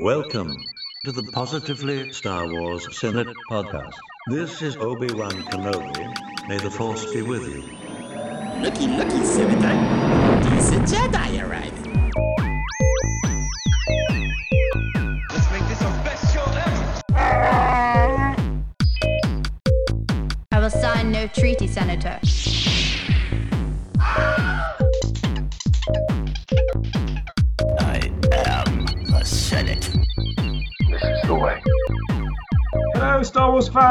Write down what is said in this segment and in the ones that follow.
Welcome to the Positively Star Wars Senate podcast. This is Obi Wan Kenobi. May the Force be with you. Looky, looky, Senator. Decent Jedi arriving.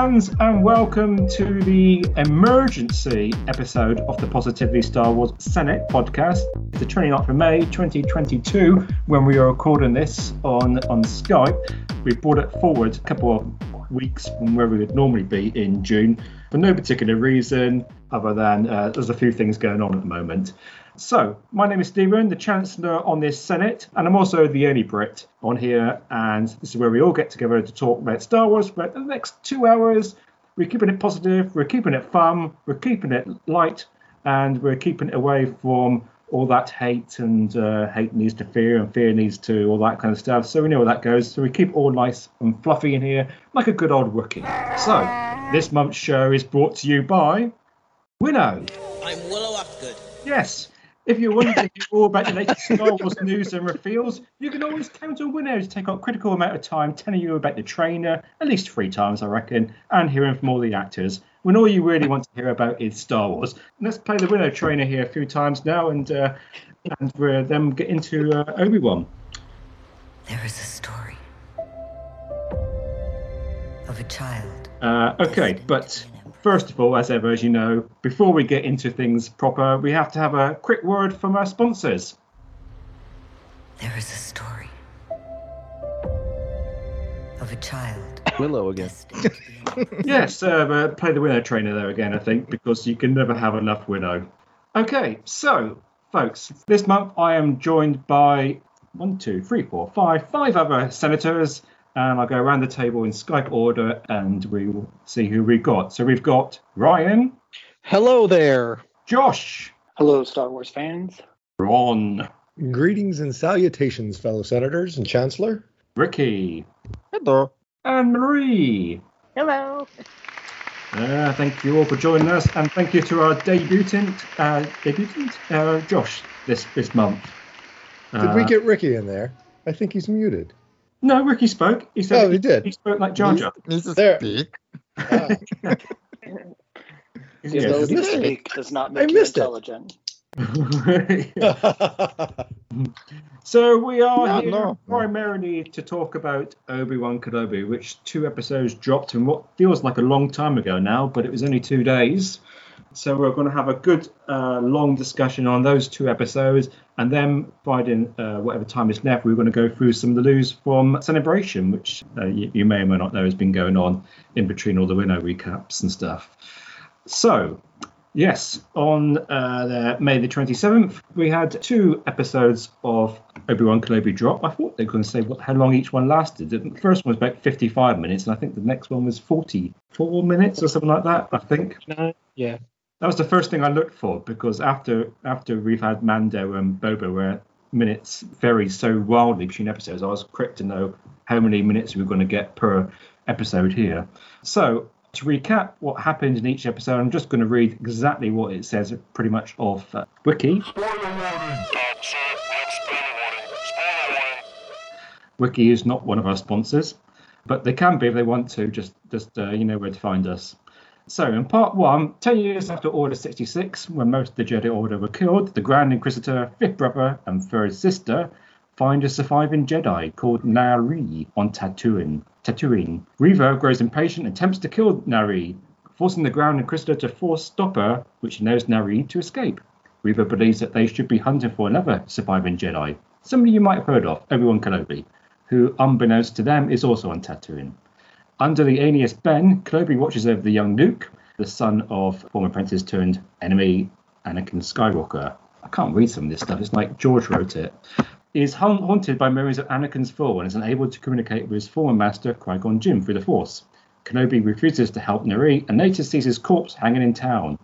Fans, and welcome to the emergency episode of the Positively Star Wars Senate podcast. It's the 29th of May 2022, when we are recording this on, on Skype, we brought it forward a couple of weeks from where we would normally be in June for no particular reason other than uh, there's a few things going on at the moment. So, my name is Stephen, the Chancellor on this Senate, and I'm also the only Brit on here. And this is where we all get together to talk about Star Wars for the next two hours. We're keeping it positive, we're keeping it fun, we're keeping it light, and we're keeping it away from all that hate and uh, hate needs to fear and fear needs to all that kind of stuff. So we know where that goes. So we keep all nice and fluffy in here, like a good old Wookiee. So this month's show is brought to you by Willow. I'm Willow Ufgood. Yes. If you're wondering all about the latest Star Wars news and reveals, you can always count on Willow to take up a critical amount of time telling you about the trainer, at least three times, I reckon, and hearing from all the actors. When all you really want to hear about is Star Wars. Let's play the Willow trainer here a few times now, and uh, and we'll then get into uh, Obi Wan. There is a story of a child. Uh, okay, but first of all, as ever, as you know, before we get into things proper, we have to have a quick word from our sponsors. There is a story of a child. Willow again. destined to be an yes, uh, uh, play the Willow trainer there again, I think, because you can never have enough Willow. Okay, so, folks, this month I am joined by one, two, three, four, five, five other senators, and I'll go around the table in Skype order and we will see who we've got. So we've got Ryan, Hello there. Josh, Hello, Star Wars fans. Ron, Greetings and salutations, fellow senators and chancellor. Ricky, Hello. and Marie. Hello. Uh, thank you all for joining us, and thank you to our debutant, uh, debutant, uh, Josh, this this month. Did we Uh, get Ricky in there? I think he's muted. No, Ricky spoke. He said Oh, he did. He spoke like Jar Jar. There. Just Yes. ability to speak does not I make you missed it. intelligent. so we are No, here no. primarily to talk about Obi Wan Kenobi, which two episodes dropped in what feels like a long time ago now, but it was only two days. So we're going to have a good uh, long discussion on those two episodes, and then providing uh, whatever time is left, we're going to go through some of the news from Celebration, which uh, you, you may or may not know has been going on in between all the winner recaps and stuff. So, yes, on uh, the, May the 27th, we had two episodes of Obi Wan Kenobi drop. I thought they were going to say what, how long each one lasted. The first one was about 55 minutes, and I think the next one was 44 minutes or something like that. I think No, yeah. that was the first thing I looked for because after after we've had Mando and Boba, where minutes vary so wildly between episodes, I was quick to know how many minutes we were going to get per episode here. So to recap what happened in each episode, I'm just going to read exactly what it says, pretty much off uh, Wiki. Wiki is not one of our sponsors, but they can be if they want to. Just just uh, you know where to find us. So, in part one, 10 years after Order 66, when most of the Jedi Order were killed, the Grand Inquisitor, fifth brother, and third sister find a surviving Jedi called Nari on Tatooine. Tatooine. Reva grows impatient and attempts to kill Nari, forcing the Grand Inquisitor to force stop her, which allows Nari to escape. Reva believes that they should be hunting for another surviving Jedi, somebody you might have heard of, Obi-Wan Kenobi, who, unbeknownst to them, is also on Tatooine. Under the alias Ben, Kenobi watches over the young Luke, the son of former apprentice turned enemy Anakin Skywalker. I can't read some of this stuff. It's like George wrote it. Is haunted by memories of Anakin's fall and is unable to communicate with his former master Qui-Gon Jinn through the Force. Kenobi refuses to help Nari and later sees his corpse hanging in town.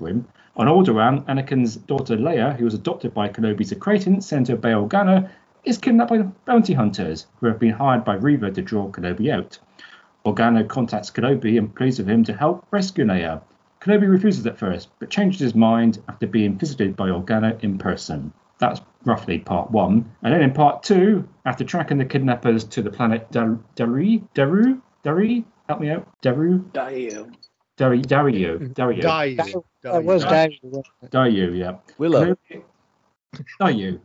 On Alderaan, Anakin's daughter Leia, who was adopted by Kenobi's acquaintance, Senator Bail Organa, is kidnapped by bounty hunters who have been hired by Reva to draw Kenobi out. Organa contacts Kenobi and pleads with him to help rescue Leia. Kenobi refuses at first, but changes his mind after being visited by Organa in person. That's roughly part one. And then in part two, after tracking the kidnappers to the planet Dar- Daru, Daru, Daru, help me out, Daru, Daiyu. Daru, Daru, Daru, Daiyu. That was Daiyu. Daiyu. Yeah. Willow. Kenobi-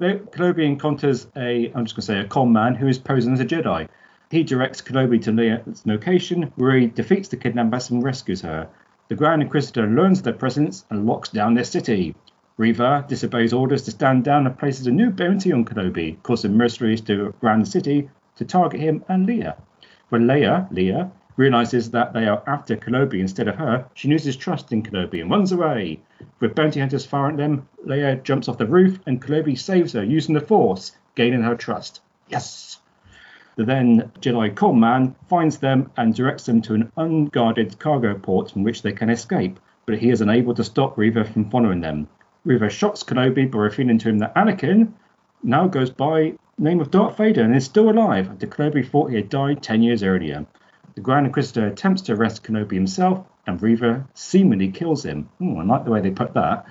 Daru. Kenobi encounters a, I'm just going to say, a con man who is posing as a Jedi. He directs Kenobi to Leia's location, where he defeats the kidnappers and rescues her. The Grand Inquisitor learns their presence and locks down their city. Reva disobeys orders to stand down and places a new bounty on Kenobi, causing mercenaries to surround the city to target him and Leia. When Leia, Leia, realizes that they are after Kenobi instead of her, she loses trust in Kenobi and runs away. With bounty hunters firing at them, Leia jumps off the roof and Kenobi saves her using the Force, gaining her trust. Yes! The then Jedi con man finds them and directs them to an unguarded cargo port from which they can escape, but he is unable to stop Reva from following them. Reva shocks Kenobi by revealing to him that Anakin now goes by the name of Darth Vader and is still alive after Kenobi thought he had died 10 years earlier. The Grand Inquisitor attempts to arrest Kenobi himself, and Reva seemingly kills him. Hmm, I like the way they put that.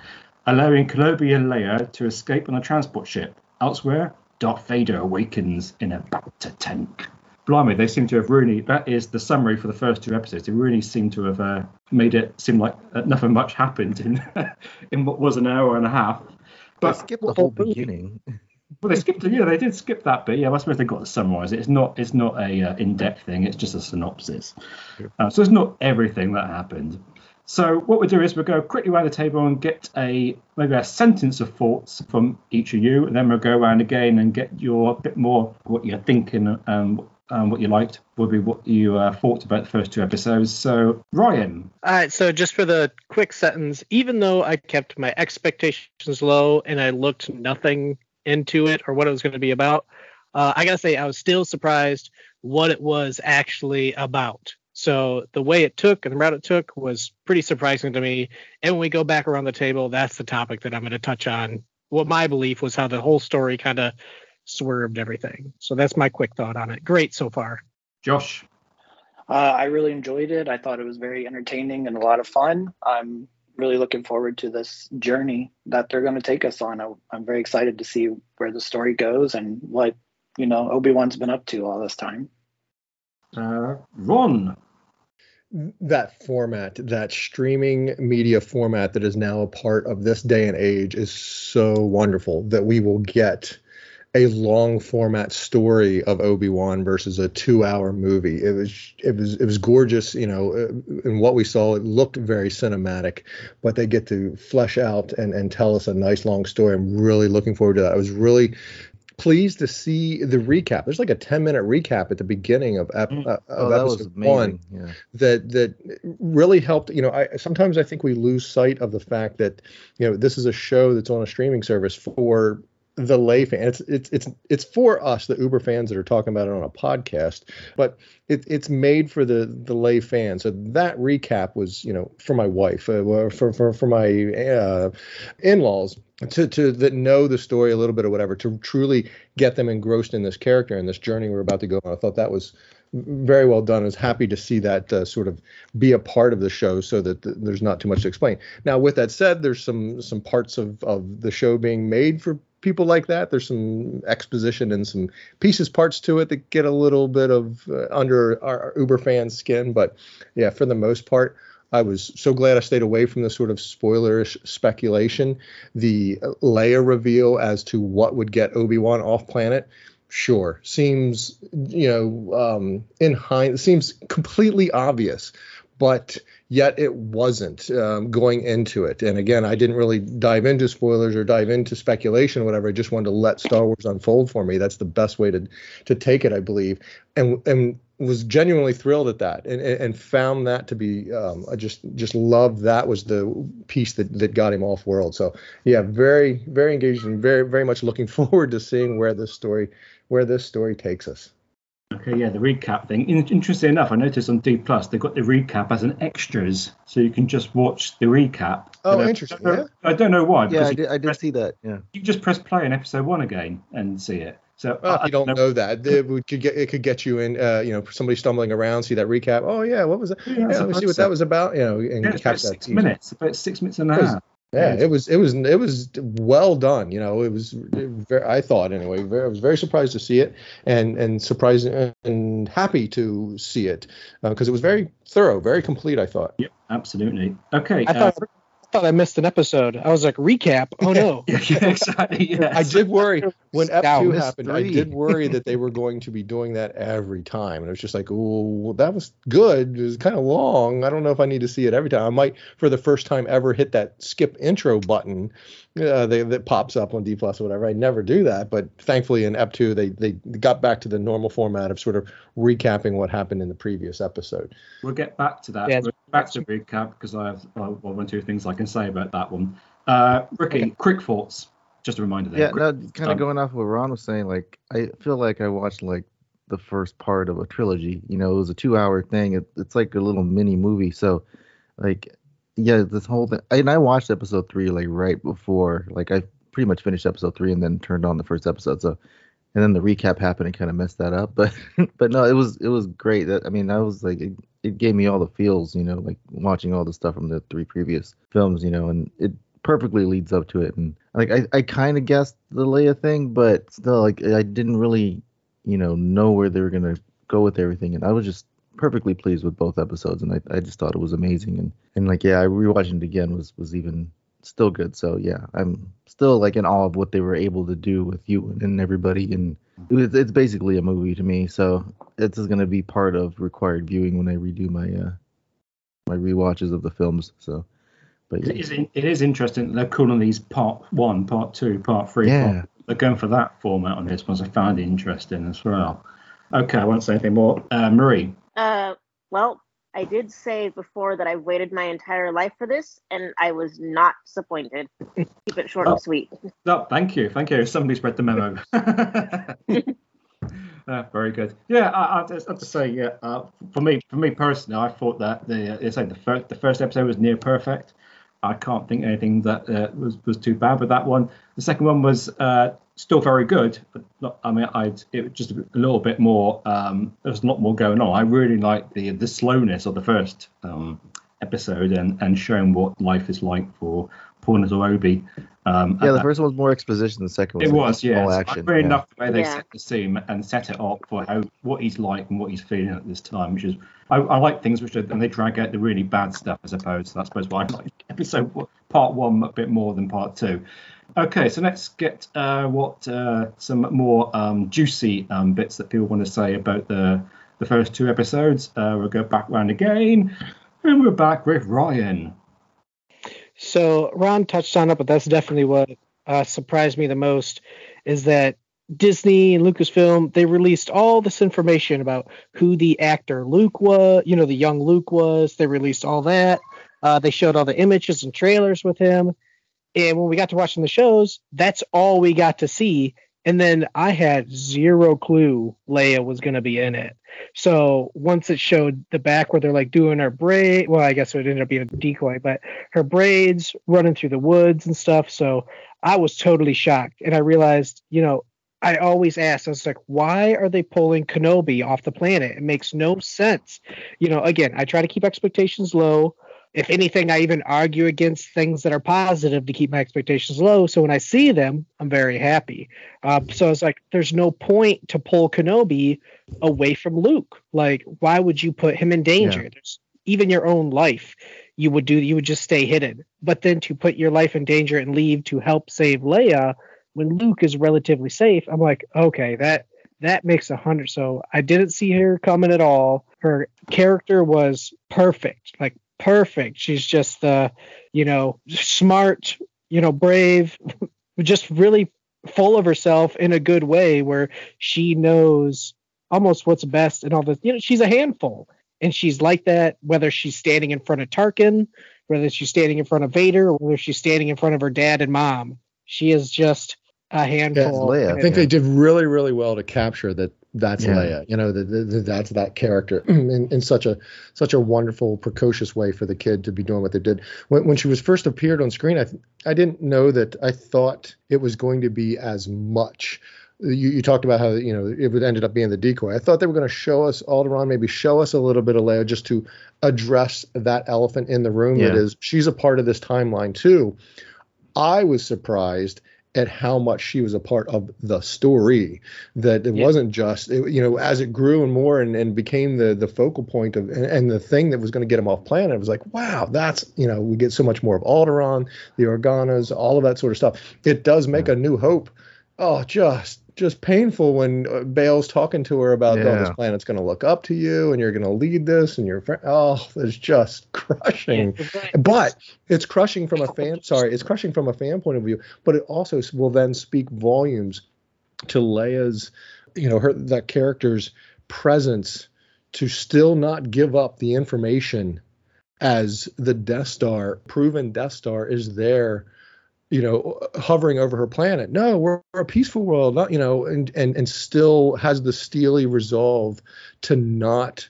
Allowing Kenobi and Leia to escape on a transport ship. Elsewhere, Darth Vader awakens in a Bacta tank. Blimey, they seem to have really, that is the summary for the first two episodes. They really seem to have uh, made it seem like uh, nothing much happened in, in what was an hour and a half. But But skip the whole beginning. well, they skipped it. Yeah, they did skip that bit. Yeah, I suppose they got to summarise it. It's not. It's not a uh, in-depth thing. It's just a synopsis. Uh, so it's not everything that happened. So what we'll do is we'll go quickly around the table and get a maybe a sentence of thoughts from each of you, and then we'll go around again and get your bit more what you're thinking and um, what you liked would be what you uh, thought about the first two episodes. So Ryan, All right, so just for the quick sentence, even though I kept my expectations low and I looked nothing into it or what it was going to be about, uh, I gotta say I was still surprised what it was actually about. So the way it took and the route it took was pretty surprising to me. And when we go back around the table, that's the topic that I'm going to touch on. What my belief was how the whole story kind of swerved everything. So that's my quick thought on it. Great so far. Josh, Uh, I really enjoyed it. I thought it was very entertaining and a lot of fun. I'm really looking forward to this journey that they're going to take us on. I, I'm very excited to see where the story goes and what you know Obi Wan's been up to all this time. uh, Ron, that format, that streaming media format that is now a part of this day and age is so wonderful that we will get a long format story of Obi-Wan versus a 2-hour movie. It was it was it was gorgeous, you know, uh, in what we saw it looked very cinematic, but they get to flesh out and and tell us a nice long story. I'm really looking forward to that. I was really pleased to see the recap. There's like a 10 minute recap at the beginning of, ep- uh, of Oh, that was episode one Yeah. that that really helped you know i sometimes i think we lose sight of the fact that you know this is a show that's on a streaming service for the lay fan it's it's it's it's for us the uber fans that are talking about it on a podcast but it, it's made for the the lay fan so that recap was you know for my wife uh, for for for my uh, in-laws to to that know the story a little bit or whatever to truly get them engrossed in this character and this journey we're about to go on i thought that was very well done. I was happy to see that uh, sort of be a part of the show, so that th- there's not too much to explain. Now, with that said, there's some some parts of of the show being made for people like that. There's some exposition and some pieces, parts to it that get a little bit of uh, under our, our Uber fans' skin. But yeah, for the most part. I was so glad I stayed away from the sort of spoilerish speculation. The Leia reveal as to what would get Obi Wan off planet sure seems you know um in hind seems completely obvious but yet it wasn't um, going into it. And again i didn't really dive into spoilers or dive into speculation whatever. I just wanted to let star wars unfold for me. That's the best way to to take it i believe. And and was genuinely thrilled at that and, and found that to be um, I just just loved that was the piece that, that got him off world. So yeah very very engaged and very very much looking forward to seeing where this story where this story takes us Okay, yeah, the recap thing. In- interesting enough, I noticed on D Plus they've got the recap as an extras, so you can just watch the recap. Oh, And I interesting, don't know- yeah. I don't know why. Yeah, I you did, I did press- see that. Yeah. You just press play in episode one again and see it. So Well, I- if I you don't know that, it could get it could get you in. Uh, you know, somebody stumbling around, see that recap. Oh yeah, what was that? Yeah, Yeah, let me see what that was about. You know, and Yeah, it's about catch that. six teaser. minutes. About six minutes and a half. Yeah, it was it was it was well done. You know, it was very, I thought anyway. Very, I was very surprised to see it, and and surprised and happy to see it because it was very thorough, very complete. I thought. Yep, absolutely. Okay. I uh, thought I thought I missed an episode. I was like, recap. Oh no. yeah, yeah, exactly. Yes. I did worry when F Scout. two Missed happened. I did worry that they were going to be doing that every time, and it was just like, oh, well, that was good. It was kind of long. I don't know if I need to see it every time. I might, for the first time ever, hit that skip intro button uh, they, that pops up on D plus or whatever. I never do that, but thankfully in Ep two they they got back to the normal format of sort of recapping what happened in the previous episode. We'll get back to that. Yeah, we'll get back to recap because I have well, one or two things I can say about that one. Uh, Ricky, quick thoughts. Just a reminder there. Yeah, Quick- no, kind of going off what Ron was saying, like I feel like I watched like the first part of a trilogy. You know, it was a two-hour thing. It, it's like a little mini movie. So, like, yeah, this whole thing. And I watched episode three like right before. Like, I pretty much finished episode three and then turned on the first episode. So, and then the recap happened and kind of messed that up. But, but no, it was it was great. That I mean, that was like it, it gave me all the feels. You know, like watching all the stuff from the three previous films. You know, and it perfectly leads up to it. And like I, I kind of guessed the Leia thing, but still, like I didn't really, you know, know where they were gonna go with everything. And I was just perfectly pleased with both episodes, and I, I just thought it was amazing. And and like yeah, I rewatching it again was was even still good. So yeah, I'm still like in awe of what they were able to do with you and everybody. And it's, it's basically a movie to me. So it's gonna be part of required viewing when I redo my uh my rewatches of the films. So. But yeah. is, it is interesting they're calling these part one, part two, part three. Yeah. Part, they're going for that format on this one, so I found it interesting as well. Okay, I won't say anything more. Uh, Marie, Uh, well, I did say before that I've waited my entire life for this, and I was not disappointed. Keep it short Oh. and sweet. oh, thank you, thank you. Somebody spread the memo. Uh, very good. Yeah, I, I just have to say, yeah, uh, for me, for me personally, I thought that the, uh, it's like the first, the first episode was near perfect. I can't think anything that uh, was was too bad with that one. The second one was uh, still very good, but not, I mean, I it was just a little bit more. Um, there was a lot more going on. I really like the the slowness of the first um, episode and and showing what life is like for Paul Obi. Um, Yeah, the first one was more exposition. The second one it like was, yeah. all I action. really yeah. loved the way they Yeah. set the scene and set it up for how what he's like and what he's feeling at this time, which is I, I like things which are, and they drag out the really bad stuff, I suppose. That's suppose why I like episode part one a bit more than part two. Okay, so let's get uh, what uh, some more um, juicy um, bits that people want to say about the the first two episodes. Uh, we'll go back round again, and we're back with Ryan. So Ron touched on it, but that's definitely what uh, surprised me the most is that Disney and Lucasfilm they released all this information about who the actor Luke was, you know, the young Luke was. They released all that. Uh, they showed all the images and trailers with him. And when we got to watching the shows, that's all we got to see. And then I had zero clue Leia was going to be in it. So once it showed the back where they're like doing her braid, well, I guess it ended up being a decoy, but her braids running through the woods and stuff. So I was totally shocked. And I realized, you know, I always ask, I was like, why are they pulling Kenobi off the planet? It makes no sense. You know, again, I try to keep expectations low. If anything, I even argue against things that are positive to keep my expectations low. So when I see them, I'm very happy. Um, so it's like, there's no point to pull Kenobi away from Luke. Like, why would you put him in danger? Yeah. There's even your own life, you would do, you would just stay hidden. But then to put your life in danger and leave to help save Leia when Luke is relatively safe, I'm like, okay, that that makes a hundred. So I didn't see her coming at all. Her character was perfect, like perfect. She's just the, you know, smart, you know, brave, just really full of herself in a good way where she knows almost what's best and all this. You know, she's a handful. And she's like that whether she's standing in front of Tarkin, whether she's standing in front of Vader, or whether she's standing in front of her dad and mom. She is just a handful. Leia. I think they did really, really well to capture that that's Yeah. Leia. You know, that that- that's that character in, in such a such a wonderful, precocious way for the kid to be doing what they did. When when she was first appeared on screen, I th- I didn't know that. I thought it was going to be as much. You, you talked about how you know it would ended up being the decoy. I thought they were going to show us Alderaan, maybe show us a little bit of Leia, just to address that elephant in the room that Yeah. is she's a part of this timeline too. I was surprised at how much she was a part of the story that it Yeah. wasn't just it, you know as it grew and more and, and became the the focal point of and, and the thing that was going to get him off planet it was like wow that's you know we get so much more of Alderaan the Organas all of that sort of stuff. It does make a new hope. Oh just just painful when uh, Bail's talking to her about oh, this planet's going to look up to you and you're going to lead this and you're fr- oh it's just crushing. But it's crushing from a fan sorry it's crushing from a fan point of view but it also will then speak volumes to leia's you know her that character's presence to still not give up the information as the death star proven death star is there you know hovering over her planet. No we're, we're a peaceful world not you know and and and still has the steely resolve to not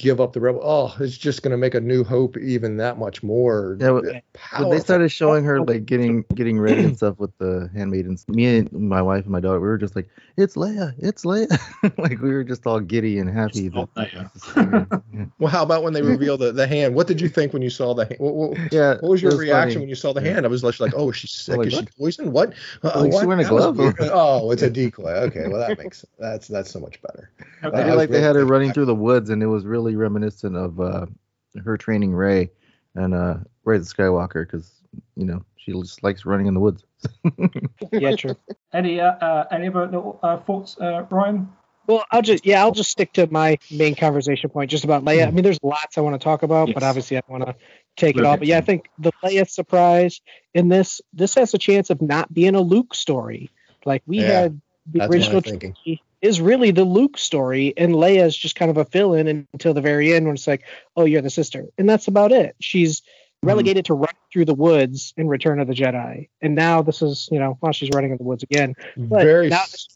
give up the rebel oh it's just going to make a new hope even that much more Yeah, but- When powerful. they started showing her like getting getting ready and stuff with the handmaidens, me and my wife and my daughter, we were just like, "It's Leia, it's Leia!" like we were just all giddy and happy. Not That, yeah. Well, how about when they reveal the, the hand? What did you think when you saw the hand? What, what, Yeah, what was your was reaction funny. when you saw the hand? I was like, oh, is she sick? Like, is she poisoned? What? Uh, Like, she wearing a glove? weird. oh, it's a decoy. Okay, well that makes that's that's so much better. Okay. I I feel was like they had her running back. through the woods, and it was really reminiscent of uh, her training Rey and uh, Rey the Skywalker, because you know she just likes running in the woods. Yeah, true. Any uh, uh, any other little uh, thoughts, uh, Ryan? Well, I'll just yeah, I'll just stick to my main conversation point just about Leia. I mean, there's lots I want to talk about, but obviously I don't want to take it all. But yeah, I think the Leia surprise in this this has a chance of not being a Luke story. Like we Yeah, had the that's original trilogy is really the Luke story, and Leia's just kind of a fill-in until the very end when it's like, oh, you're the sister, and that's about it. She's relegated to run through the woods in Return of the Jedi, and now this is you know, well, she's running in the woods again. But Very now this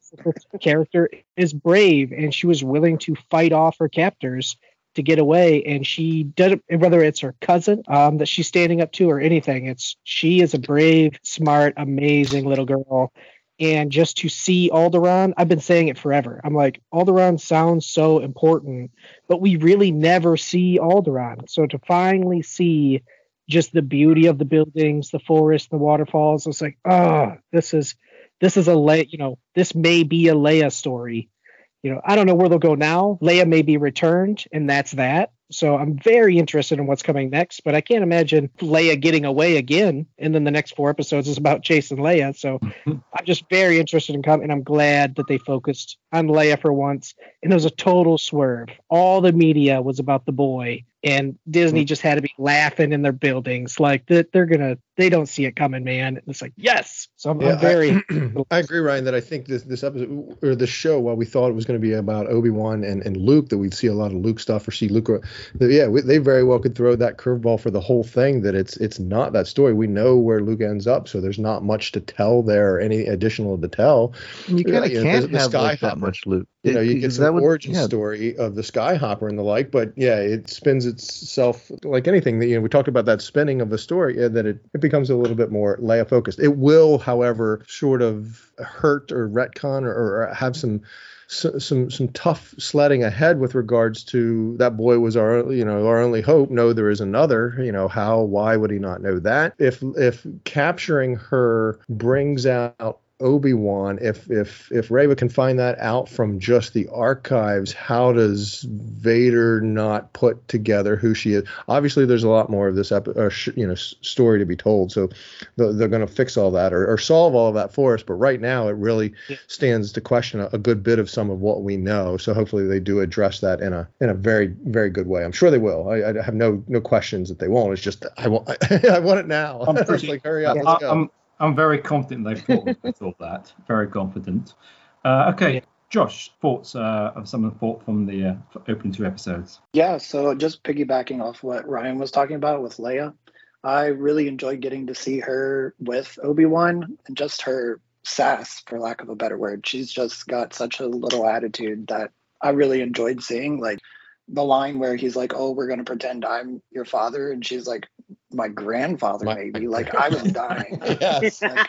character is brave and she was willing to fight off her captors to get away. And she does it whether it's her cousin um, that she's standing up to or anything it's she is a brave smart amazing little girl and just to see Alderaan, I've been saying it forever. I'm like, Alderaan sounds so important, but we really never see Alderaan. So to finally see just the beauty of the buildings, the forest, the waterfalls, it's like, oh, this is this is a Le- you know, this may be a Leia story. You know, I don't know where they'll go now. Leia may be returned, and that's that. So I'm very interested in what's coming next, but I can't imagine Leia getting away again. And then the next four episodes is about Chase and Leia. So I'm just very interested in coming, and I'm glad that they focused on Leia for once. And it was a total swerve. All the media was about the boy, and Disney mm-hmm. just had to be laughing in their buildings, like that they're gonna, they don't see it coming, man. And it's like yes. So I'm, Yeah, I'm very. I agree, Ryan, that I think this this episode or this show, while we thought it was going to be about Obi Wan and, and Luke, that we'd see a lot of Luke stuff or see Luke. Uh, that, yeah, we, they very well could throw that curveball for the whole thing. That it's it's not that story. We know where Luke ends up, so there's not much to tell there, or any additional to tell. And you kind of Yeah, can't the- the have like that Skyhopper. Much loot. You know, It- you get some would- origin yeah, story of the Skyhopper and the like, but yeah, it spins itself like anything that you know. We talked about that spinning of the story, yeah, that it, it becomes a little bit more Leia focused. It will, however, sort of hurt or retcon or, or have some so- some some tough sledding ahead with regards to that boy was our you know our only hope. No, there is another. You know how? Why would he not know that? If if capturing her brings out Obi-Wan, if if if Reva can find that out from just the archives, how does Vader not put together who she is? Obviously, there's a lot more of this epi- or sh- you know s- story to be told, so they're, they're going to fix all that or, or solve all of that for us. But right now, it really stands to question a, a good bit of some of what we know. So hopefully, they do address that in a in a very very good way. I'm sure they will. I, I have no no questions that they won't. It's just I want I want it now. I'm pretty- like hurry up, I- let's go. I'm, I'm very confident they've thought of all that. Very confident. Uh, okay, Josh, thoughts uh, of some of the thought from the uh, opening two episodes. Yeah, so just piggybacking off what Ryan was talking about with Leia, I really enjoyed getting to see her with Obi Wan and just her sass, for lack of a better word. She's just got such a little attitude that I really enjoyed seeing. Like the line where he's like, "Oh, we're gonna pretend I'm your father," and she's like, "My grandfather, My- maybe." Like I was dying. Yes. Like,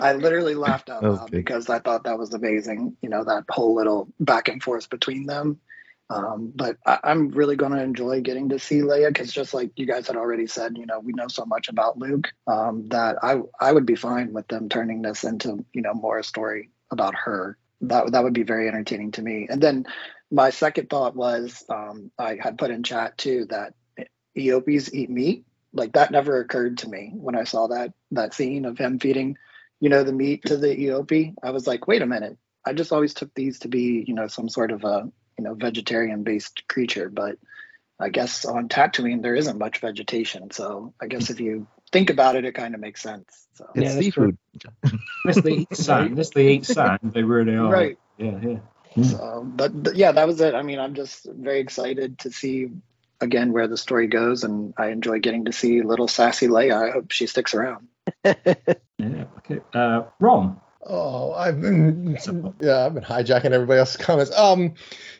I literally laughed out loud because I thought that was amazing. You know, that whole little back and forth between them. Um, but I, I'm really going to enjoy getting to see Leia because, just like you guys had already said, you know, we know so much about Luke um, that I I would be fine with them turning this into you know more a story about her. That that would be very entertaining to me. And then my second thought was um, I had put in chat too that Eopies eat meat. Like that never occurred to me when I saw that that scene of him feeding, you know, the meat to the Eopie. I was like, wait a minute. I just always took these to be, you know, some sort of a, you know, vegetarian based creature, but I guess on Tatooine there isn't much vegetation. So I guess if you think about it, it kind of makes sense. So It's Yeah, that's true. seafood. Unless they eat sand, unless they eat sand, they really are. Right. Yeah, yeah. So, but, yeah, that was it. I mean, I'm just very excited to see again where the story goes, and I enjoy getting to see little sassy Leia. I hope she sticks around. Yeah. Okay. Uh, Ron. Oh, I've been yeah, I've been hijacking everybody else's comments. Um,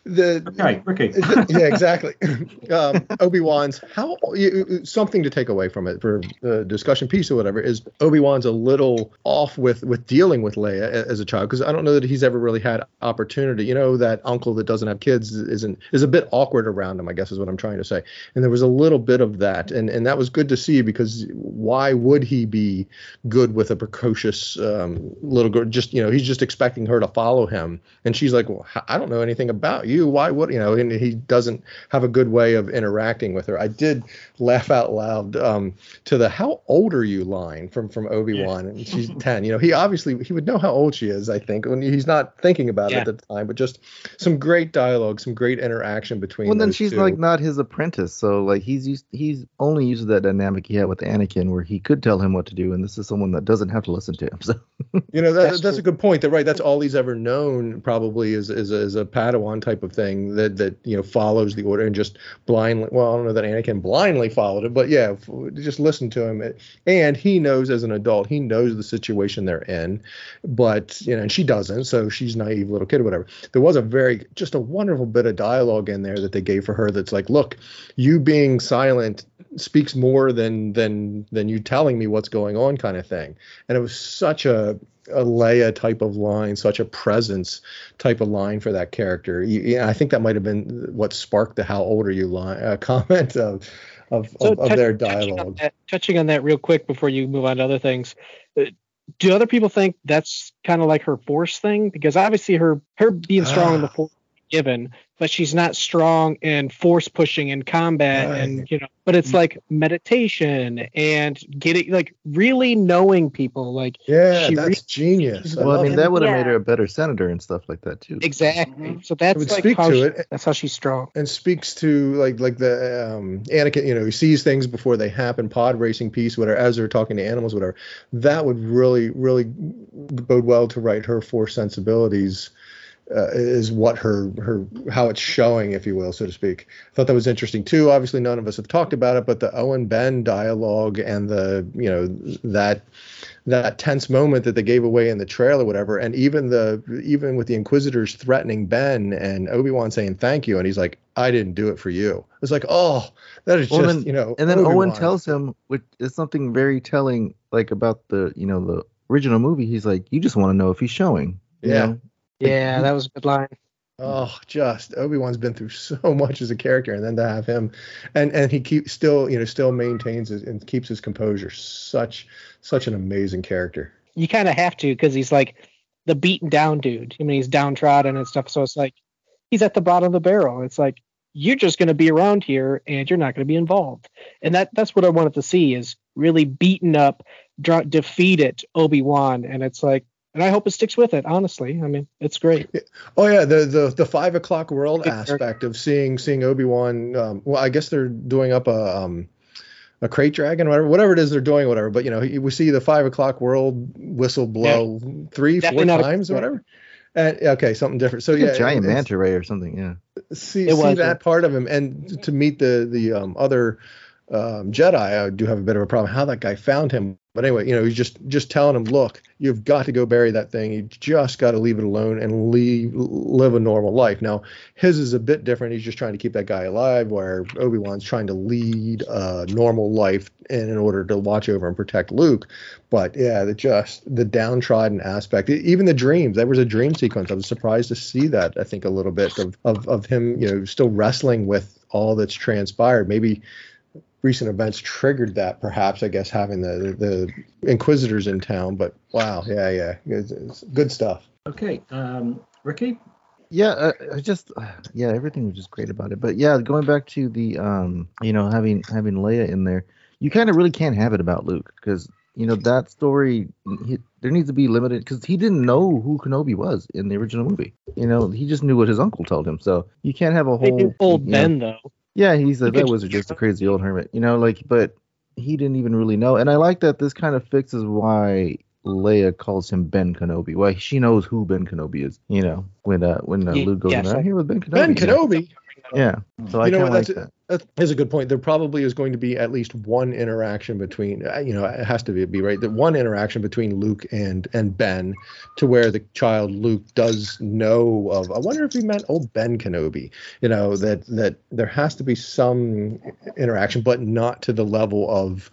the Okay, Ricky. yeah, exactly. um, Obi Wan's how you, something to take away from it for the discussion piece or whatever is Obi Wan's a little off with with dealing with Leia as a child because I don't know that he's ever really had opportunity. You know, that uncle that doesn't have kids isn't is a bit awkward around him. I guess is what I'm trying to say. And there was a little bit of that, and and that was good to see because why would he be good with a precocious um, little Just you know, he's just expecting her to follow him, and she's like, well, I don't know anything about you. Why would you know? And he doesn't have a good way of interacting with her. I did laugh out loud um, to the "How old are you?" line from from Obi Wan, and she's ten. You know, he obviously he would know how old she is. I think when he's not thinking about Yeah. it at the time, but just some great dialogue, some great interaction between. Well, then she's two. like not his apprentice, so like he's used he's only used that dynamic he had with Anakin, where he could tell him what to do, and this is someone that doesn't have to listen to him. So You know, that, That's that's, a good point. That right, that's all he's ever known. Probably is is a, is a Padawan type of thing that that you know follows the order and just blindly. Well, I don't know that Anakin blindly followed it, but yeah, just listen to him. And he knows as an adult, he knows the situation they're in, but you know, and she doesn't. So she's naive little kid or whatever. There was a very just a wonderful bit of dialogue in there that they gave for her. That's like, look, you being silent speaks more than than than you telling me what's going on, kind of thing. And it was such a a Leia type of line, such a presence type of line for that character. You- Yeah, I think that might have been what sparked the "How old are you?" line uh, comment of of, So of, of touch- their touching on dialogue. that- Touching on that real quick before you move on to other things. uh, Do other people think that's kind of like her force thing? Because obviously her her being strong in the Ah. force given, but she's not strong in force pushing in combat and you know but it's like meditation and getting like really knowing people like Yeah, she that's re- genius. well, I mean it. that would have Yeah. made her a better senator and stuff like that too. exactly so It that's would like speak how to she- it. that's how she's strong and speaks to like like the um Anakin, you know, he sees things before they happen, pod racing piece, whatever, as they're talking to animals, whatever. That would really, really bode well to write her force sensibilities. Uh, is what her her how it's showing, if you will, so to speak. I thought that was interesting too. Obviously, none of us have talked about it, but the Owen Ben dialogue and the you know that that tense moment that they gave away in the trailer, whatever, and even the even with the Inquisitors threatening Ben and Obi Wan saying thank you, and he's like, "I didn't do it for you." It's like, oh, that is Well, just then- you know. and then Owen Obi-Wan. tells him, which is something very telling, like about the you know the original movie. He's like, you just want to know if he's showing. you Yeah. know? Yeah that was a good line Oh, just Obi Wan's been through so much as a character, and then to have him, and and he keeps still you know still maintains his, and keeps his composure. Such such an amazing character. you kind of have to because he's like the beaten down dude. I mean, he's downtrodden and stuff. So it's like he's at the bottom of the barrel. It's like you're just going to be around here and you're not going to be involved. And that that's what I wanted to see is really beaten up, dra- defeated Obi Wan. And it's like, and I hope it sticks with it. Honestly, I mean, it's great. Oh yeah, the the the five o'clock world Big character. aspect of seeing seeing Obi Wan. Um, well, I guess they're doing up a um, a krayt dragon, whatever whatever it is they're doing, whatever. But you know, we see the five o'clock world whistle blow three, four Definitely not a times or krayt whatever. And okay, something different. So Like a yeah, giant it's- manta ray or something. Yeah. see see that part of him and to meet the the um, other um, Jedi, I do have a bit of a problem how that guy found him. But anyway, you know, he's just just telling him, look, you've got to go bury that thing. You just got to leave it alone and leave live a normal life. Now, his is a bit different. He's just trying to keep that guy alive, where Obi Wan's trying to lead a normal life in, in order to watch over and protect Luke. But yeah, the just the downtrodden aspect, even the dreams. There was a dream sequence. I was surprised to see that. I think a little bit of of, of him, you know, still wrestling with all that's transpired. Maybe recent events triggered that perhaps i guess having the the inquisitors in town but wow yeah yeah it's, it's good stuff Okay, um, Ricky. yeah I, I just yeah everything was just great about it but yeah going back to the um you know having having leia in there you kind of really can't have it about luke because you know that story he, there needs to be limited because he didn't know who kenobi was in the original movie you know he just knew what his uncle told him so you can't have a whole do old you know- Ben though. Yeah, he's a, that could- was just a crazy old hermit, you know, like, but he didn't even really know. And I like that this kind of fixes why Leia calls him Ben Kenobi. Why she knows who Ben Kenobi is, you know, when uh when uh, Luke goes, yes, I'm here with Ben Kenobi. ben you know? Yeah. So I you know of like that's that. that is a good point there probably is going to be at least one interaction between uh, you know it has to be, be right that one interaction between luke and and ben to where the child luke does know of i wonder if he meant old ben kenobi you know that that there has to be some interaction but not to the level of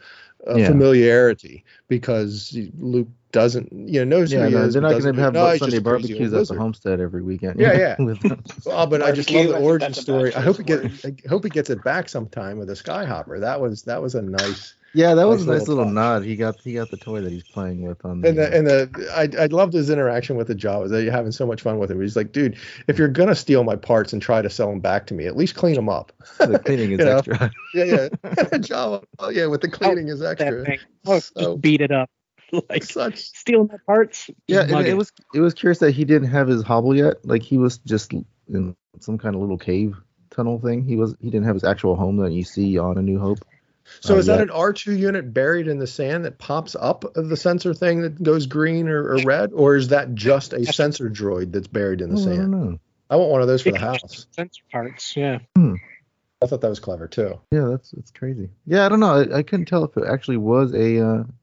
uh, Yeah. familiarity because luke doesn't you know knows Yeah, who he no, is they're not going to have know, "No, Sunday just a crazy old barbecues at the homestead every weekend. Yeah, yeah. With. Oh, but I just love the origin story. I hope he bachelor's get. I hope he gets it back sometime with a skyhopper. That was that was a nice. yeah, that was Nice a nice little little touch. nod. He got he got the toy that he's playing with on the. And the and the I I loved his interaction with the Jawas. They're having so much fun with him. He's like, dude, if you're gonna steal my parts and try to sell them back to me, at least clean them up. the cleaning is extra. yeah, yeah. Jawa. Oh yeah, with the cleaning is extra. Oh, So- just beat it up. Like Such. stealing my parts. Yeah, just and it was it was curious that he didn't have his hobble yet. Like he was just in some kind of little cave tunnel thing. He was he didn't have his actual home that you see on A New Hope. So Uh, is that yeah. an R2 unit buried in the sand that pops up of the sensor thing that goes green or, or red, or is that just a sensor droid that's buried in the Oh, I don't sand? know. I want one of those for the house. Sensor parts. Yeah. I thought that was clever too. Yeah, that's that's crazy. Yeah, I don't know. I, I couldn't tell if it actually was a. Uh, a dr-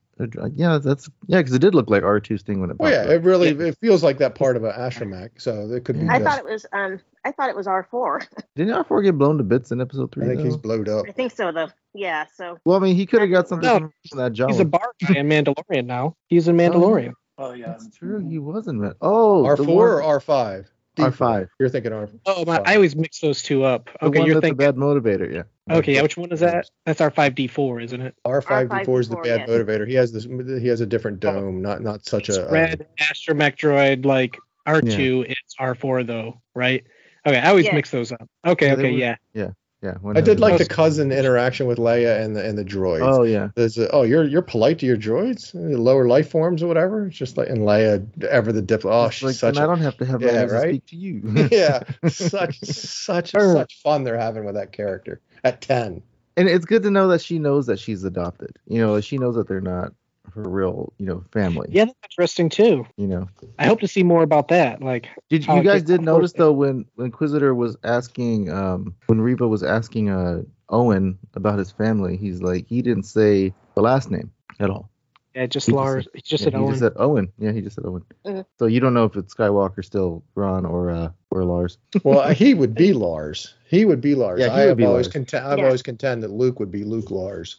yeah, that's yeah, because it did look like R2's thing when it. Well, popped yeah, up. it really it feels like that part of an astromech, so it could be. I just, thought it was um I thought it was R four. Didn't R4 get blown to bits in episode three? I three? think he's though? blowed up. I think so though. Yeah, so Well, I mean, he could have got something No, from that job. He's a bar guy in Mandalorian now. He's in Mandalorian. Oh yeah. That's true. He wasn't. Man. Oh, R four one- or R five? R5. You're thinking R. Oh, my, I always mix those two up. The Okay, one you're that's thinking. a bad motivator. Yeah. Okay, yeah, which one is that? That's R5D4, isn't it? R five D four is the R5D4, bad yes. motivator. He has this. He has a different dome, not not such It's a. um, red astromech droid like R2. It's R4 though, right? Okay, I always Yeah. mix those up. Okay, Yeah, okay, were- yeah. Yeah. Yeah. I did like the cousin interaction with Leia and the and the droids. Oh yeah. There's a, oh, you're you're polite to your droids, lower life forms or whatever. It's just like and Leia ever the dip. Oh, she's like, such. and I A, don't have to have Yeah, manners to right? speak to you. yeah, such such such fun they're having with that character at ten. and it's good to know that she knows that she's adopted. You know, she knows that they're not her real, you know, family. Yeah, that's interesting too. You know, I hope to see more about that. Like, did you guys did notice though when when Inquisitor was asking, um, when Reva was asking uh Owen about his family, he's like he didn't say the last name at all. Yeah, just He Lars. said- He just Yeah, said he Owen. just said Owen. Yeah, he just said Owen. Mhm. So you don't know if it's Skywalker still Ron or uh or Lars. Well, he would be Lars. He would be Lars. Yeah, he I would have be always Lars. contend. I've Yeah. always contend that Luke would be Luke Lars.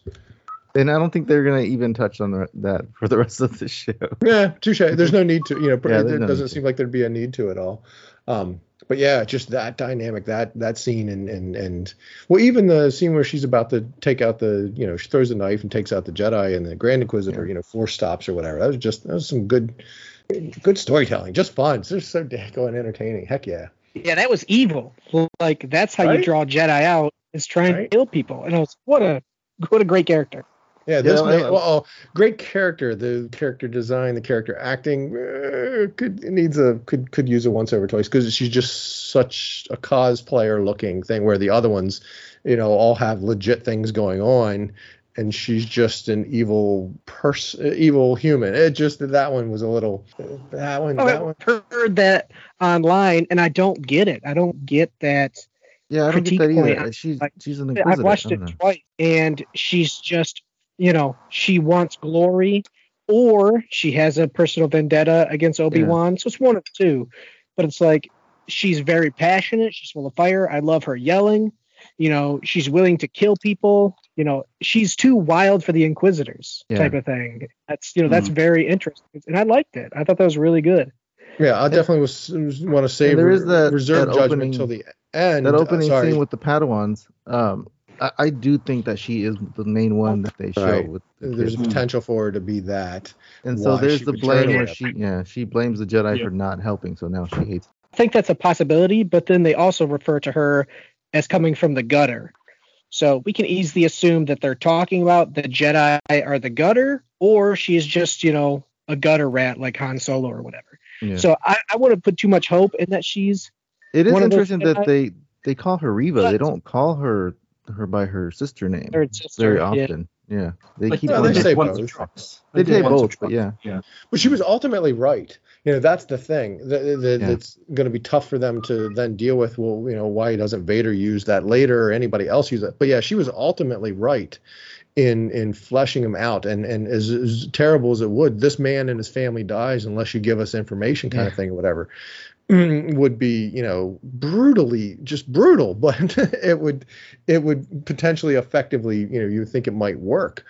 And I don't think they're gonna even touch on the- that for the rest of the show. Yeah, touche. There's no need to. You know, Yeah, it no doesn't need to. seem like there'd be a need to at all. Um, but yeah, just that dynamic, that that scene, and and and well, even the scene where she's about to take out the, you know, she throws the knife and takes out the Jedi and the Grand Inquisitor, you know, force stops or whatever. That was just that was some good, good storytelling. Just fun. It's just so going entertaining. Heck yeah. Yeah, that was evil. Like that's how Right? you draw Jedi out is trying Right? to kill people. And I was what a what a great character. Yeah, this Yeah, man, I- well, great character. The character design, the character acting, uh, could needs a could could use a once over twice because she's just such a cosplayer looking thing. Where the other ones, you know, all have legit things going on, and she's just an evil person, evil human. It just that one was a little that one Oh, that one. I heard that online and I don't get it. I don't get that Yeah, I don't get that point. either. She's Like, she's an I've watched it know. twice, and she's just, you know, she wants glory, or she has a personal vendetta against Obi Wan. So it's one of two. But it's like she's very passionate. She's full of fire. I love her yelling. You know, she's willing to kill people. You know, she's too wild for the Inquisitors Yeah. type of thing. That's you know, that's Mhm. very interesting, and I liked it. I thought that was really good. Yeah, I definitely was, want to save there is that- reserve that judgment opening- until the end. that Uh, opening sorry. scene with the Padawans. Um, I, I do think that she is the main one that they show. Right. With the There's a potential for her to be that. and so there's the blame where she yeah she blames the Jedi Yeah. for not helping, so now she hates. I think that's a possibility, but then they also refer to her as coming from the gutter. So we can easily assume that they're talking about the Jedi are the gutter, or she is just, you know, a gutter rat like Han Solo or whatever. Yeah. So I, I wouldn't put too much hope in that she's It is one of those interesting that they they call her Reva. They don't call her her by her sister name Third sister, very often. Yeah, they Like, keep well, on they say once both. twice. They did say both, but yeah. Yeah. But she was ultimately right. You know, that's the thing that, that Yeah. that's going to be tough for them to then deal with. Well, you know, why doesn't Vader use that later or anybody else use it? But yeah, she was ultimately right in in fleshing him out. And and as, as terrible as it would, this man and his family dies unless you give us information, kind of thing, or whatever. Would be you know brutally just brutal but it would it would potentially effectively you know you think it might work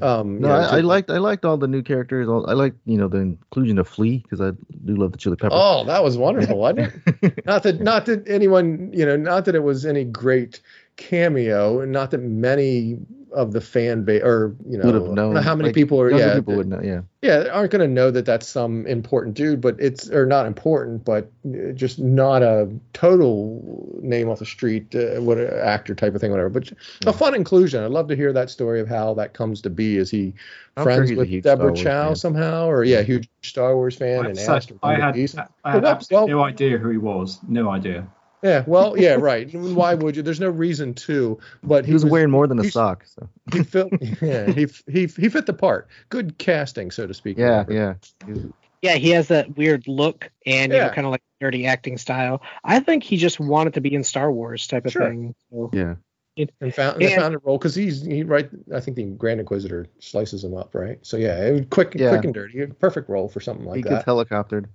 um No, you know, I, I liked I liked all the new characters. All- I liked you know the inclusion of Flea because I do love the chili pepper. Oh, that was wonderful, wasn't it? not that not that anyone, you know, not that it was any great cameo, and not that many of the fan base or you know, would have known know how many like, people are yeah people would know. Yeah, yeah aren't going to know that that's some important dude, but it's or not important, but uh, just not a total name off the street, uh, what uh, actor type of thing, whatever. But a fun inclusion. I'd love to hear that story of how that comes to be. Is he I'm friends he's a with Deborah Chow fan. somehow, or yeah, huge Star Wars fan and So asked him I had, be- I Well, had well, absolutely no idea who he was. No idea. Yeah, well, yeah, right. Why would you? There's no reason to. But he was wearing more than a he's- sock. So He fit. Yeah, he he he fit the part. Good casting, so to speak. yeah, Robert. yeah. He yeah, he has that weird look and you know, kind of like dirty acting style. I think he just wanted to be in Star Wars type of Sure. thing. So yeah. And found and And- found a role because he's he right. I think the Grand Inquisitor slices him up, right? So yeah, it was quick, Yeah. quick and dirty. Perfect role for something like that. he like gets helicoptered.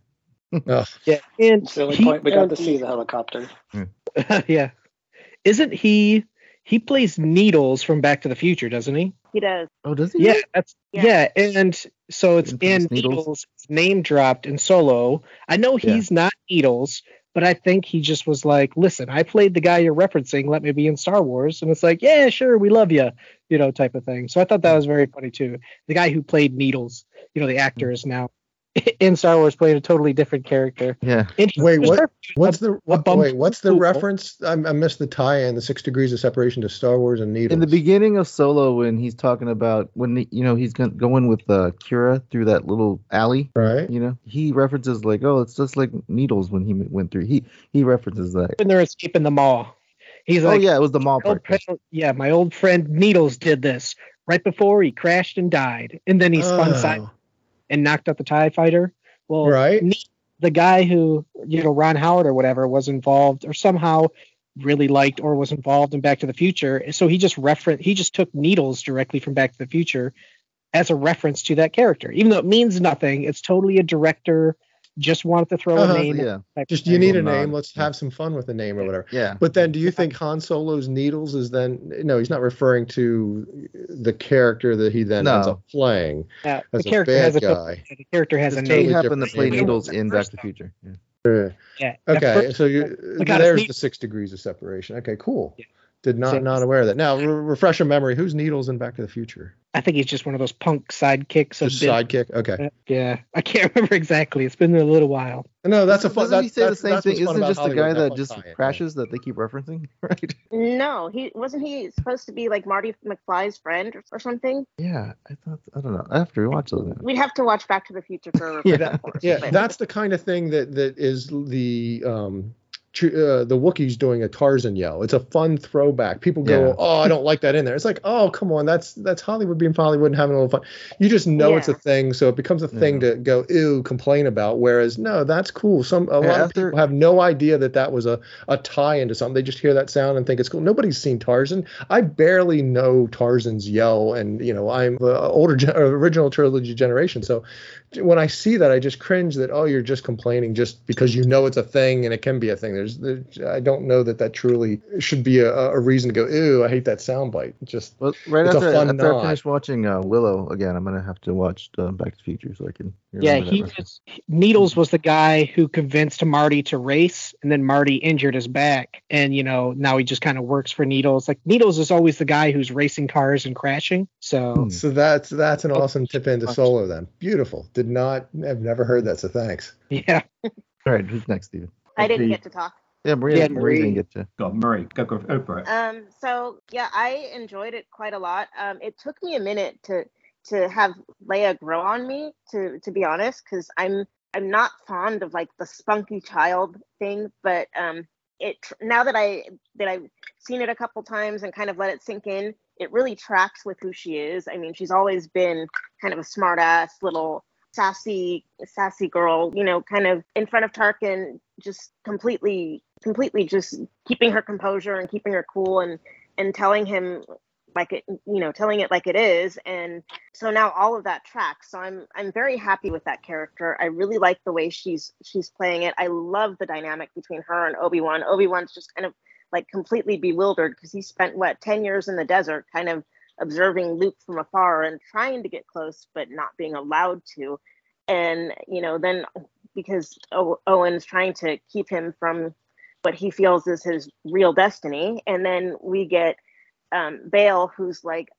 Ugh. yeah, and That's the only he- point we got to see the helicopter. yeah, isn't he? He plays Needles from Back to the Future, doesn't he? He does. Oh, does he? Yeah, that's yeah. Yeah. and so it's Infamous in Needles? Needles. name dropped in Solo. I know Yeah. he's not Needles, but I think he just was like, "Listen, I played the guy you're referencing. Let me be in Star Wars." And it's like, "Yeah, sure, we love you," you know, type of thing. So I thought that was very funny too. The guy who played Needles, you know, the actor hmm. is now in Star Wars playing a totally different character. Yeah. Wait, what? What's the what, wait? What's the reference? I, I missed the tie-in. The six degrees of separation to Star Wars and Needles. In the beginning of Solo, when he's talking about when he, you know he's going with uh, Qi'ra through that little alley, right? you know, he references like, "Oh, it's just like needles." When he went through, he he references that. when they're escaping the mall. He's oh like, yeah, it was the mall part. friend- yeah, my old friend Needles did this right before he crashed and died, and then he spun Oh. side and knocked out the Tie Fighter. Well, Right. The guy who you know Ron Howard or whatever was involved or somehow really liked or was involved in Back to the Future, so he just reference he just took Needles directly from Back to the Future as a reference to that character, even though it means nothing. It's totally a director just wanted to throw Uh-huh, a name. yeah. Just you need a name. Let's have some fun with the name or whatever. Yeah. But then, do you think Han Solo's needles is then? No, he's not referring to the character that he then ends up playing Yeah, as the a character bad has a guy. the character has a He totally name. happened to play name. needles in Back to the Future. Yeah. Yeah. Yeah. Okay, first- so you Look at his there's the six degrees of separation. Okay, cool. Did So- not not aware of that. Now re- refresh your memory. Who's Needles in Back to the Future? I think he's just one of those punk sidekicks. Just sidekick. Okay. Yeah, I can't remember exactly. It's been a little while. No, that's a fun. Doesn't That, he say the same thing? Isn't about just the guy that fun just tie-in, yeah. crashes that they keep referencing, right? No, he wasn't he supposed to be like Marty McFly's friend or, or something? Yeah, I thought I don't know. I have to rewatch those. now. We'd have to watch Back to the Future for Yeah. that. course, Yeah, but- that's the kind of thing that that is the um Ch- uh, the Wookiees doing a Tarzan yell. It's a fun throwback. People go, Yeah. "Oh, I don't like that in there." It's like, "Oh, come on, that's that's Hollywood being Hollywood and having a little fun." You just know it's a thing, so it becomes a thing to go ew, complain about. Whereas, no, that's cool. Some a lot of people have no idea that that was a a tie into something. They just hear that sound and think it's cool. Nobody's seen Tarzan. I barely know Tarzan's yell, and you know, I'm the older gen- original trilogy generation, so when I see that, I just cringe that oh, you're just complaining just because you know it's a thing and it can be a thing. There's, there, I don't know that that truly should be a, a reason to go ew. I hate that soundbite. Just Well, right it's after, a fun after I finish watching uh, Willow again, I'm gonna have to watch uh, Back to the Future so I can. Yeah, he reference. was Needles was the guy who convinced Marty to race, and then Marty injured his back, and you know now he just kind of works for Needles. Like Needles is always the guy who's racing cars and crashing. So So that's that's Oh, an awesome tip into solo then. Beautiful. Did not I've never heard that, so thanks. yeah. All right, who's next, Steven? I didn't The- get to talk. Yeah, Maria. Yeah, Maria didn't get to. Go on, Murray. Go, go, go for it. Um, so yeah, I enjoyed it quite a lot. Um, it took me a minute to to have Leia grow on me, to to be honest, because I'm I'm not fond of like the spunky child thing, but um, it now that I that I've seen it a couple times and kind of let it sink in, it really tracks with who she is. I mean, she's always been kind of a smart ass little sassy sassy girl, you know, kind of in front of Tarkin, just completely completely just keeping her composure and keeping her cool and and telling him like it you know telling it like it is and so now all of that tracks. So i'm i'm very happy with that character. I really like the way she's she's playing it. I love the dynamic between her and obi-wan. Obi-wan's just kind of like completely bewildered because he spent what 10 years in the desert kind of observing luke from afar and trying to get close but not being allowed to. And you know then because o- owen's trying to keep him from what he feels is his real destiny and then we get um, Bail, who's like,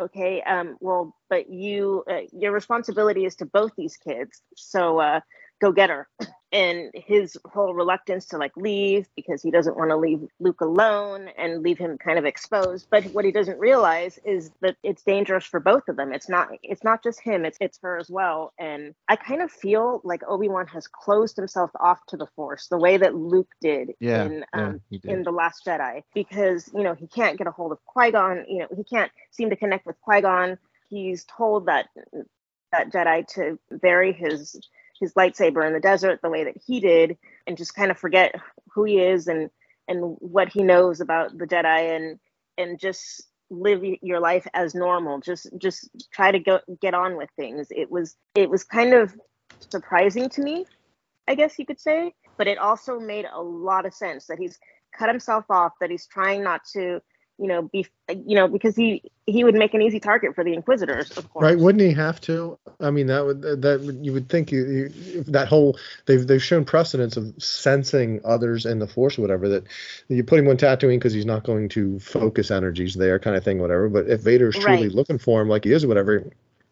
okay, um, well, but you, uh, your responsibility is to both these kids, so uh, go get her. And his whole reluctance to like leave because he doesn't want to leave Luke alone and leave him kind of exposed. But what he doesn't realize is that it's dangerous for both of them. It's not, it's not just him. It's it's her as well. And I kind of feel like Obi Wan has closed himself off to the Force the way that Luke did Yeah, in um, he did. in the Last Jedi because you know he can't get a hold of Qui Gon. You know he can't seem to connect with Qui Gon. He's told that that Jedi to bury his his lightsaber in the desert the way that he did, and just kind of forget who he is and and what he knows about the Jedi and and just live your life as normal. Just just try to go get on with things. It was it was kind of surprising to me, I guess you could say, but it also made a lot of sense that he's cut himself off, that he's trying not to, you know, be, you know, because he he would make an easy target for the Inquisitors, of course. Right? Wouldn't he have to? I mean, that would that you would think you, you that whole they've they've shown precedence of sensing others in the Force, or whatever. That you put him on Tatooine because he's not going to focus energies there, kind of thing, whatever. But if Vader's truly Right. looking for him like he is, or whatever.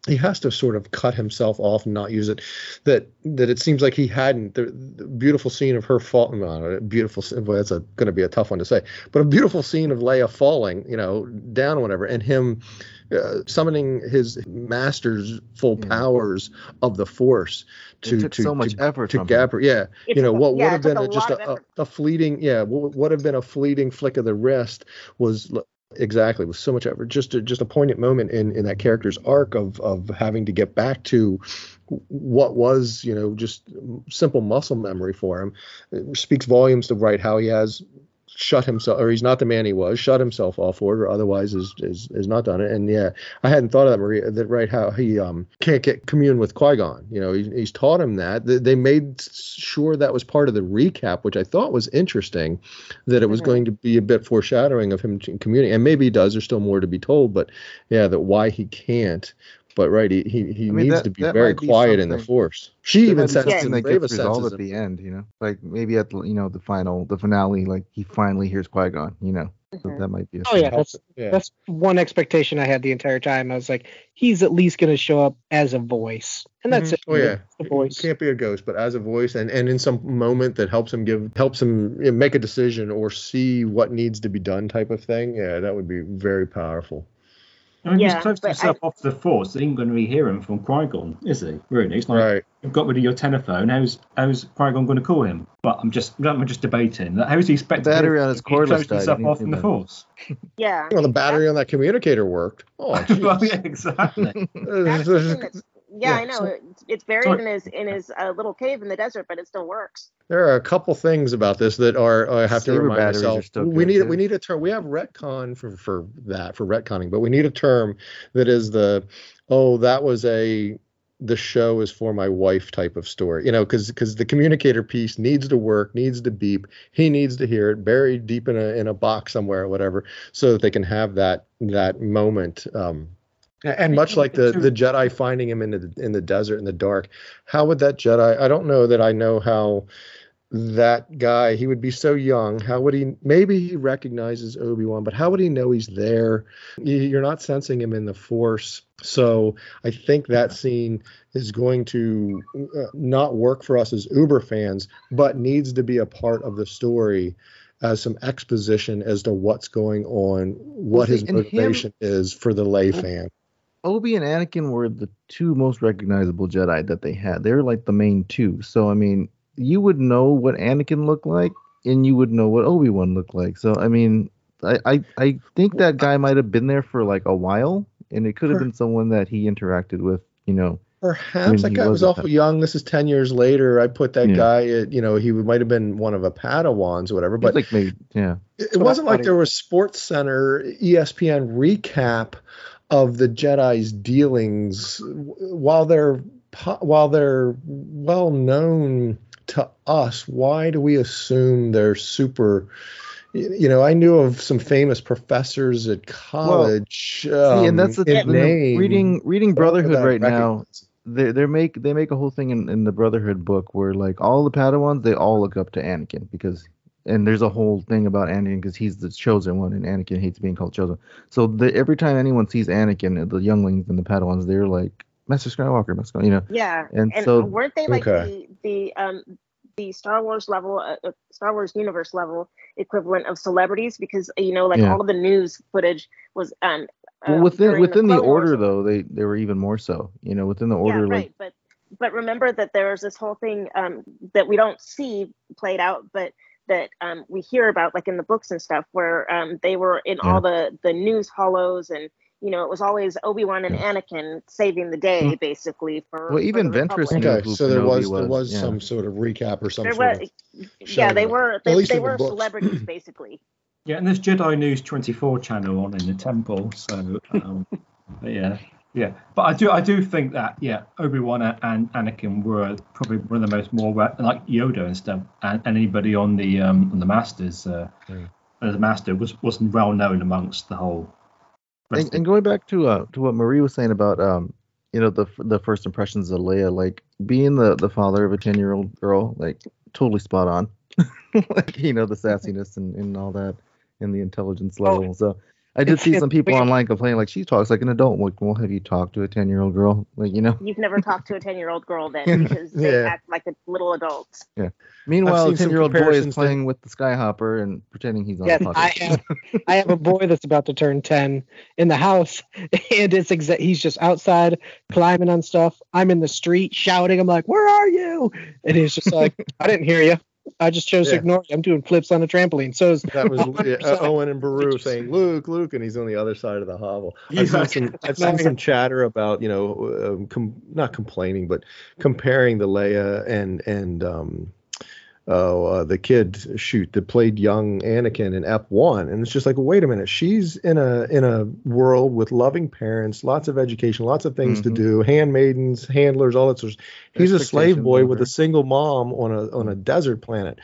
He has to sort of cut himself off and not use it. That that it seems like he hadn't. The, the beautiful scene of her fall. No, a beautiful. Well, that's going to be a tough one to say. But a beautiful scene of Leia falling, you know, down or whatever, and him uh, summoning his master's full powers of the force to It took to so much to, effort to from him. her. Yeah, It's you know what yeah, would have been a a, just a, a, a fleeting yeah what would have been a fleeting flick of the wrist was l- exactly with so much effort. Just a, just a poignant moment in in that character's arc of of having to get back to what was you know just simple muscle memory for him. It speaks volumes to right how he has shut himself or he's not the man he was shut himself off for it or otherwise is is, is not done it and yeah i hadn't thought of that maria that right how he um can't get commune with qui-gon you know he, he's taught him that They- made sure that was part of the recap which i thought was interesting that it was Mhm. going to be a bit foreshadowing of him communing and maybe he does there's still more to be told but yeah that why he can't but right he he, he I mean, needs that- to be very might be quiet in the force she There even says something in that gets resolved at the end, you know, like maybe at the you know the final, the finale, like he finally hears Qui Gon, you know, so Mhm. that might be. A Oh yeah, that's yeah. that's one expectation I had the entire time. I was like, he's at least going to show up as a voice, and that's Mhm. it. Oh yeah, the voice. He can't be a ghost, but as a voice, and and in some moment that helps him give helps him make a decision or see what needs to be done, type of thing. Yeah, that would be very powerful. I mean, Yeah, he's closed but himself off to the Force. He ain't going to be hearing from Qui Gon, is he? Really? It's like Right. you've got rid of your telephone. How's how's Qui Gon going to call him? But I'm just I'm just debating. How is he expected? battery to on his he cordless closed died, himself off from the. Force. Yeah. Well, the battery on that communicator worked. Oh, well, yeah, exactly. That's the thing that's, yeah, Yeah, I know. so- it's, it's buried Sorry. in his in his uh, little cave in the desert, but it still works. There are a couple things about this that are I have to remind myself. We need too. we need a term. We have retcon for for that for retconning, but we need a term that is the oh that was a the show is for my wife type of story. You know, because because the communicator piece needs to work, needs to beep. He needs to hear it buried deep in a in a box somewhere or whatever, so that they can have that that moment. Um, a- and much like the the Jedi finding him in the in the desert in the dark, how would that Jedi? I don't know that I know how that guy he would be so young how would he maybe he recognizes obi-wan but how would he know he's there? You- you're not sensing him in the force. So i think that scene is going to uh, not work for us as uber fans but needs to be a part of the story as some exposition as to what's going on what see, his and him- motivation is for the lay fan Obi and Anakin were the two most recognizable Jedi that they had. They were like the main two. So I mean, you would know what Anakin looked like, and you would know what Obi Wan looked like. So I mean, I, I I think that guy might have been there for like a while, and it could have been someone that he interacted with. You know, Perhaps that guy was a awful young. This is ten years later. I put that Yeah. guy at, you know, he might have been one of a Padawans or whatever. But like maybe, yeah. it, it wasn't like there was Sports Center, ESPN recap of the Jedi's dealings while they're while they're well known to us. Why do we assume they're super? You know, I knew of some famous professors at college. See, and that's the um, thing. name, Reading reading but I don't know Brotherhood right now. They they make they make a whole thing in, in the Brotherhood book where like all the Padawans they all look up to Anakin because and there's a whole thing about Anakin because he's the chosen one and Anakin hates being called chosen. So the, every time anyone sees Anakin, the younglings and the Padawans, they're like Master Skywalker, Master, you know. Yeah, And and so- weren't they like Okay. the the um the Star Wars level, uh, uh, Star Wars universe level equivalent of celebrities? Because you know, like Yeah. all of the news footage was um. Well, uh, within during within the, Clone Wars. order though, they they were even more so. You know, within the order, yeah, like right. But but remember that there was this whole thing um, that we don't see played out, but that um, we hear about, like in the books and stuff, where um, they were in all the the news hollows, and you know it was always Obi Wan and Anakin saving the day, basically for. Well, for even the Ventress Republic. Okay, who so there Kenobi was, there was, was yeah. some sort of recap or some There sort was, of yeah, they were it, they, at least they in the were books. celebrities basically. Yeah, and there's Jedi News 24 channel on in the temple. So um, yeah, yeah. But I do I do think that yeah, Obi Wan and Anakin were probably one of the most more like Yoda and stuff, and anybody on the um on the Masters. Uh, Hmm. as a master was wasn't well known amongst the whole. and, and going back to uh to what Marie was saying about um you know the the first impressions of Leia like being the the father of a 10 year old girl like totally spot on like you know the sassiness and, and all that and the intelligence Oh, level so I did it's- see some people weird. online complaining like she talks like an adult like well have you talked to a 10 year old girl like you know You've never talked to a ten year old girl then because they act like a little adults. meanwhile a 10 year old boy is comparisons that- playing with the skyhopper and pretending he's on Yes, the I have I have a boy that's about to turn 10 in the house and it's exa- he's just outside climbing on stuff. I'm in the street shouting. I'm like, "Where are you?" And he's just like, "I didn't hear you. I just chose to ignore you. I'm doing flips on a trampoline." So That was yeah, Owen and Beru saying, "Luke, Luke," and he's on the other side of the hovel. I've Yeah. seen some, I've seen some chatter about, you know, um, com- not complaining, but comparing the Leia and and um, uh, the kid shoot that played young Anakin in Ep One, and it's just like, wait a minute, she's in a in a world with loving parents, lots of education, lots of things Mhm. to do, handmaidens, handlers, all that sort of. He's a slave boy with a single mom on a on a desert planet.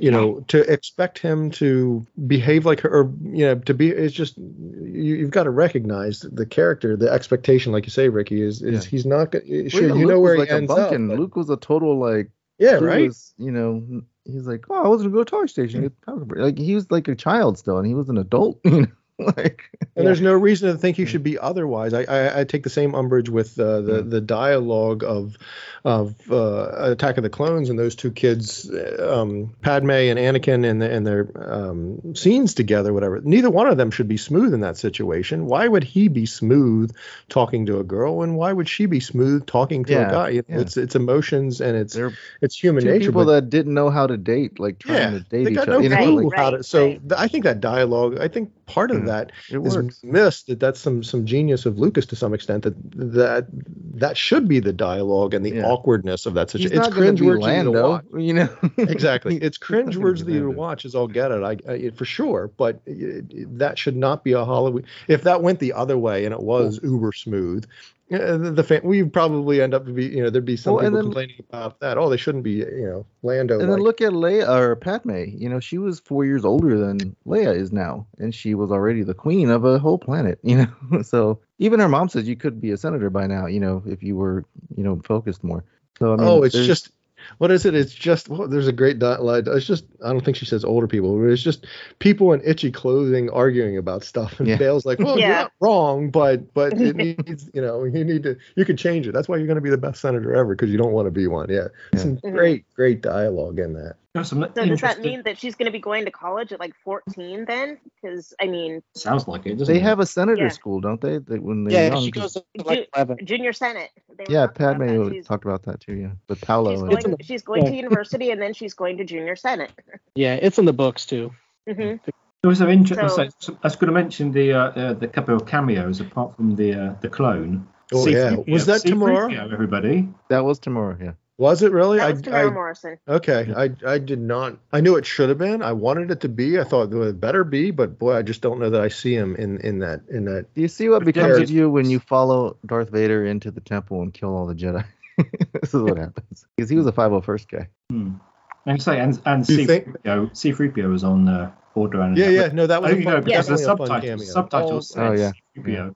You know, to expect him to behave like her, or you know, to be it's just you, you've got to recognize the character, the expectation, like you say, Ricky, is is Yeah. he's not. Well, Sure, yeah, you Luke know where like he a ends up. but- Luke was a total like yeah, He right. was, you know, he's like, oh, I was gonna go to a Tosche Station. Get power break." Like he was like a child still, and he was an adult. You know? like, And there's no reason to think he should be otherwise. I, I, I take the same umbrage with uh, the the dialogue of of uh, Attack of the Clones and those two kids, um, Padme and Anakin, and, the, and their um, scenes together. Whatever. Neither one of them should be smooth in that situation. Why would he be smooth talking to a girl, and why would she be smooth talking to Yeah, a guy? You know, yeah. It's it's emotions and it's they're it's human two nature. people but- that didn't know how to date, like trying to date they each got other. no you know, clue like, how. So right. th- I think that dialogue. I think part of Mm. that is missed. That that's some some genius of Lucas to some extent. That that that should be the dialogue and the Yeah. awkwardness of that situation. It's not going to cringeworthy to watch. you know. Exactly, it's He's not gonna cringeworthy to watch. As I'll get it, I, I for sure. But it, it- that should not be a Halloween. If that went the other way and it was uber smooth. The, the fan, we probably end up to be, you know, there'd be some Well, people then- complaining about that. Oh, they shouldn't be, you know, Lando. And then look at Leia or Padme. You know, she was four years older than Leia is now, and she was already the queen of a whole planet. You know, so even her mom says you could be a senator by now. You know, if you were, you know, focused more. So I mean, oh, it's just what is it? It's just well, there's a great di- line. It's just I don't think she says older people. but It's just people in itchy clothing arguing about stuff, and Yeah. Bail's like, "Well, you're not wrong, but but it needs, you know, you need to you can change it. That's why you're going to be the best senator ever because you don't want to be one." Yeah, Yeah. some Mhm. great great dialogue in that. There's some So does that mean that she's going to be going to college at like 14 then? Because I mean, Sounds like it, they it? have a senator Yeah. school, don't they? they when they're Yeah, young. she 'cause- goes to like Ju- 11. junior senate. They yeah, talking about Padme that. Talked about that too. Yeah, with Paolo. she's and- It's in going, the- she's going to university and then she's going to junior senate. Yeah, it's in the books too. hmm There was some interesting. So- So, I was going to mention the uh, uh, the couple of cameos apart from the uh, the clone. Oh yeah, C-3PO was that Temuera? C-3PO, Everybody. that was Temuera. Yeah. Was it really? That I, was Temuera I Morrison. okay. I I did not. I knew it should have been. I wanted it to be. I thought it better be, but boy, I just don't know that I see him in in that in that. Do you see what becomes of you when you follow Darth Vader into the temple and kill all the Jedi? this is what happens. Because he was a 501st guy. Hmm. And say and and You C-3PO, C-3PO was on uh, order and Yeah, yeah. No, that was Oh, a you fun, know, because the definitely a fun subtitles, cameo. subtitles Oh, said yeah. C-3PO.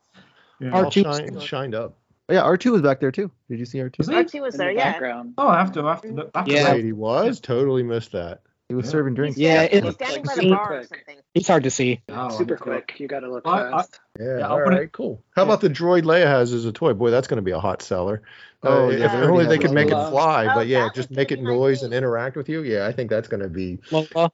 Yeah. all, all R2 shined, shined up. Oh, yeah, R2 was back there too. Did you see R2? Was he? Archie was there, the yeah. background. Oh, I have to I have to look back. Yeah. at. Right, he was. Totally missed that. He was Yeah. serving drinks. Yeah, He's it- standing by like the super bar or something. It's hard to see. Oh, Super I- quick. You got to look I- I- fast. Yeah, Yeah, I all cool. How about the droid Leia has as a toy? Boy, that's going to be a hot seller. Oh, Uh, yeah, if they only already they could make it fly, Oh, but yeah, just make it gonna be my noise and interact with you. Yeah, I think that's going to be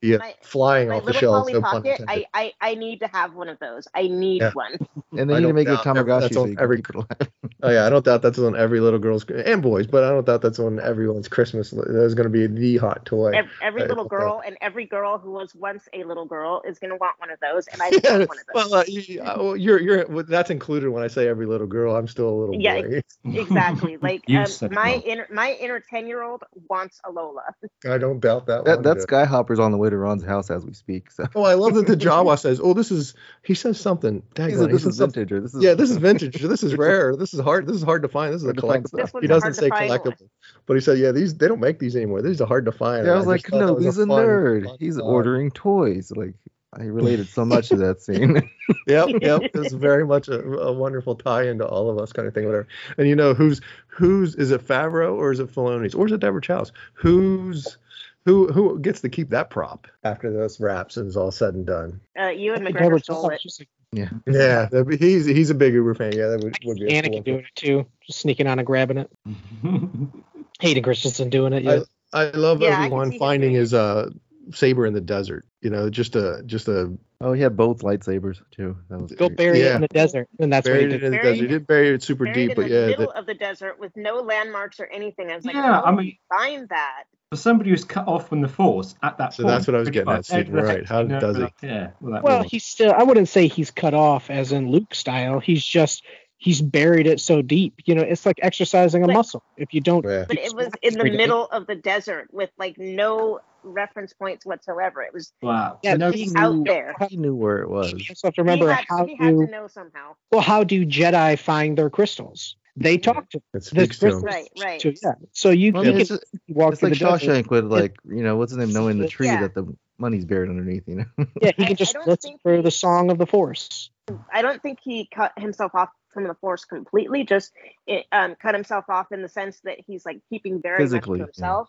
yeah, My- flying My off the little shelves. No pun Pocket, intended. I, I, I need to have one of those. I need Yeah. one. And they I need to make it a Tamagotchi that's so on you every- keep it alive. Oh yeah, I don't doubt that's on every little girl's and boys, but I don't doubt that's on everyone's Christmas. That's going to be the hot toy. Ev- Every little okay. girl and every girl who was once a little girl is going to want one of those, and I Yeah, want one of those. well, uh, you, uh, well, you're you're that's included when I say every little girl. I'm still a little Yeah, boy. exactly. Like You um, my no. inner my inner ten year old wants a Lola. I don't doubt that. That one that. Skyhopper's on the way to Ron's house as we speak. So Oh, I love that the Jawa says, "Oh, this is." He says something. Dang, He it, said, this is vintage this is Yeah, this is vintage. This is rare. This is hard. This is hard to find. This is a Hard to find collectible. stuff. This one's He doesn't say hard to find one. collectible, but he said, "Yeah, these they don't make these anymore. These are hard to find." Yeah, I And was like, just thought that no, was he's a fun- nerd. fun He's thought. ordering toys. Like I related so much to that scene. Yep, yep. It's very much a, a wonderful tie-in to all of us, kind of thing. Whatever. And you know, who's who's is it Favreau or is it Filoni's or is it Deborah Chow's? Who's who who gets to keep that prop after this wraps and is all said and done? Uh, you and Deborah McGregor stole Chow, it. like, yeah. Yeah, be- he's he's a big Uber fan. Yeah, that would, would be a Anakin cool doing it too, just sneaking on and grabbing it. Hayden Christensen doing it. Yeah. I love Yeah, everyone see finding his uh saber in the desert. You know, just a just a Oh, he had both lightsabers too. That was Go great. bury it in the desert, and that's what he buried it did. in the Buried- desert. He didn't bury it super deep, in but the yeah, middle the, of the desert with no landmarks or anything. I was like, Yeah, how I oh, mean- you find that? For somebody who's cut off from the force at that So point. that's what I was getting at, much, Stephen, right. How you know, does he? Yeah. Well, that Well, he's still. I wouldn't say he's cut off as in Luke style. He's just he's buried it so deep. You know, it's like exercising a But- muscle. If you don't, yeah. But it was in the middle of the desert with like no reference points whatsoever. It was Wow. Yeah, You know, he out knew- there. He knew where it was. you also have to remember he had, how he had do to know somehow. well how do Jedi find their crystals? They talk to It the speaks crystals. Right, right. To, yeah. So you, Well, you I can it's, walk it's through like the desert. Shawshank with like you know what's his name knowing the tree Yeah. that the money's buried underneath. You know. Yeah, he can just I don't listen for the song of the Force. I don't think he cut himself off from the force completely. Just it, um, cut himself off in the sense that he's like keeping very Physically, much to himself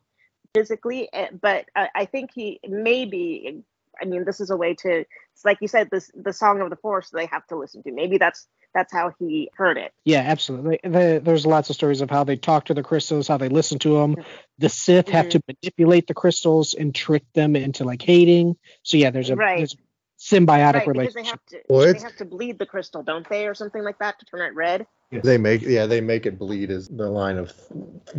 physically. eh, But I, I think he maybe I mean, this is a way to, it's like you said, this the song of the Force they have to listen to. Maybe that's that's how he heard it. Yeah, absolutely. The, there's lots of stories of how they talk to the crystals, how they listen to them. The Sith have to manipulate the crystals and trick them into like hating. So yeah, there's a, Right. there's a symbiotic right, because they relationship. have to Well, they have to bleed the crystal, don't they, or something like that to turn it red. They make yeah they make it bleed is the line of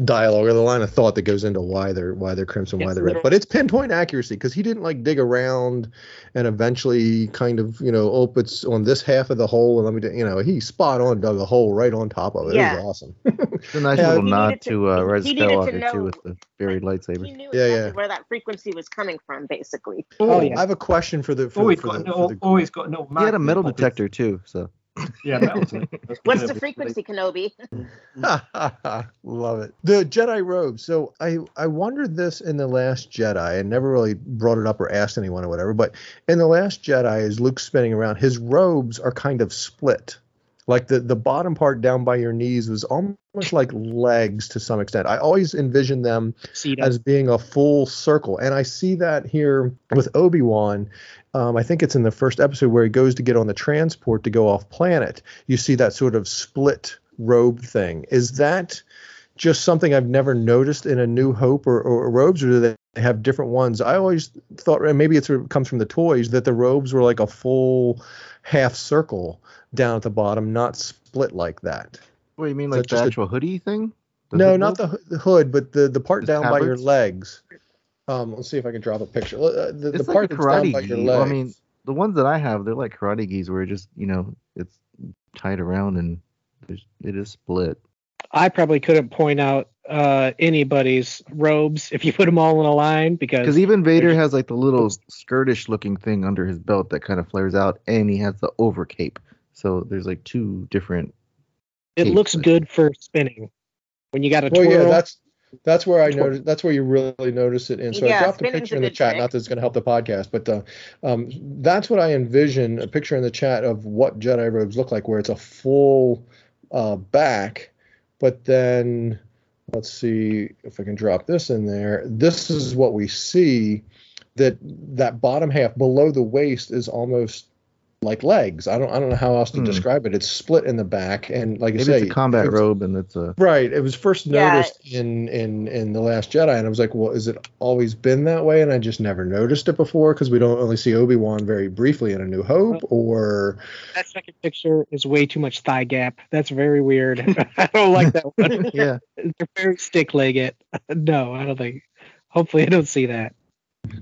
dialogue or the line of thought that goes into why they're why they're crimson why Yes, they're red but it's pinpoint accuracy because he didn't like dig around and eventually kind of you know oh it's on this half of the hole and let me do, you know he spot on dug a hole right on top of it Yeah. it was awesome It's a nice Yeah, little nod to- to, uh, Rise of he to Skywalker too with the buried lightsaber. He knew Yeah, exactly yeah. where that frequency was coming from, basically. Oh, yeah. I have a question for the for, Always the, for, got, the, an, for the always got an old He had a metal detector too, so Yeah, metal detector. That's What's the frequency, Kenobi? Love it. The Jedi robes. So I I wondered this in the Last Jedi. I never really brought it up or asked anyone or whatever. But in the Last Jedi, as Luke's spinning around, his robes are kind of split. Like the the bottom part down by your knees was almost like legs to some extent. I always envisioned them as being a full circle. And I see that here with Obi Wan. Um, I think it's in the first episode where he goes to get on the transport to go off planet. You see that sort of split robe thing. Is that just something I've never noticed in A New Hope or, or robes, or do they have different ones? I always thought, and maybe it's, it comes from the toys, that the robes were like a full half circle down at the bottom, not split like that. what do you mean like the just a- actual hoodie thing? The no, hood not the, the hood, but the, the part The down by your legs. Um, let's see if I can drop a picture. Uh, The, the It's part like a that's down karate by your legs. Well, I mean, the ones that I have, they're like karate gis where it just you know it's tied around and it is split. I probably couldn't point out uh, anybody's robes if you put them all in a line because Because even Vader has like the little skirtish looking thing under his belt that kind of flares out, and he has the over cape. So there's like two different. it capes. looks good for spinning. When you got a well, twirl, yeah, that's that's where I Twirl. noticed. That's where you really notice it. And so I dropped a picture in the chat. trick. Not that it's going to help the podcast, but uh, um, that's what I envision. A picture in the chat of what Jedi robes look like, where it's a full uh, back, but then let's see if I can drop this in there. This is what we see. That that bottom half below the waist is almost like legs. I don't I don't know how else to Hmm. describe it. It's split in the back, and like Maybe I say, it's a combat it's- robe, and it's a. Right. It was first Yeah. noticed in in in the Last Jedi, and I was like, well, is it always been that way? And I just never noticed it before because we don't only see Obi Wan very briefly in A New Hope, or that second picture is way too much thigh gap. That's very weird. I don't like that one. Yeah, They're very stick legged. No, I don't think. Hopefully, I don't see that.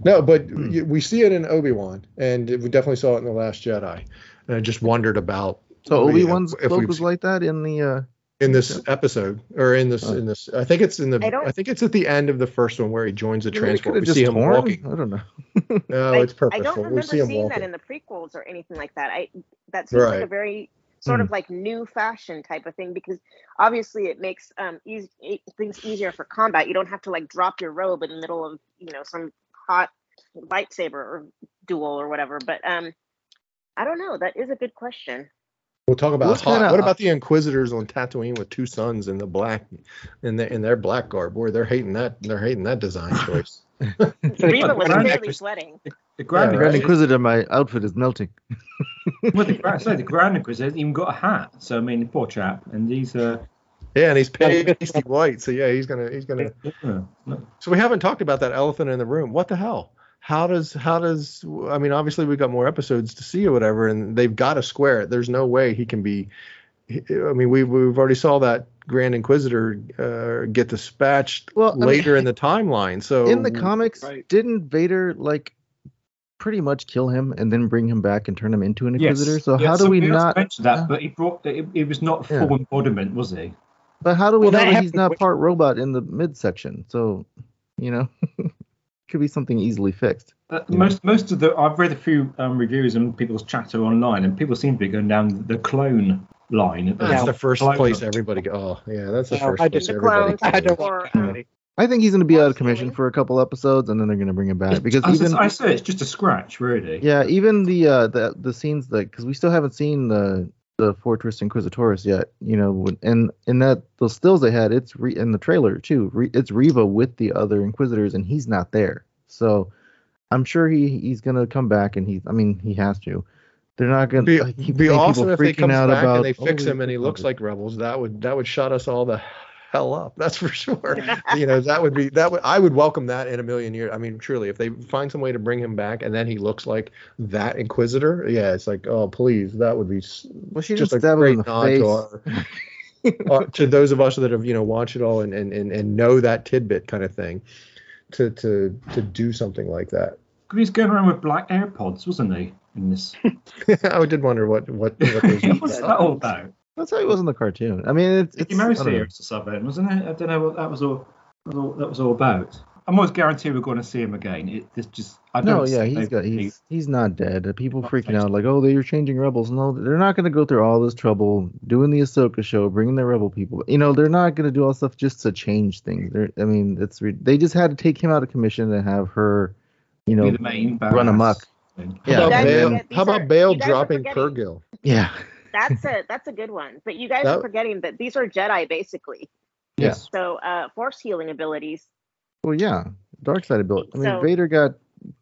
No, but Hmm. we see it in Obi Wan, and we definitely saw it in the Last Jedi. And I just wondered about so Obi Wan's if cloak was like that in the. uh in this episode or in this Oh. in this. I think it's in the. I I think it's at the end of the first one where he joins the transport. We see him torn? walking. I don't know. No, I, it's purposeful. I don't we remember see him seeing that in the prequels or anything like that. I that seems like a very sort Hmm. of like new fashion type of thing because obviously it makes um easy, things easier for combat. You don't have to like drop your robe in the middle of you know some hot lightsaber or duel or whatever. But um, I don't know. That is a good question. We'll talk about What's hot. kinda- what about the Inquisitors on Tatooine with two suns in the black, in their in their black garb? Boy, they're hating that. They're hating that design choice. Reva was Grand clearly sweating. The Grand Yeah, Grand Inquisitor, Inquisitor, my outfit is melting. well, the, Grand- sorry, the Grand Inquisitor even got a hat. So I mean, poor chap. And these uh, yeah, and he's pasty white, so yeah, he's gonna he's gonna. yeah. So we haven't talked about that elephant in the room. What the hell? How does how does I mean? Obviously, we've got more episodes to see or whatever, and they've got to square it. There's no way he can be. I mean, we we've already saw that Grand Inquisitor uh, get dispatched Well, I mean- later in the timeline. So in the comics, Right. didn't Vader like pretty much kill him and then bring him back and turn him into an Inquisitor? Yes. Inquisitor? So Yeah, how do we not? mentioned that? But he brought it, it was not Yeah. full embodiment, was he? But how do we Well, know that he's not with- part robot in the midsection? So, you know, could be something easily fixed. Uh, Most most of the I've read a few um, reviews and people's chatter online, and people seem to be going down the clone line. that's Yeah. the first Clone. place everybody go. Oh, yeah, that's the No, first I place everybody. clones I don't goes. or comedy. I think he's going to be out of commission for a couple episodes, and then they're going to bring him back because I, even I say it's just a scratch, really. yeah, even the uh the the scenes that because we still haven't seen the the Fortress Inquisitoris yet, you know, and in that those stills they had, it's re, in the trailer too. Re, it's Reva with the other Inquisitors, and he's not there. So I'm sure he he's gonna come back, and he. I mean, he has to. They're not gonna Be, like, be awesome if they freaking comes out back about, and they fix "Oh, him and he looks like Rebels. That would that would shut us all the hell up. That's for sure. you know that would be that would I would welcome that in a million years. I mean, truly, if they find some way to bring him back and then he looks like that Inquisitor, yeah, it's like oh please, that would be Well, she just didn't a great in the nod face. to our, uh, to those of us that have you know watched it all and and, and, and know that tidbit kind of thing to to to do something like that. He was going around with black AirPods, wasn't he? In this, I did wonder what what, what those what's that all about? That's how he was in the cartoon. I mean, it's, Mickey it's Mouse I don't know. ears or something, wasn't it? I don't know what that was all. That was all, that was all about. I'm almost guaranteed we're going to see him again. It this just I don't No, yeah, he's got he's he's not dead. Uh, People Not freaking out like, oh, they're changing rebels. No, they're not going to go through all this trouble doing the Ahsoka show, bringing the rebel people. You know, they're not going to do all this stuff just to change things. They're, I mean, it's re- they just had to take him out of commission and have her, you know, the main run badass amok. thing. Yeah, how about guys and Bail, then- forget these how about are- Bail you guys are dropping forgetting- Purgil? yeah, That's a that's a good one. But you guys That- are forgetting that these are Jedi basically. yes. So uh, force healing abilities. Well, yeah, dark side ability. I mean, So- Vader got,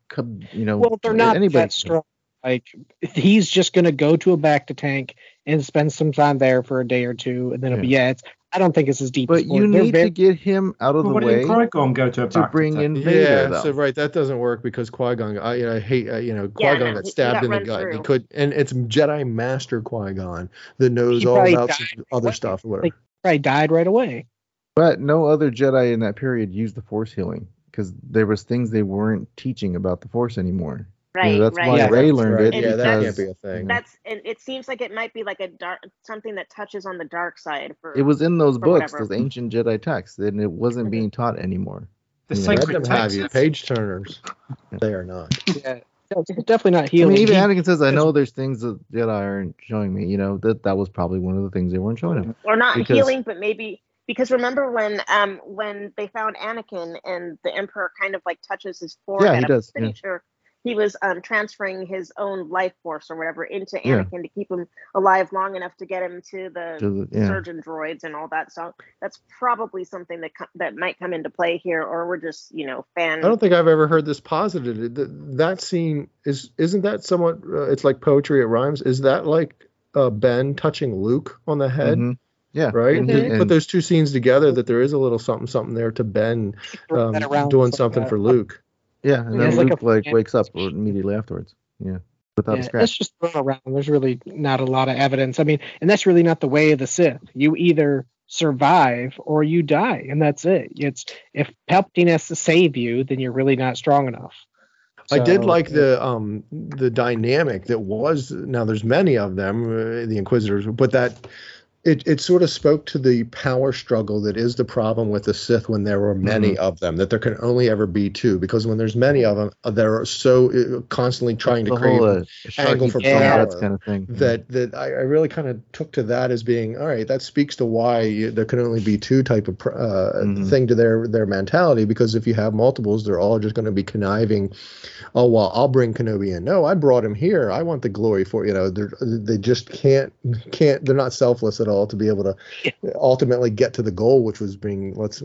co- you know, Well, they're not anybody. that strong. Like he's just gonna go to a back to tank and spend some time there for a day or two, and then it'll be yeah. It's I don't think it's as deep. But as you need very- to get him out of Well, the what way did Qui-Gon go to to bring attack? in Yeah, Vader. though. so right, that doesn't work because Qui Gon. I, you know, I hate uh, you know Qui Yeah, Gon no, got he- he stabbed got in the run gut. He could, and it's Jedi Master Qui Gon that knows all about some other away. stuff or whatever. Like- probably died right away. But no other Jedi in that period used the Force healing because there was things they weren't teaching about the Force anymore. You know, Right, that's right. why Yeah, Rey that's learned right. it. Yeah, that that's- can't be a thing. That's and it seems like it might be like a dark something that touches on the dark side for It was in those books, whatever. those ancient Jedi texts, and it wasn't being taught anymore. The You sacred them have you, page turners. They are not. Yeah, No, it's definitely not I healing. mean, even He- Anakin says, "I know there's things that Jedi aren't showing me." You know that that was probably one of the things they weren't showing him. or not Because- healing, but maybe because remember when um when they found Anakin and the Emperor kind of like touches his forehead. Yeah, he I'm does, pretty yeah. sure he was um transferring his own life force or whatever into Yeah. Anakin to keep him alive long enough to get him to the To the- yeah. surgeon droids and all that. So that's probably something that co- that might come into play here, or we're just you know fan. I don't think I've ever heard this posited. Th- That scene is isn't that somewhat? Uh, it's like poetry. It rhymes. Is that like uh, Ben touching Luke on the head? Mhm. Yeah, Right. and You Put those two scenes together. That there is a little something, something there to Ben um, doing something that. for Luke. Yeah, and then it's like a- like, yeah. wakes up immediately afterwards. Yeah, without a Yeah, scratch. it's just thrown around. There's really not a lot of evidence. I mean, and that's really not the way of the Sith. You either survive or you die, and that's it. It's if Palpatine has to save you, then you're really not strong enough. I did like the um the dynamic that was now there's many of them uh, the inquisitors but that it, it sort of spoke to the power struggle that is the problem with the Sith when there were many Mm-hmm. of them that there can only ever be two because when there's many of them uh, they're so uh, constantly trying to create whole uh, angle for Dog, power that kind of thing. that that I, I really kind of took to that as being all right. That speaks to why you, there can only be two type of uh, Mhm. thing to their their mentality. Because if you have multiples, they're all just going to be conniving. Oh well, I'll bring Kenobi in. No, I brought him here. I want the glory for you know. They just can't can't. They're not selfless at all to be able to ultimately get to the goal, which was being let's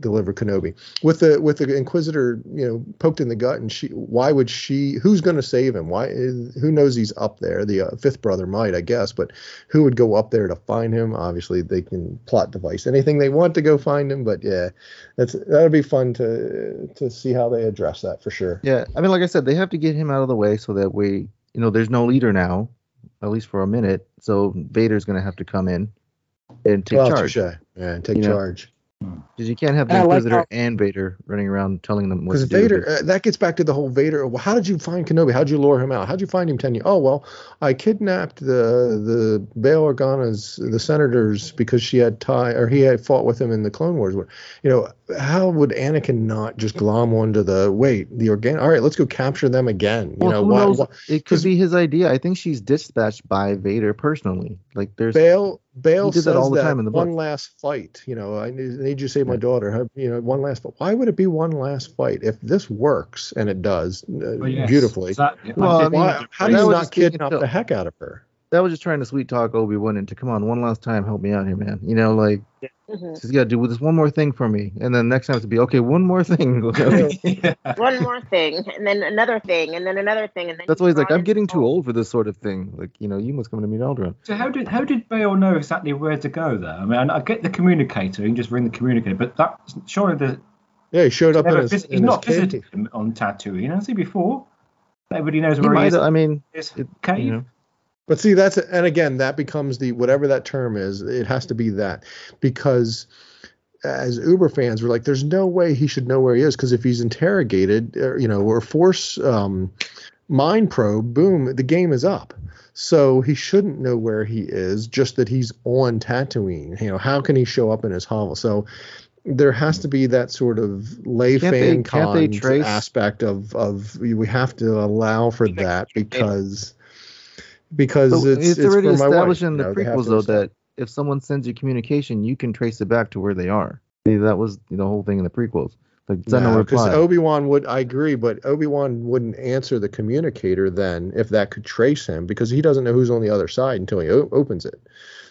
deliver Kenobi with the with the Inquisitor. You know, poked in the gut, and she. Why would she? Who's going to save him? Why? Who knows he's up there? The uh, fifth brother might, I guess, but who would go up there to find him? Obviously, they can plot device anything they want to go find him, but yeah, that's that'll be fun to to see how they address that for sure. Yeah, I mean, like I said, they have to get him out of the way so that way, you know, there's no leader now, at least for a minute. So Vader's gonna have to come in and take well, charge touche. Yeah, and take You charge. because you can't have the I like Inquisitor how- and Vader running around telling them what Because to do. Vader, uh, that gets back to the whole Vader. Well, how did you find Kenobi? How did you lure him out? How did you find him ten years? Oh well, I kidnapped the the Bail Organa's the senators because she had tie or he had fought with him in the Clone Wars. You know, how would Anakin not just glom onto the wait the Organa? All right, let's go capture them again. You Well, know, who why, knows? why, it 'cause- could be his idea. I think she's dispatched by Vader personally. Like there's Bail Bail He did that all the time in the one book. last fight. You know, I need, I need you to save my daughter. You know, one last. But why would it be one last fight if this works and it does uh, Well, yes, beautifully? exactly. Well, I mean, why, how that do you not just kidnap the heck out of her? That was just trying to sweet talk Obi Wan into come on one last time, help me out here, man. You know, like Mhm. just gotta do this one more thing for me, and then next time it's to be okay, one more thing. One more thing, and then another thing, and then another thing, and then That's why he's like, I'm getting into too old for this sort of thing. Like, you know, you must come to meet Alderaan. So how did how did Bail know exactly where to go there? I mean, I get the communicator, you can just ring the communicator, but that surely the Yeah, he showed up in his, vis- he's in his not cave. visited him on Tatooine, has he before? Everybody knows where he, might is. I mean, His it, cave. you know, But see, that's and again, that becomes the whatever that term is. It has to be that because as Uber fans, we're like, there's no way he should know where he is because if he's interrogated, or, you know, or force um, mind probe, boom, the game is up. So he shouldn't know where he is. Just that he's on Tatooine. You know, how can he show up in his hovel? So there has to be that sort of lay Can't fan they con trace- aspect of of we have to allow for that because because but it's, it's, it's already for my wife, established in the prequels though that if someone sends you communication, you can trace it back to where they are. See, That was the whole thing in the prequels. Like send No, because. Obi Wan would. I agree, but Obi Wan wouldn't answer the communicator then if that could trace him because he doesn't know who's on the other side until he o- opens it.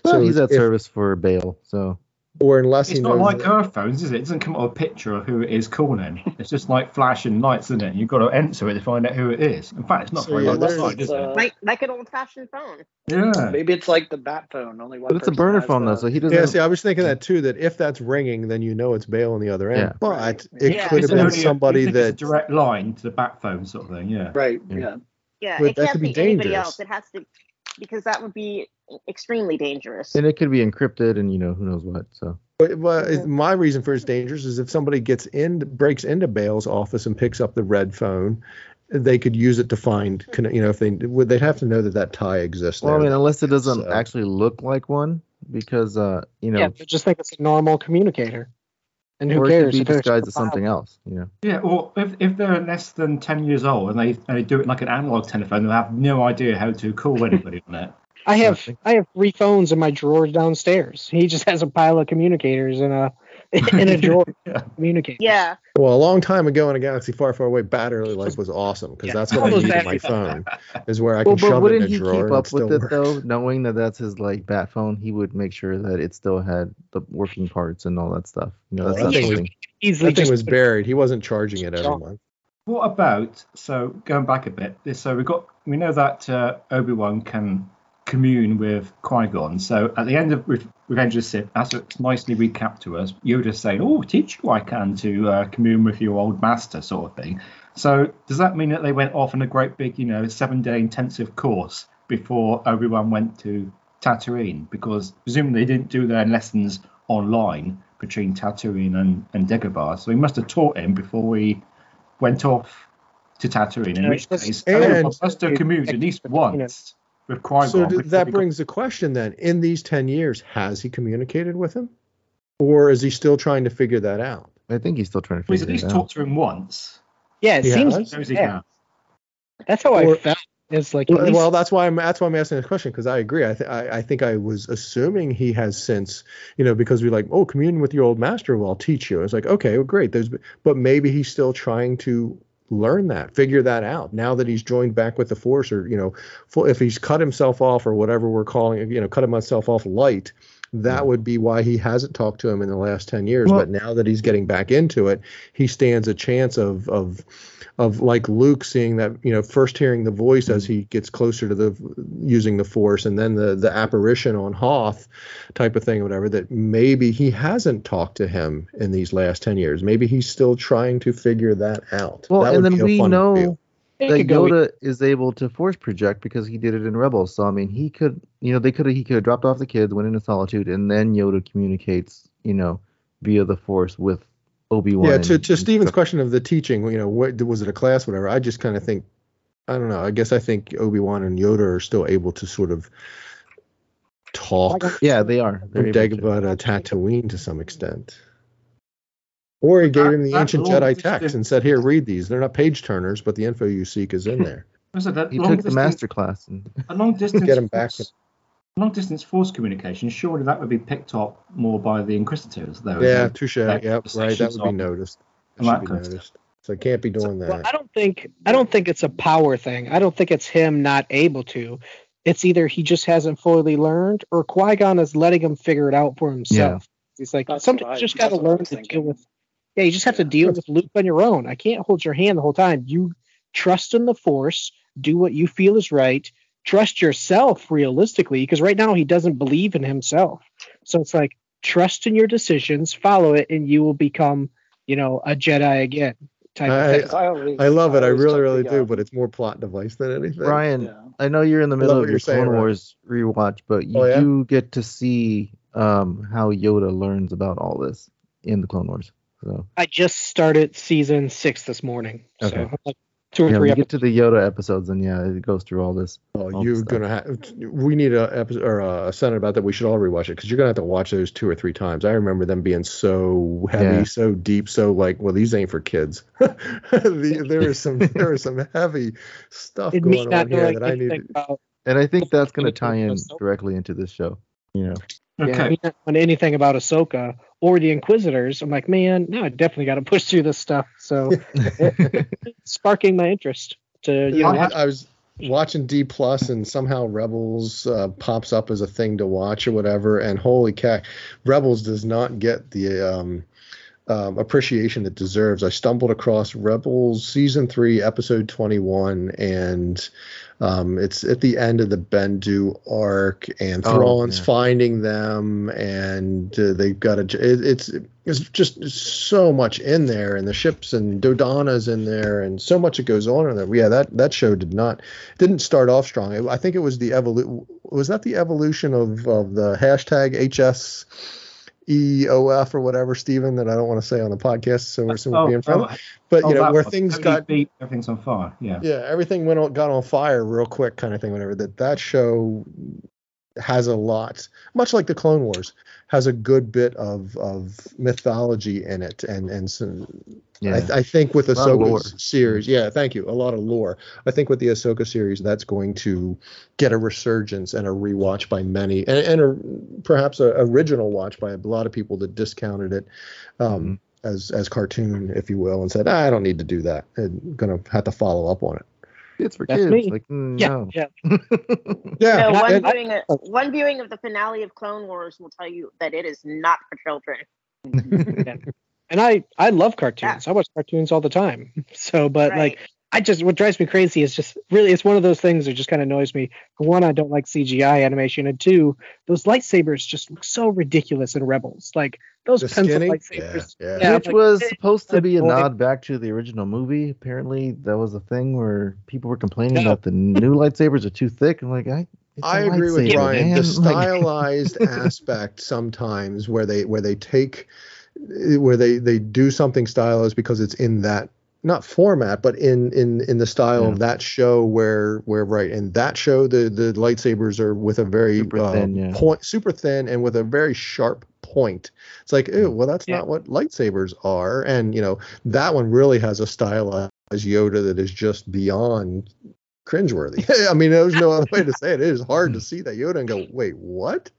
Well, he's at if- service for Bail, so or unless It's he not knows. like Earth phones, is it? It doesn't come up with a picture of who it is calling. It's just like flashing lights, isn't it? You've got to enter it to find out who it is. In fact, it's not So, very yeah, well there's, designed, is uh, it? like like an old fashioned phone. Yeah. Maybe it's like the bat phone. Only one. but it's a burner has phone though, so he doesn't. yeah, see, I was thinking that too. That if that's ringing, then you know it's Bail on the other end. Yeah. But it Yeah. could It's have been only a- somebody you think it's that. a direct line to the bat phone sort of thing. Yeah. Right. Yeah. Yeah. Yeah, But it that can't could be be, anybody dangerous. else. It has to because that would be extremely dangerous. and it could be encrypted, and you know who knows what. So But, but it- my reason for it's dangerous is if somebody gets in, breaks into Bail's office and picks up the red phone, they could use it to find. You know, if they would, they'd have to know that that tie exists. well, I mean, unless it doesn't So- actually look like one, because uh, you know, yeah, just think it's a normal communicator. And who or cares? it could be if there's disguised as something else. You know, Yeah, well, if, if they're less than 10 years old and they, and they do it like an analog telephone, they'll have no idea how to call anybody on it. I have I have three phones in my drawers downstairs. He just has a pile of communicators in a in a drawer. Yeah. Communicators. Yeah, Well, a long time ago in a galaxy far, far away, battery life was awesome because Yeah. that's what I those need in my phone. Is where I well, can but shove it in a drawer. wouldn't he keep up still with it work. though, knowing that that's his like bat phone? He would make sure that it still had the working parts and all that stuff. You know, Well, that's that thing was- Easily That thing was buried. He wasn't charging it every Sure. month. What about, so going back a bit, so we've got, we know that uh, Obi-Wan can commune with Qui-Gon. So at the end of Re- Revenge of the Sith, as it's nicely recapped to us, Yoda's saying, oh, teach you I can to uh, commune with your old master sort of thing. So does that mean that they went off on a great big, you know, seven-day intensive course before Obi-Wan went to Tatooine? Because presumably they didn't do their lessons online between Tatooine and, and Dagobah. So he must have taught him before he went off to Tatooine. In which case, Obi-Wan must have communed at least once with Qui-Gon. So d- that he got- brings the question then: in these ten years, has he communicated with him, or is he still trying to figure that out? I think he's still trying to Well, he's figure at least talked to him once. yeah. It He seems has? Yeah. that's how I felt. It's like Well, least- well, that's why I'm that's why I'm asking this question because I agree. I, th- I I think I was assuming he has since you know because we like oh commune with your old master. Well, I'll teach you. It's like okay, well, great. There's but maybe he's still trying to learn that, figure that out. Now that he's joined back with the force, or you know, if he's cut himself off or whatever we're calling it, you know, cut himself off light. That mm. would be why he hasn't talked to him in the last ten years. Well- but now that he's getting back into it, he stands a chance of of of like Luke seeing that you know first hearing the voice as mm. he gets closer to the using the Force, and then the the apparition on Hoth type of thing or whatever. That maybe he hasn't talked to him in these last ten years. Maybe he's still trying to figure that out. Well, That and then we know. It that could go Yoda is able to force project because he did it in Rebels. So I mean, he could, you know, they could he could have dropped off the kids, went into solitude, and then Yoda communicates, you know, via the Force with Obi Wan. Yeah, to, to Steven's question of the teaching, you know, what was it a class, whatever? I just kind of think, I don't know. I guess I think Obi Wan and Yoda are still able to sort of talk Yeah, they are. They're from able to. Dagobah to Tatooine to some extent. Or he gave That- him the ancient Jedi distance- text and said, "Here, read these. They're not page turners, but the info you seek is in there." Was it that He long took the master class. And, a long distance Get him back force, long distance force communication? Surely that would be picked up more by the Inquisitors, though. yeah, isn't it? touche. Yep, right. That would be noticed. That should be kind of stuff. noticed. So it can't be doing Well, that. I don't think I don't think it's a power thing. I don't think it's him not able to. it's either he just hasn't fully learned or Qui Gon is letting him figure it out for himself. He's like, That's sometimes what I- just got to that's what I learn to deal thinking. with. Yeah, you just have to deal with Luke on your own. I can't hold your hand the whole time. You trust in the Force, do what you feel is right, trust yourself realistically, because right now he doesn't believe in himself. So it's like trust in your decisions, follow it, and you will become, you know, a Jedi again. Type I- of thing. I, always, I love it. I always really, really do. But it's more plot device than anything. Brian, Yeah. I know you're in the middle of your you're Clone Ryan. Wars rewatch, but you Oh, yeah? do get to see um, how Yoda learns about all this in the Clone Wars. So I just started season six this morning. So Okay. I'm like two or yeah, three when you episodes. get to the Yoda episodes, and yeah, it goes through all this. Oh, all you're the gonna have. We need a episode or a senate about that. We should all rewatch it because you're gonna have to watch those two or three times. I remember them being so heavy, Yeah. so deep, so like, well, these ain't for kids. the, there is some, there is some heavy stuff Did me going on here knowing that I need. about And I think that's going to tie in directly into this show. You know, yeah, Okay. me not knowing anything about Ahsoka or the Inquisitors. I'm like, man, now I definitely got to push through this stuff. So sparking my interest to you know I. I was watching D plus and somehow Rebels uh, pops up as a thing to watch or whatever, and holy cat, Rebels does not get the um, um, appreciation it deserves. I stumbled across Rebels season three, episode twenty one, and um, it's at the end of the Bendu arc, and Oh, yeah. finding them, and uh, they've got a. It, it's it's just so much in there, and the ships and Dodana's in there, and so much that goes on in there. Yeah, that that show did not didn't start off strong. It- I think it was the evolu- Was that the evolution of of the hashtag HS? EOF or whatever, Stephen, that I don't want to say on the podcast, so we're, so we're Oh, being friendly. oh, but oh, you know, where things got beat, everything's on fire. Yeah. yeah everything went on got on fire real quick kind of thing whatever that that show has a lot much like the clone wars has a good bit of of mythology in it and and some yeah. I, I think with A lot of lore. Ahsoka's series, yeah, thank you. A lot of lore. I think with the Ahsoka series, that's going to get a resurgence and a rewatch by many, and, and a, perhaps a original watch by a lot of people that discounted it um, as as cartoon, if you will, and said, "Ah, I don't need to do that. I'm gonna have to follow up on it. It's for That's kids. me. Like, mm, yeah, no. yeah. Yeah, No, one viewing, of, one viewing of the finale of Clone Wars will tell you that it is not for children. And I I love cartoons. I watch cartoons all the time. So, but Right. like I just what drives me crazy is just really it's one of those things that just kind of annoys me. For one, I don't like CGI animation, and two, those lightsabers just look so ridiculous in Rebels. Like those The pencil skinny? lightsabers. Yeah, Yeah, Which like, was supposed to be a annoying. nod back to the original movie. Apparently, that was a thing where people were complaining No. that the new lightsabers are too thick. I'm like, I. I a I agree with lightsaber, Brian. man. The stylized aspect sometimes where they where they take where they they do something stylized because it's in that not format but in in in the style Yeah. of that show where where right in that show the the lightsabers are with a very Super uh, thin, yeah. point super thin and with a very sharp point it's like oh well that's Yeah. not what lightsabers are and you know that one really has a stylized yoda that is just beyond cringeworthy. I mean, there's no other way to say it. It is hard to see that Yoda and go, wait, what?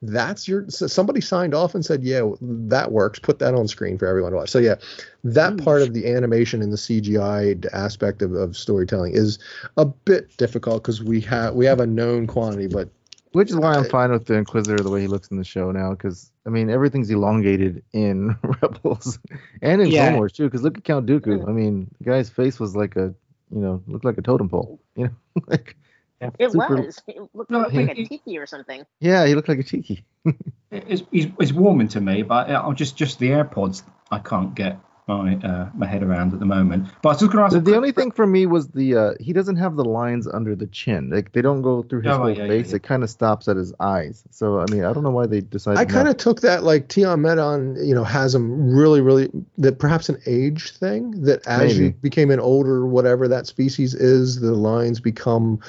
That's your. So somebody signed off and said, yeah, that works. Put that on screen for everyone to watch. So yeah, that hmm. part of the animation and the CGI aspect of, of storytelling is a bit difficult because we have we have a known quantity, but Which is why I'm fine with the Inquisitor the way he looks in the show now, because I mean everything's elongated in Rebels and in Yeah. Clone Wars too. Because look at Count Dooku. I mean, the guy's face was like a, you know, looked like a totem pole. You know, like It Super- was. It looked, No, looked like a tiki or something. yeah, he looked like a tiki. It's, it's, it's warming to me, but uh, just just the AirPods I can't get my uh, my head around at the moment. But I was just going to ask. The, the only thing for me was the uh he doesn't have the lines under the chin. Like they don't go through his Oh, whole yeah, yeah, face. yeah. It kind of stops at his eyes. So I mean, I don't know why they decided. I kind of took that like Tion Medon, you know, has them really, really that perhaps an age thing that as you became an older whatever that species is, the lines become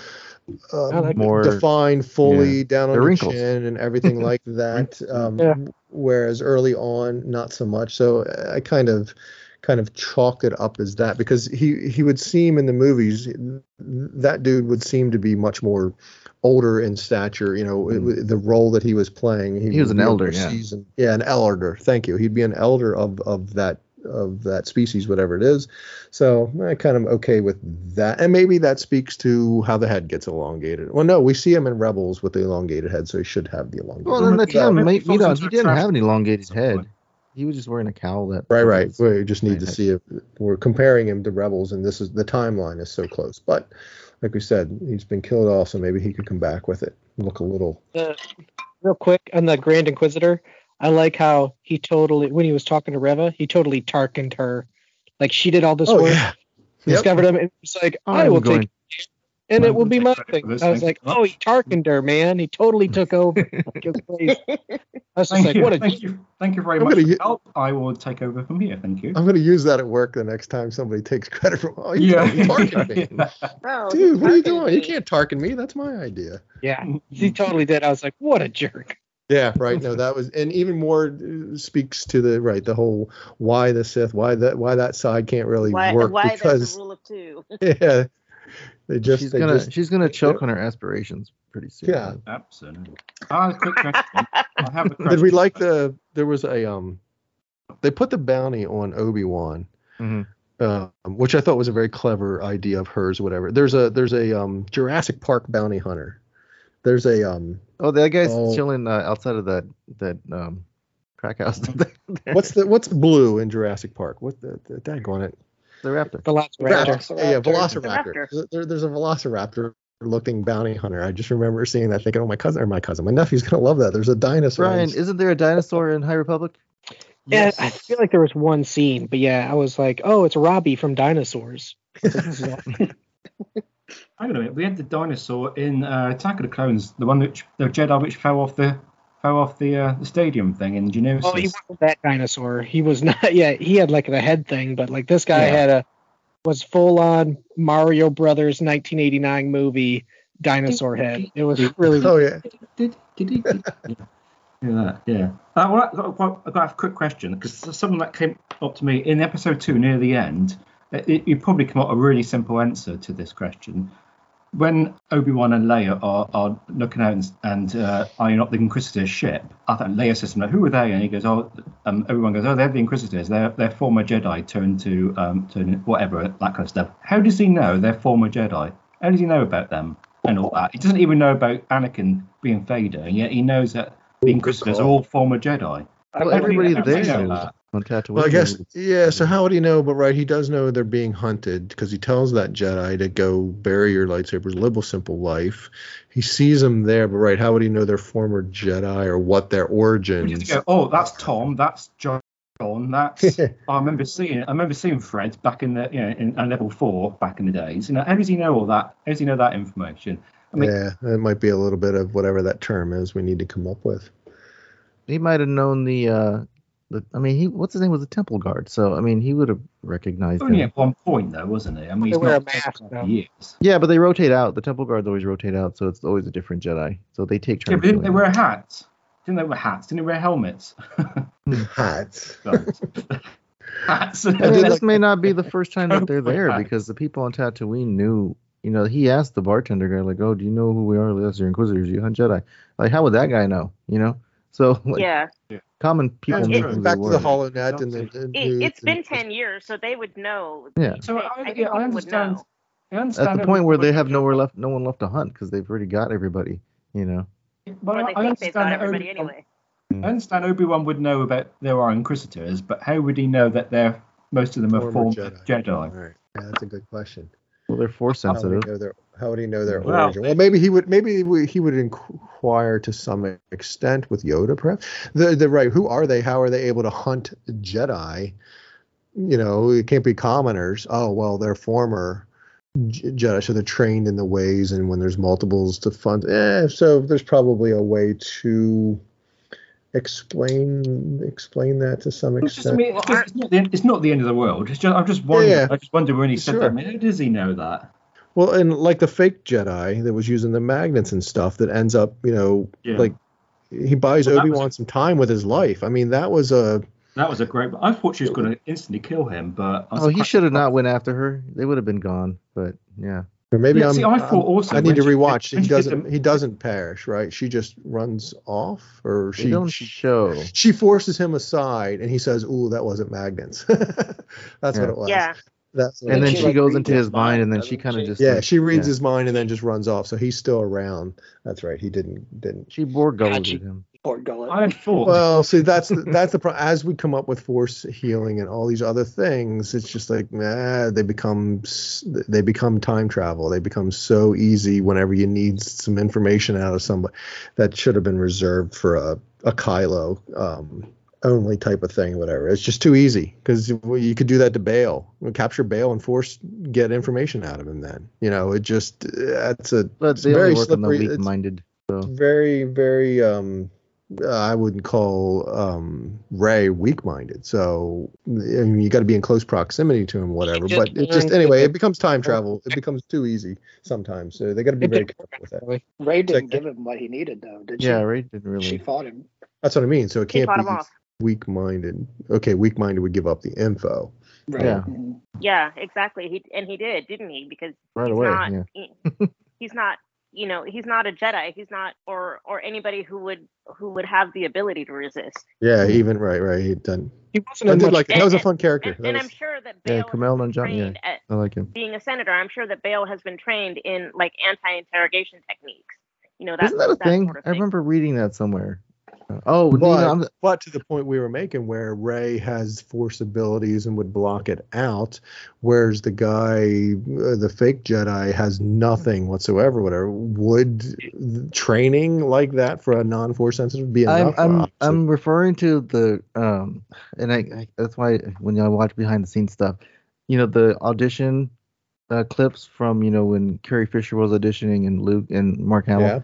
uh, I like. More- defined fully down on The the chin and everything like that. Um, Yeah. Whereas early on, not so much. So I kind of kind of chalked it up as that because he he would seem in the movies that dude would seem to be much more older in stature you know it the role that he was playing Hmm. He was an elder, yeah. seasoned. yeah an elder thank you he'd be an elder of of that of that species, whatever it is. So I kind of okay with that, and maybe that speaks to how the head gets elongated. Well, no, we see him in Rebels with the elongated head, so he should have the elongated. Well, then that's Yeah, him. he you know, he didn't have an elongated at head. He was just wearing a cowl that. Right, right. We just need to Right. see if we're comparing him to Rebels, and this is the timeline is so close. But like we said, he's been killed off, so maybe he could come back with it. Look a little. Uh, real quick on the Grand Inquisitor, I like how he totally when he was talking to Reva, he totally Tarkined her. Like she did all this Oh work, yeah. Yep. discovered him, and it's like I I'm will going- take, and I'm it will be my thing. I was thing. like, oh, he Tarkined her, man. He totally took over. took his place. I was just Thank like, you. what a Thank you. Thank you very I'm much gonna for u- help. I will take over from here. Thank you. I'm going to use that at work the next time somebody takes credit for. Oh, you Yeah. totally Tarkin me. Bro, Dude, what are you Tarkin doing? You can't Tarkin me. That's my idea. yeah. He totally did. I was like, what a jerk. Yeah, right. No, that was, and even more uh, speaks to the right, the whole why the Sith, why that, why that side can't really Why, work why because a rule of two? yeah, they just, she's they gonna just, she's gonna choke on her aspirations pretty soon. yeah. Absolutely. Ah, quick question. I have a question. Did we like the? There was a um, they put the bounty on Obi Wan, Mhm. um, which I thought was a very clever idea of hers. Whatever. There's a there's a um Jurassic Park bounty hunter. There's a um, Oh, that guy's Oh. chilling uh, outside of that that um crack house. what's the what's blue in Jurassic Park? What the, the daggone it? the raptor? Velociraptor. Yeah, yeah, Velociraptor. Velociraptor. There, there's a Velociraptor looking bounty hunter. I just remember seeing that thinking, oh, my cousin or my cousin, my nephew's gonna love that. There's a dinosaur. Brian, isn't there a dinosaur in High Republic? Yeah, I feel like there was one scene, but yeah, I was like, oh, it's Robbie from Dinosaurs. I was like, this is awesome. Hang on a minute. We had the dinosaur in uh, Attack of the Clones, the one which the Jedi which fell off the fell off the uh, the stadium thing in Geonosis. Oh, he wasn't that dinosaur. He was not. Yeah, he had like the head thing, but like this guy Yeah. had a was full on Mario Brothers 1989 movie dinosaur head. It was really. Oh yeah. Did, did he? Did, yeah. Yeah, yeah. Uh, well, I- I've got, I've got a quick question because someone that came up to me in episode two near the end, it, it- you probably come up a really simple answer to this question. When Obi Wan and Leia are, are looking out and, and uh, eyeing up the Inquisitor's ship, I thought Leia says to him, "Who are they?" And he goes, "Oh, um, everyone goes, oh, they're the Inquisitors. They're they're former Jedi turned to um to whatever that kind of stuff." How does he know they're former Jedi? How does he know about them and all that? He doesn't even know about Anakin being Vader, and yet he knows that the Inquisitors are all former Jedi. Well, everybody there know is that? On Tatooine. Well, I guess yeah. So how would he know? But right, he does know they're being hunted because he tells that Jedi to go bury your lightsabers, live a simple life. He sees them there, but right, how would he know they're former Jedi or what their We origins? just go, oh, that's Tom, that's John, that's. I remember seeing, I remember seeing Fred back in the, you know, in, in level four back in the days. You know, how does he know all that? How does he know that information? I mean, yeah, it might be a little bit of whatever that term is we need to come up with. he might have known the uh the I mean he what's his name was a temple guard, so I mean he would have recognized only him. at one point though, wasn't he? I mean, They he's wear not a mask, for years. Yeah, but they rotate out. The temple guards always rotate out, so it's always a different Jedi. So they take Yeah, but didn't they wear it. hats? Didn't they wear hats? Didn't they wear helmets? Hats. hats. I mean, this may not be the first time that they're there because the people on Tatooine knew. You know, he asked the bartender guy like, "Oh, do you know who we are? Yes, you're Inquisitors. You hunt Jedi." Like, how would that guy know? You know, so like, yeah, common people That's knew true. who Back to the were. HoloNet and the, the it, dudes it's been ten years, so they would know. Yeah. So I- I, I yeah, I people would understand. know. I understand At the point where they have nowhere left, no one left to hunt because they've already got everybody. You know. But Or I, they I think they've understand got everybody Obi- anyway. I understand Obi Wan would know about there are Inquisitors, but how would he know that they're most of them are Former former Jedi. Jedi? All right. Yeah, that's a good question. Well, they're force How would, he sensitive. know their, how would he know their Well- origin? Well, maybe he would. Maybe he would- inquire to some extent with Yoda, perhaps. The the right. Who are they? How are they able to hunt Jedi? You know, it can't be commoners. Oh well, they're former Jedi, so they're trained in the ways. And when there's multiples to fund, eh, so there's probably a way to explain explain that to some It's, just, I extent. mean, it's, not the, it's not the end of the world. It's just, I'm just wondering. yeah. I just wonder when he said Sure. that. I mean, how does he know that? Well, and like the fake Jedi that was using the magnets and stuff that ends up, you know, Yeah. like he buys Well, Obi Wan some time with his life. I mean, that was a That was a great. I thought she was going to instantly kill him, but I was Oh, he should have not went after her. They would have been gone. But yeah, Or maybe Yeah, I'm. see, I thought I'm- also I need to she- rewatch. when He doesn't. the- He doesn't perish, right? She just runs off, or she. don't she, show. she forces him aside, and he says, "Ooh, that wasn't magnets." That's Yeah. what it was. Yeah. That's And then she like, goes into his his mind, and then she kind of just Yeah, like, she reads yeah. his mind and then just runs off. So he's still around. That's right. He didn't didn't. She bore Borg Gotcha. him. Poor Gullet. I thought. Well, see, that's the, that's the pro- as we come up with force healing and all these other things, it's just like nah, they become they become time travel. They become so easy whenever you need some information out of somebody that should have been reserved for a a Kylo um, only type of thing, whatever. It's just too easy because you could do that to Bail, capture Bail, and force get information out of him. Then you know it just that's a But it's they very only work on the slippery. It's- weak-minded. So very very um uh, I wouldn't call um, Rey weak-minded. So I mean, you got to be in close proximity to him, whatever. just But it just anyway, it becomes time travel. It becomes too easy sometimes. So they got to be very careful with that. Rey didn't Second. give him what he needed, though, did yeah, she? Rey didn't really. She fought him. That's what I mean. So it can't be weak-minded. Okay, weak-minded would give up the info. Right. Yeah. Mhm. Yeah, exactly. He and he did, didn't he? Because Right he's away, not, yeah. he- he's not, you know, he's not a Jedi. He's not, or or anybody who would who would have the ability to resist. Yeah, even right, right. He done. He wasn't I in did much like that was a fun character. And, and was- I'm sure that Yeah, Bail Kumail has been Nanjiani, yeah. trained at I like him. being a senator. I'm sure that Bail has been trained in like anti-interrogation techniques. You know, that, Isn't that a thing? sort of I remember reading that somewhere. Oh, but, I'm, but to the point we were making where Rey has force abilities and would block it out, whereas the guy, uh, the fake Jedi, has nothing whatsoever. Whatever would training like that for a non-force sensitive be I'm enough? I'm I'm referring to the um, and I, I that's why when I watch behind the scenes stuff, you know, the audition uh, clips from you know when Carrie Fisher was auditioning and Luke and Mark Hamill. Yeah.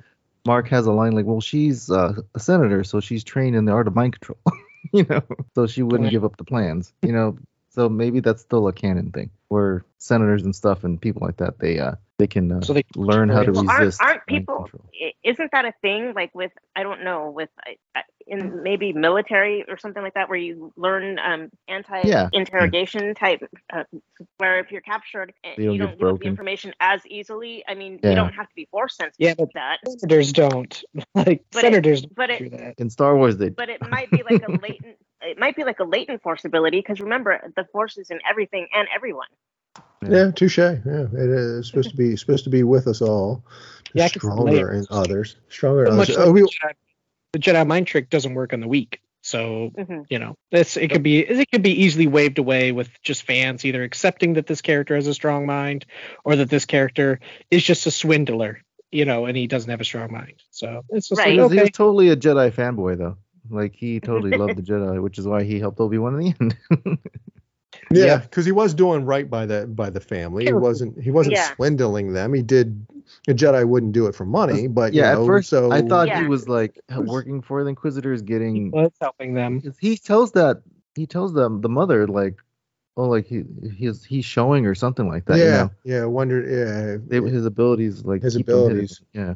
Mark has a line like, "Well, she's uh, a senator, so she's trained in the art of mind control." you know, so she wouldn't give up the plans. You know, so maybe that's still a canon thing where senators and stuff and people like that they uh they can uh, So they- learn how to Well, aren't, resist. aren't people? control. Isn't that a thing? Like with I don't know with I- I- in maybe military or something like that, where you learn um, anti-interrogation type, uh, where if you're captured, and They don't you get don't give up the information as easily. I mean, Yeah. you don't have to be force sensitive Yeah, but that, senators don't. Like But senators don't but do it that. In Star Wars, they but it might be like a latent. It might be like a latent force ability because remember, the force is in everything and everyone. Yeah, touche. Yeah, it is supposed to be supposed to be with us all. Yeah, I can see stronger in others. Stronger in others. like Oh, we, the, Jedi, the Jedi mind trick doesn't work on the weak. So hmm you know, this it could be it could be easily waved away with just fans either accepting that this character has a strong mind or that this character is just a swindler, you know, and he doesn't have a strong mind. So it's just Right. Like okay, was totally a Jedi fanboy though. Like he totally loved the Jedi, which is why he helped Obi Wan in the end. Yeah, Yeah. because he was doing right by the by the family. He wasn't he wasn't Yeah. swindling them. He did. A Jedi wouldn't do it for money, but yeah, you know, at first so I thought Yeah. he was like working for the Inquisitors, he getting. was helping them. He tells that he tells them the mother like, oh, like he he's he's showing or something like that. yeah, you know? yeah. Wonder, yeah, They- his abilities like His keep him hidden. abilities. Yeah.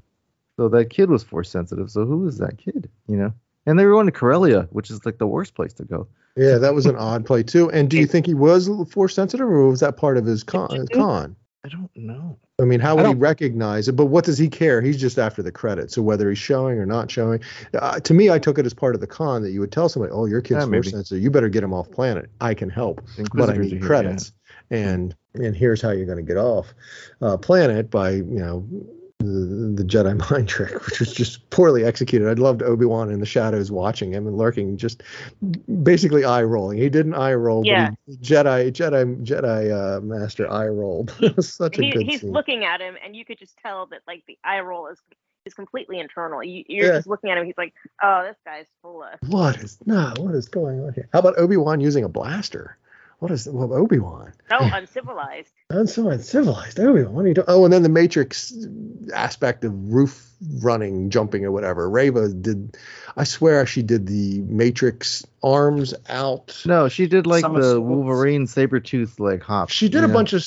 So that kid was force sensitive. So who is that kid? You know. And they were going to Corellia, which is like the worst place to go. Yeah. That was an odd play too. And do you think he was force sensitive, or was that part of his con? His con? I don't know. I mean, how would he recognize it? But what does he care? He's just after the credit. So whether he's showing or not showing, uh, to me, I took it as part of the con that you would tell somebody, "Oh, your kid's Yeah, force sensitive. You better get him off planet. I can help, The but I Inquisitors are need here, credits." And and here's how you're going to get off uh, planet by you know the, the Jedi mind trick, which was just poorly executed. I'd loved Obi Wan in the shadows watching him and lurking, just basically eye rolling. He didn't eye roll, Yeah. but he, Jedi Jedi Jedi uh, Master eye rolled. such a good he's scene. looking at him, and you could just tell that like the eye roll is is completely internal. You, you're Yeah. just looking at him. He's like, oh, this guy's full of. What is no? What is going on here? How about Obi Wan using a blaster? What is well, Obi Wan? Oh, so uncivilized. That's so uncivilized. Obi Wan, what are you doing? Oh, and then the Matrix aspect of roof running, jumping, or whatever. Reva did. I swear she did the Matrix arms out. No, she did like the Somersaults. Wolverine Sabretooth like hop. She did you a know? bunch of s-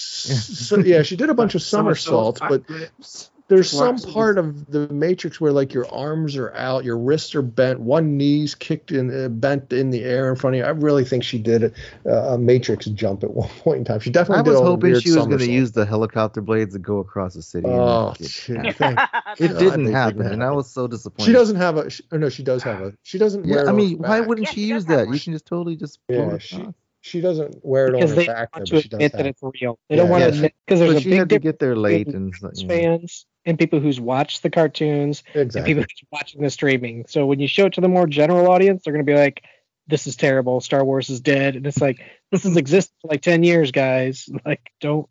so, yeah. She did a bunch of somersaults, but backflips. There's some part of the Matrix where like your arms are out, your wrists are bent, one knee's kicked in, uh, bent in the air in front of you. I really think she did a, a Matrix jump at one point in time. She definitely I did was all the hoping she was going to use the helicopter blades to go across the city. Oh, get- shit, thank it God didn't they happen, and I was so disappointed. She doesn't have a. She, oh no, she does have a. She doesn't. Yeah, it I mean, her why back. wouldn't Yeah, she she use that? one. You can just totally just Yeah, float she she doesn't wear it because on her back. Because they want to but she does admit that it's real. They don't want yeah, to she- admit because there's But a she big had to get there late, and so- you know. fans and people who's watched the cartoons and people who's watching the streaming. So when you show it to the more general audience, they're going to be like, "This is terrible. Star Wars is dead." And it's like, "This has existed for like ten years, guys. Like, don't."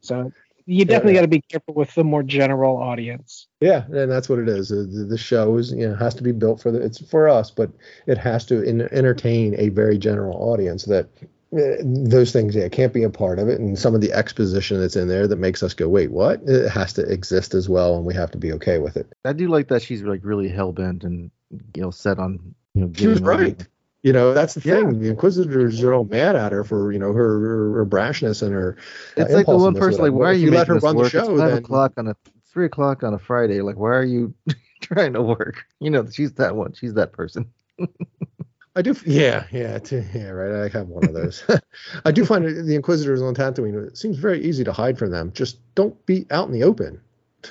So you definitely yeah. got to be careful with the more general audience. Yeah, and that's what it is. The, the show is, you know, has to be built for the. It's for us, but it has to in, entertain a very general audience. That those things, yeah, can't be a part of it, and some of the exposition that's in there that makes us go, wait, what? It has to exist as well, and we have to be okay with it. I do like that she's like really hell bent and you know set on you know. She was right. it. You know, that's the Yeah. thing. The Inquisitors are all mad at her for you know her her, her brashness and her. uh, It's like the one person like, why are If you, let her run work? the show? it's five then o'clock on a three o'clock on a Friday. Like, why are you trying to work? You know, she's that one. She's that person. I do. Yeah, yeah, yeah. Right. I have one of those. I do find it- the Inquisitors on Tatooine. It seems very easy to hide from them. Just don't be out in the open.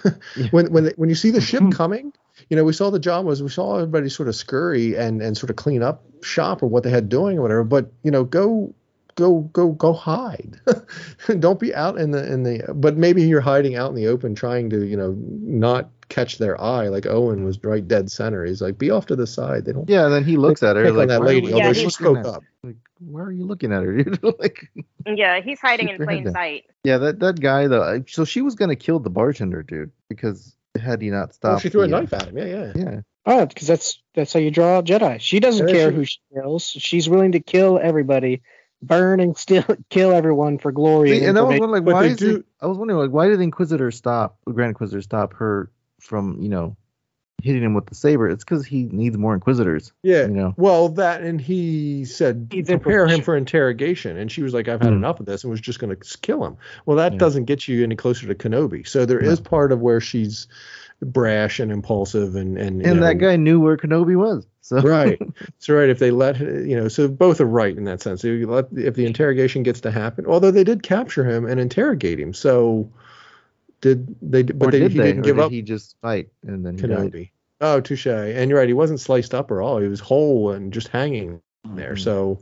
when when they, when you see the ship mm-hmm. coming, you know we saw the job was we saw everybody sort of scurry and and sort of clean up shop or what they had doing or whatever. But you know go go go go hide. don't be out in the in the. But maybe you're hiding out in the open, trying to you know not catch their eye. Like Owen was right dead center. He's like be off to the side. They don't Yeah. And then he looks at her pick like, that lady, we although looking she spoke her? up. Like, why are you looking at her, dude? like, Yeah, he's hiding in plain sight. yeah, that that guy though. So she was gonna kill the bartender, dude, because had he not Oh, stopped, she threw a the, uh, knife at him. Yeah, yeah. Yeah. Oh, because that's that's how you draw out Jedi. She doesn't Yeah, care she- who she kills. She's willing to kill everybody, burn and still kill everyone for glory. See, and and I was information. wondering, like, But why they is do- it, I was wondering, like, why did the Inquisitor stop, the Grand Inquisitor stop her from, you know, hitting him with the saber? It's because he needs more Inquisitors. Yeah. You know. Well, that and he said He's prepare him for interrogation, and she was like, "I've had Hmm. enough of this," and was just going to kill him. Well, that Yeah. doesn't get you any closer to Kenobi. So there is No. part of where she's brash and impulsive, and and you And that guy knew where Kenobi was. So right. So right, if they let you know, so both are right in that sense. If, you let, if the interrogation gets to happen, although they did capture him and interrogate him, so did they? But or they, did he they? didn't or give did up he just fight and then he died? Kenobi. Oh, touche. And you're right. He wasn't sliced up or all. He was whole and just hanging there. Mhm. So,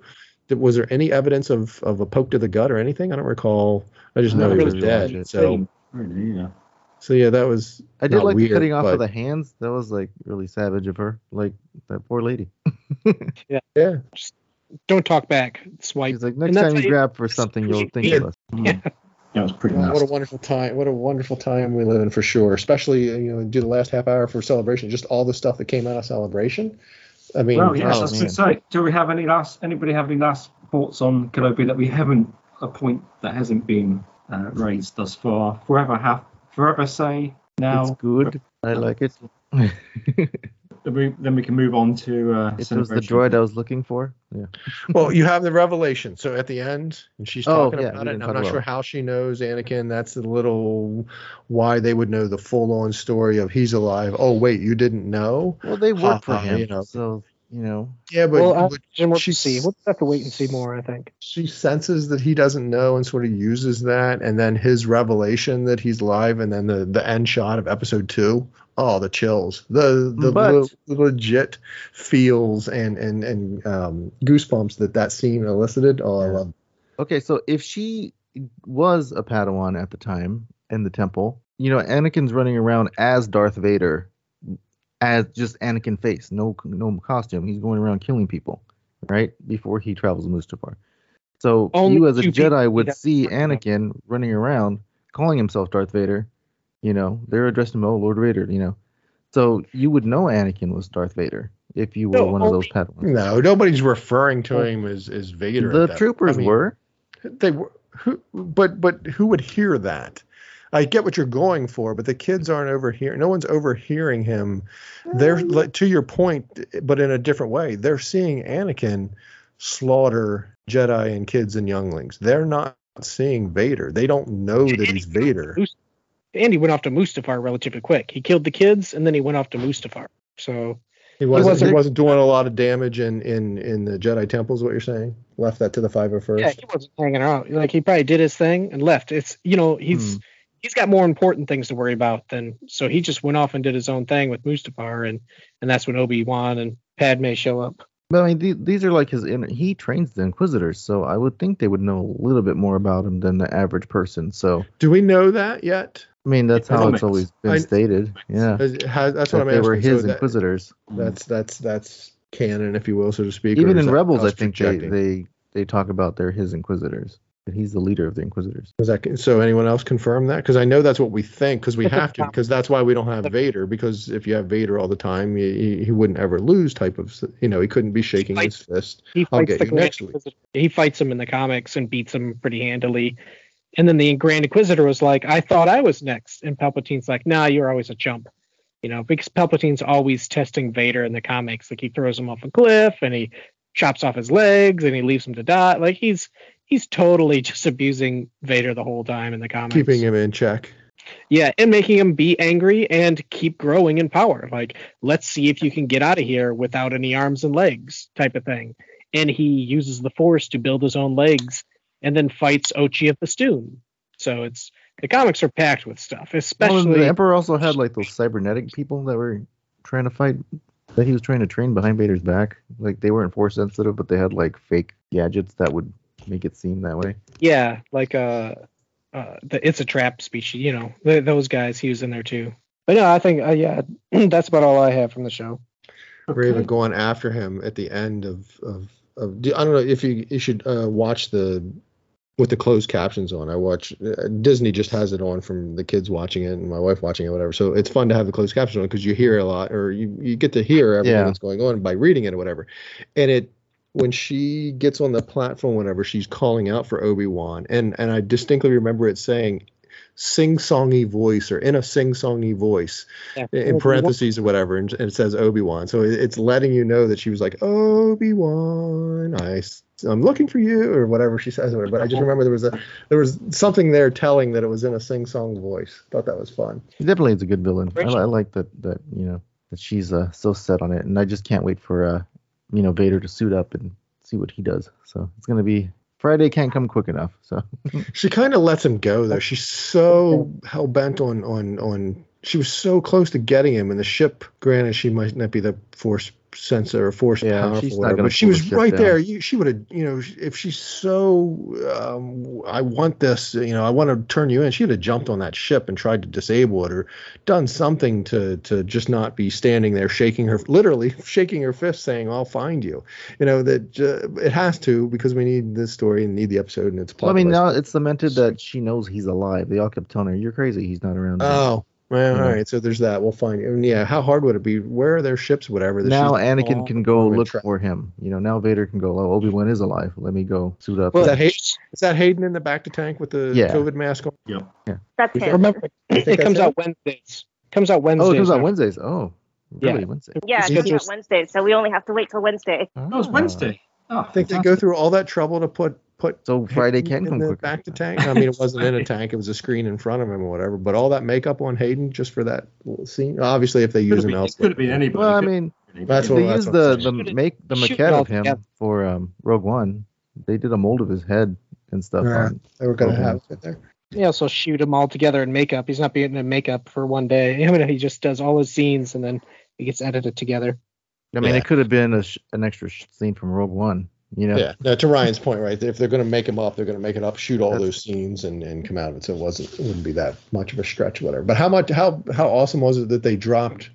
th- was there any evidence of of a poke to the gut or anything? I don't recall. I just I know don't he was dead. watch. So, yeah. So yeah, that was. I did not like weird, the cutting off but, of the hands. That was like really savage of her. Like that poor lady. Yeah. Yeah don't talk back, swipe. She's like, next time you you- grab for something, you'll think Yeah. of us. Mm. Yeah, it was pretty Well, what a wonderful time! What a wonderful time we live in for sure. Especially you know, do the last half hour for celebration. Just all the stuff that came out of celebration. I mean, Well, yes, Oh, I was going to say, do we have any last? Anybody have any last thoughts on Kenobi that we haven't? A point that hasn't been uh, raised thus far. Forever have, forever say now. It's good. I like it. Then we, then we can move on to. Uh, It was the droid I was looking for. Yeah. well, you have the revelation. So at the end, and she's Oh, talking yeah, about it. And didn't I'm not sure how she knows Anakin. That's the little why they would know the full-on story of he's alive. Oh wait, you didn't know? Well, they Ha work for him, you know. so you know. Yeah, but, well, I but imagine we'll she's- see. We'll have to wait and see more. I think. she senses that he doesn't know and sort of uses that, and then his revelation that he's alive, and then the the end shot of episode two. Oh, the chills, the the, But- le- legit feels and and and um, goosebumps that that scene elicited. Oh, I Yeah. love. Okay, so if she was a Padawan at the time in the temple, you know, Anakin's running around as Darth Vader, as just Anakin face, no no costume. He's going around killing people, right? Before he travels to Mustafar. So Only you as a Jedi would see Anakin running around, calling himself Darth Vader. You know, they're addressing him, oh Lord Vader. You know, so you would know Anakin was Darth Vader if you were No, one of those Padawans. No, nobody's referring to him as as Vader. The troopers I mean, were. They were, who, but but who would hear that? I get what you're going for, but the kids aren't overhearing. No one's overhearing him. They're like, to your point, but in a different way. They're seeing Anakin slaughter Jedi and kids and younglings. They're not seeing Vader. They don't know that he's Vader. Andy went off to Mustafar relatively quick. He killed the kids and then he went off to Mustafar. So He wasn't, he wasn't- wasn't doing a lot of damage in, in, in the Jedi temples, what you're saying? Left that to the 501st. yeah, he wasn't hanging around. Like he probably did his thing and left. It's you know he's Hmm. He's got more important things to worry about than so he just went off and did his own thing with Mustafar and and that's when Obi Wan and Padme show up. But I mean, the- these are like his inner. He trains the Inquisitors, so I would think they would know a little bit more about him than the average person. So Do we know that yet? I mean, that's how Comics. it's always been I- stated. Yeah, Has- has- that's that what I'm they asking. were his so that- Inquisitors. that's that's that's canon, if you will, so to speak. Even is in Rebels, I think they, they they talk about they're his Inquisitors. That he's the leader of the Inquisitors. Is that so? Anyone else confirm that? Because I know that's what we think. Because we have to. Because that's why we don't have Vader. Because if you have Vader all the time, he, he- he wouldn't ever lose. Type of. You know, he couldn't be shaking his fist. He I'll fights get the you Grand next week. Inquisitor. He fights him in the comics and beats him pretty handily. And then the Grand Inquisitor was like, "I thought I was next," and Palpatine's like, "Nah, you're always a chump." You know, because Palpatine's always testing Vader in the comics. Like he throws him off a cliff and he chops off his legs and he leaves him to die. Like he's he's totally just abusing Vader the whole time in the comics. Keeping him in check. Yeah, and making him be angry and keep growing in power. Like, let's see if you can get out of here without any arms and legs, type of thing. And he uses the force to build his own legs and then fights Ochi of Bestoon. So it's the comics are packed with stuff, Well, especially the Emperor also had like those cybernetic people that were trying to fight. That he was trying to train behind Vader's back. Like they weren't force sensitive, but they had like fake gadgets that would make it seem that way. yeah, like uh, uh, the it's a trap species. You know, th- those guys he was in there too. But no, I think uh, yeah, that's about all I have from the show. Or even going after him at the end of of, of I don't know if you you should uh, watch the with the closed captions on. I watch uh, Disney just has it on from the kids watching it and my wife watching it, whatever. So it's fun to have the closed captions on because you hear a lot or you you get to hear everything Yeah. that's going on by reading it or whatever. And it when she gets on the platform, whenever she's calling out for Obi Wan, and and I distinctly remember it saying sing songy voice or in a sing songy voice Yeah. in parentheses or whatever, and, and it says Obi Wan. So it- it's letting you know that she was like Obi Wan, I'm looking for you or whatever she says. or whatever. But I just remember there was a there was something there telling that it was in a sing song voice. Thought that was fun. He definitely is a good villain. I, I like that that you know that she's uh, so set on it, and I just can't wait for uh you know Vader to suit up and see what he does. So it's gonna be Friday can't come quick enough. So She kind of lets him go though. She's so hell bent on on on. She was so close to getting him in the ship. Granted, she might not be the force sensor or force Yeah, powerful, she's not but she was right down. there. You, she would have, you know, if she's so, um, I want this, you know, I want to turn you in. She would have jumped on that ship and tried to disable it or done something to to just not be standing there shaking her, literally shaking her fist, saying, "I'll find you." You know that uh, it has to because we need this story and need the episode and it's. well, I mean now it's cemented that she knows he's alive. They all kept telling her, "You're crazy. He's not around." here." Oh, well, Yeah. all right. So there's that. We'll find. I mean, yeah. How hard would it be? Where are their ships? Whatever. that now she's Anakin can go look tra- for him. You know, now Vader can go. Oh, Obi Wan is alive. Let me go suit up. Is that, Hay- is that Hayden in the bacta tank with the Yeah. COVID mask on? Yep. Yeah. That's him. Remember, think it comes that's out Wednesdays. Comes out Wednesdays. oh, it comes out. Wednesdays. Oh, really? Yeah. Wednesday. Yeah, It's it's coming scheduled- out Wednesday, so we only have to wait till Wednesday. Oh, it's Ah. Wednesday. Oh, I think they go through all that trouble to put put So Friday Hayden can in come the bacta tank. I mean, it wasn't in a tank; it was a screen in front of him or whatever. But all that makeup on Hayden just for that scene. Obviously, if they Could use him been, elsewhere. could have been anybody. Well, I mean, That's what- they that's used what the I'm the make the maquette of him together. for um, Rogue One. They did a mold of his head and stuff. Yeah. on They were going to Mhm. have it there. They also shoot him all together in makeup. He's not being in makeup for one day. I mean, he just does all his scenes and then he gets edited together. I mean, Yeah. it could have been a sh- an extra sh- scene from Rogue One. You know, Yeah. No, to Ryan's point, right? If they're going to make him up, they're going to make it up, shoot all That's- those scenes, and, and come out of it. So it wasn't, it wouldn't be that much of a stretch, or whatever. But how much, how how awesome was it that they dropped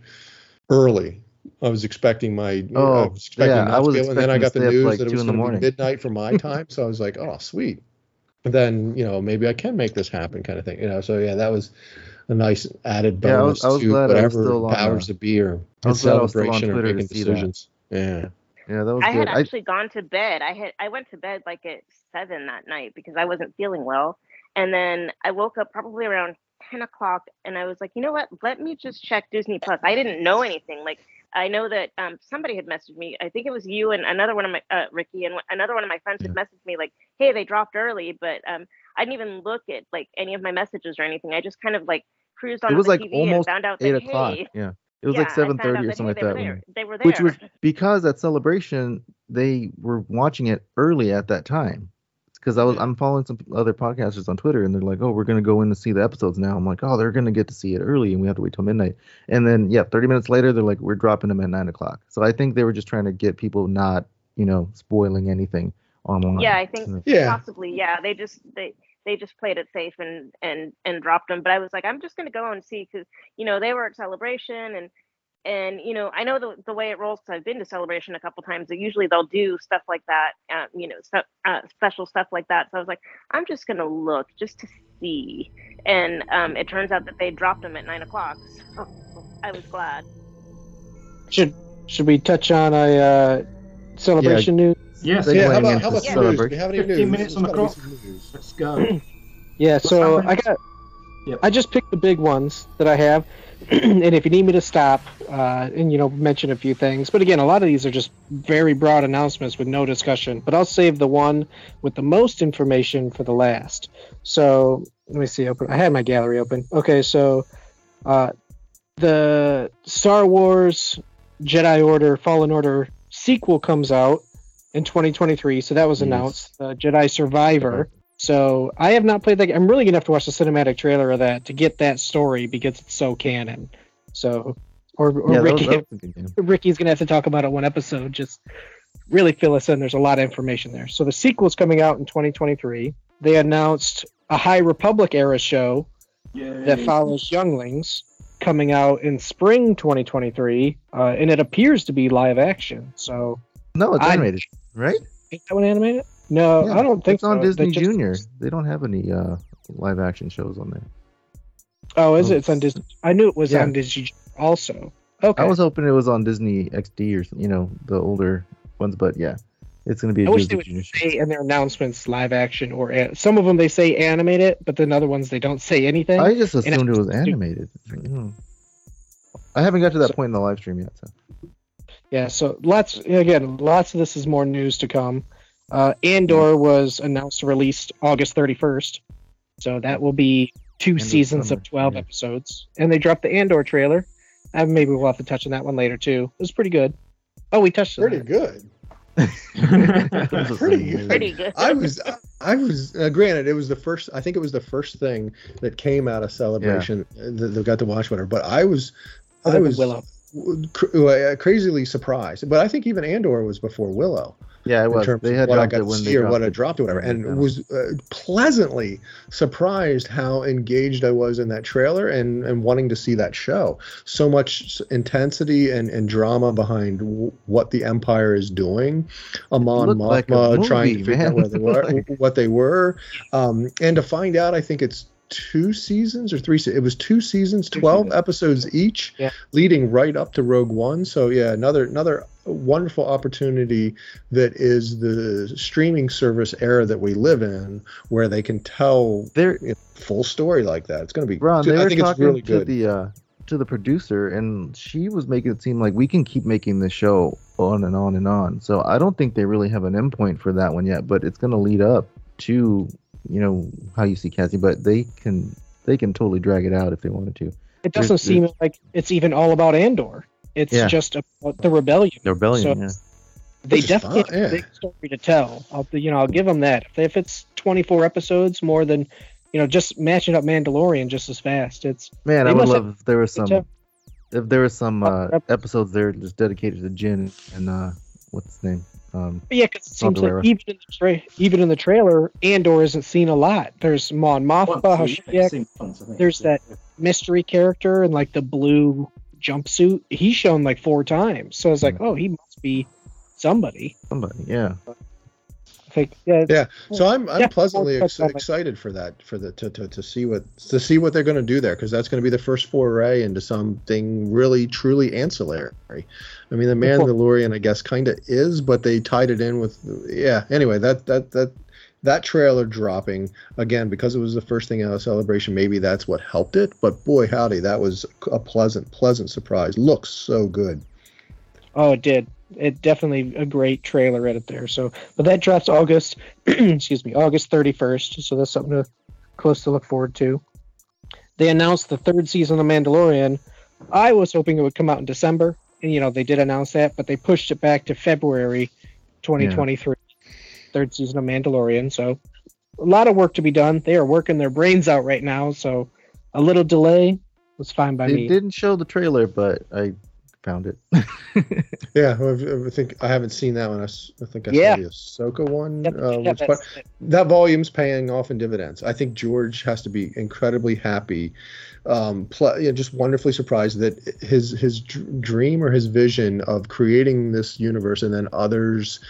early? I was expecting my, oh I was expecting yeah, I was expecting and then I got the news like that it was in the going to be morning. midnight for my time. so I was like, oh, sweet. And then you know maybe I can make this happen, kind of thing. You know, so yeah, that was a nice added Yeah, I bonus was- I was to whatever on, powers uh, to be or I was glad I was still on celebration or making see that. decisions. Yeah. Yeah, that was I good. had I, actually gone to bed. I had I went to bed like at seven that night because I wasn't feeling well, and then I woke up probably around ten o'clock, and I was like, you know what? Let me just check Disney Plus. I didn't know anything. Like I know that um, somebody had messaged me. I think it was you and another one of my uh, Ricky and another one of my friends had messaged me like, hey, they dropped early, but um, I didn't even look at like any of my messages or anything. I just kind of like cruised on it was the like TV almost and found out eight that, o'clock. hey, Yeah, it was yeah, like I seven found out thirty or something like that. were when- They were Which was because at celebration they were watching it early at that time. Because I was I'm following some other podcasters on Twitter and they're like, oh, we're gonna go in to see the episodes now. I'm like, oh, they're gonna get to see it early and we have to wait till midnight. And then yeah, 30 minutes later they're like, we're dropping them at nine o'clock. So I think they were just trying to get people not you know spoiling anything online. Yeah, I think Yeah. possibly. Yeah, they just they they just played it safe and and and dropped them. But I was like, I'm just gonna go and see because you know they were at celebration and and you know I know the the way it rolls. Cause I've been to celebration a couple times. That usually they'll do stuff like that. Uh, you know, stuff uh, special stuff like that. So I was like, I'm just gonna look just to see. And um, it turns out that they dropped them at nine o'clock. So I was glad. Should should we touch on a uh, celebration news? Yes. Yeah, how about, how about some news? Do celebration. we have any 15 news? minutes on the gotta clock. Let's go. Yeah, so? I got. Yep. I just picked the big ones that I have, and if you need me to stop uh, and you know mention a few things, but again, a lot of these are just very broad announcements with no discussion. But I'll save the one with the most information for the last. So let me see. Open. I had my gallery open. Okay, so uh, the Star Wars Jedi Order Fallen Order sequel comes out in 2023. So that was Yes. announced. Uh, Jedi Survivor. So I have not played that. I'm really gonna have to watch the cinematic trailer of that to get that story because it's so canon. So, or, or Yeah, that was, Ricky, that was a good game. Ricky's gonna have to talk about it one episode. Just really fill us in. There's a lot of information there. So the sequel's coming out in 2023. They announced a High Republic era show that follows Younglings coming out in spring 2023, uh, and it appears to be live action. So No, it's I- animated, right? is that one animated? No, Yeah, I don't think it's on so. They Disney just- Junior. They don't have any uh live action shows on there. Oh, is it? It's on Disney. I knew it was Yeah. on Disney also. Okay. I was hoping it was on Disney XD or you know the older ones, but yeah, it's gonna be a I wish they Disney would Junior. show. say in their announcements live action or a- some of them they say animated, but then other ones they don't say anything. I just assumed it was animated. Hmm. I haven't got to that point in the live stream yet. So Yeah, so lots again, lots of this is more news to come. Uh, Andor was announced to release August 31st, so that will be two End of seasons summer, of 12 yeah. episodes. And they dropped the Andor trailer. Uh, maybe we'll have to touch on that one later too. It was pretty good. Oh, we touched on Pretty that. good. Pretty Pretty good. Pretty good. I was, I was. Uh, granted, it was the first. I think it was the first thing that came out of celebration uh, that they got to watch whatever. But I was, I Other than was Willow. Cr- uh, crazily surprised. But I think even Andor was before Willow. yeah, it in was. terms They of had what I got it to they see or what I dropped or whatever, and Yeah. was uh, pleasantly surprised how engaged I was in that trailer and and wanting to see that show. So much intensity and, and drama behind w- what the Empire is doing. Amon looked like Mothma trying to figure out where they were, Like- what they were, um, and to find out, I think it's two seasons or three. se- It was two seasons, twelve episodes each, Yeah. leading right up to Rogue One. So yeah, another another wonderful opportunity that is the streaming service era that we live in, where they can tell They're you know, full story like that. It's going to be. Ron, they I were think it's talking really to good. the uh, to the producer, and she was making it seem like we can keep making this show on and on and on. So I don't think they really have an endpoint for that one yet, but it's going to lead up to you know how you see Cassie, but they can they can totally drag it out if they wanted to. It doesn't seem like it's even all about Andor. It's Yeah. just about the rebellion. The rebellion, So- yeah. They Which is definitely fine, have a yeah. big story to tell. I'll, you know, I'll give them that. If, if it's 24 episodes, more than, you know, just matching up Mandalorian just as fast. It's Man, I would love if there was some if there was some uh, episodes there just dedicated to Jyn and uh, what's his name? Um, yeah, because it seems like even in the tra- even in the trailer, Andor isn't seen a lot. There's Mon Mothma, Hashiyak, There's that mystery character in like the blue jumpsuit. He's shown like four times, so I was like, oh, he must be somebody. somebody, yeah. I yeah, Yeah, so I'm I'm Yeah, pleasantly ex- it. Oh excited for that for the to, to, to see what to see what they're going to do there because that's going to be the first foray into something really truly ancillary. I mean, the Mandalorian, I guess, kind of is, but they tied it in with yeah. Anyway, that that that that trailer dropping again because it was the first thing out of Celebration. Maybe that's what helped it, but boy, howdy, that was a pleasant pleasant surprise. Looks so good. Oh, it did. It definitely a great trailer edit there. So, but that drops August, excuse me, August 31st. So that's something to close to look forward to. they announced the third season of Mandalorian. I was hoping it would come out in December, and you know they did announce that, but they pushed it back to February 2023. Third season of Mandalorian, so a lot of work to be done. They are working their brains out right now, so a little delay was fine by me. They didn't show the trailer, but I found it. Yeah, I I think I haven't seen that one. I think I Yeah. saw the Ahsoka one. Yep, uh, that's part- that volume's paying off in dividends. I think George has to be incredibly happy, um, pl- you know, just wonderfully surprised that his his dr- dream or his vision of creating this universe and then others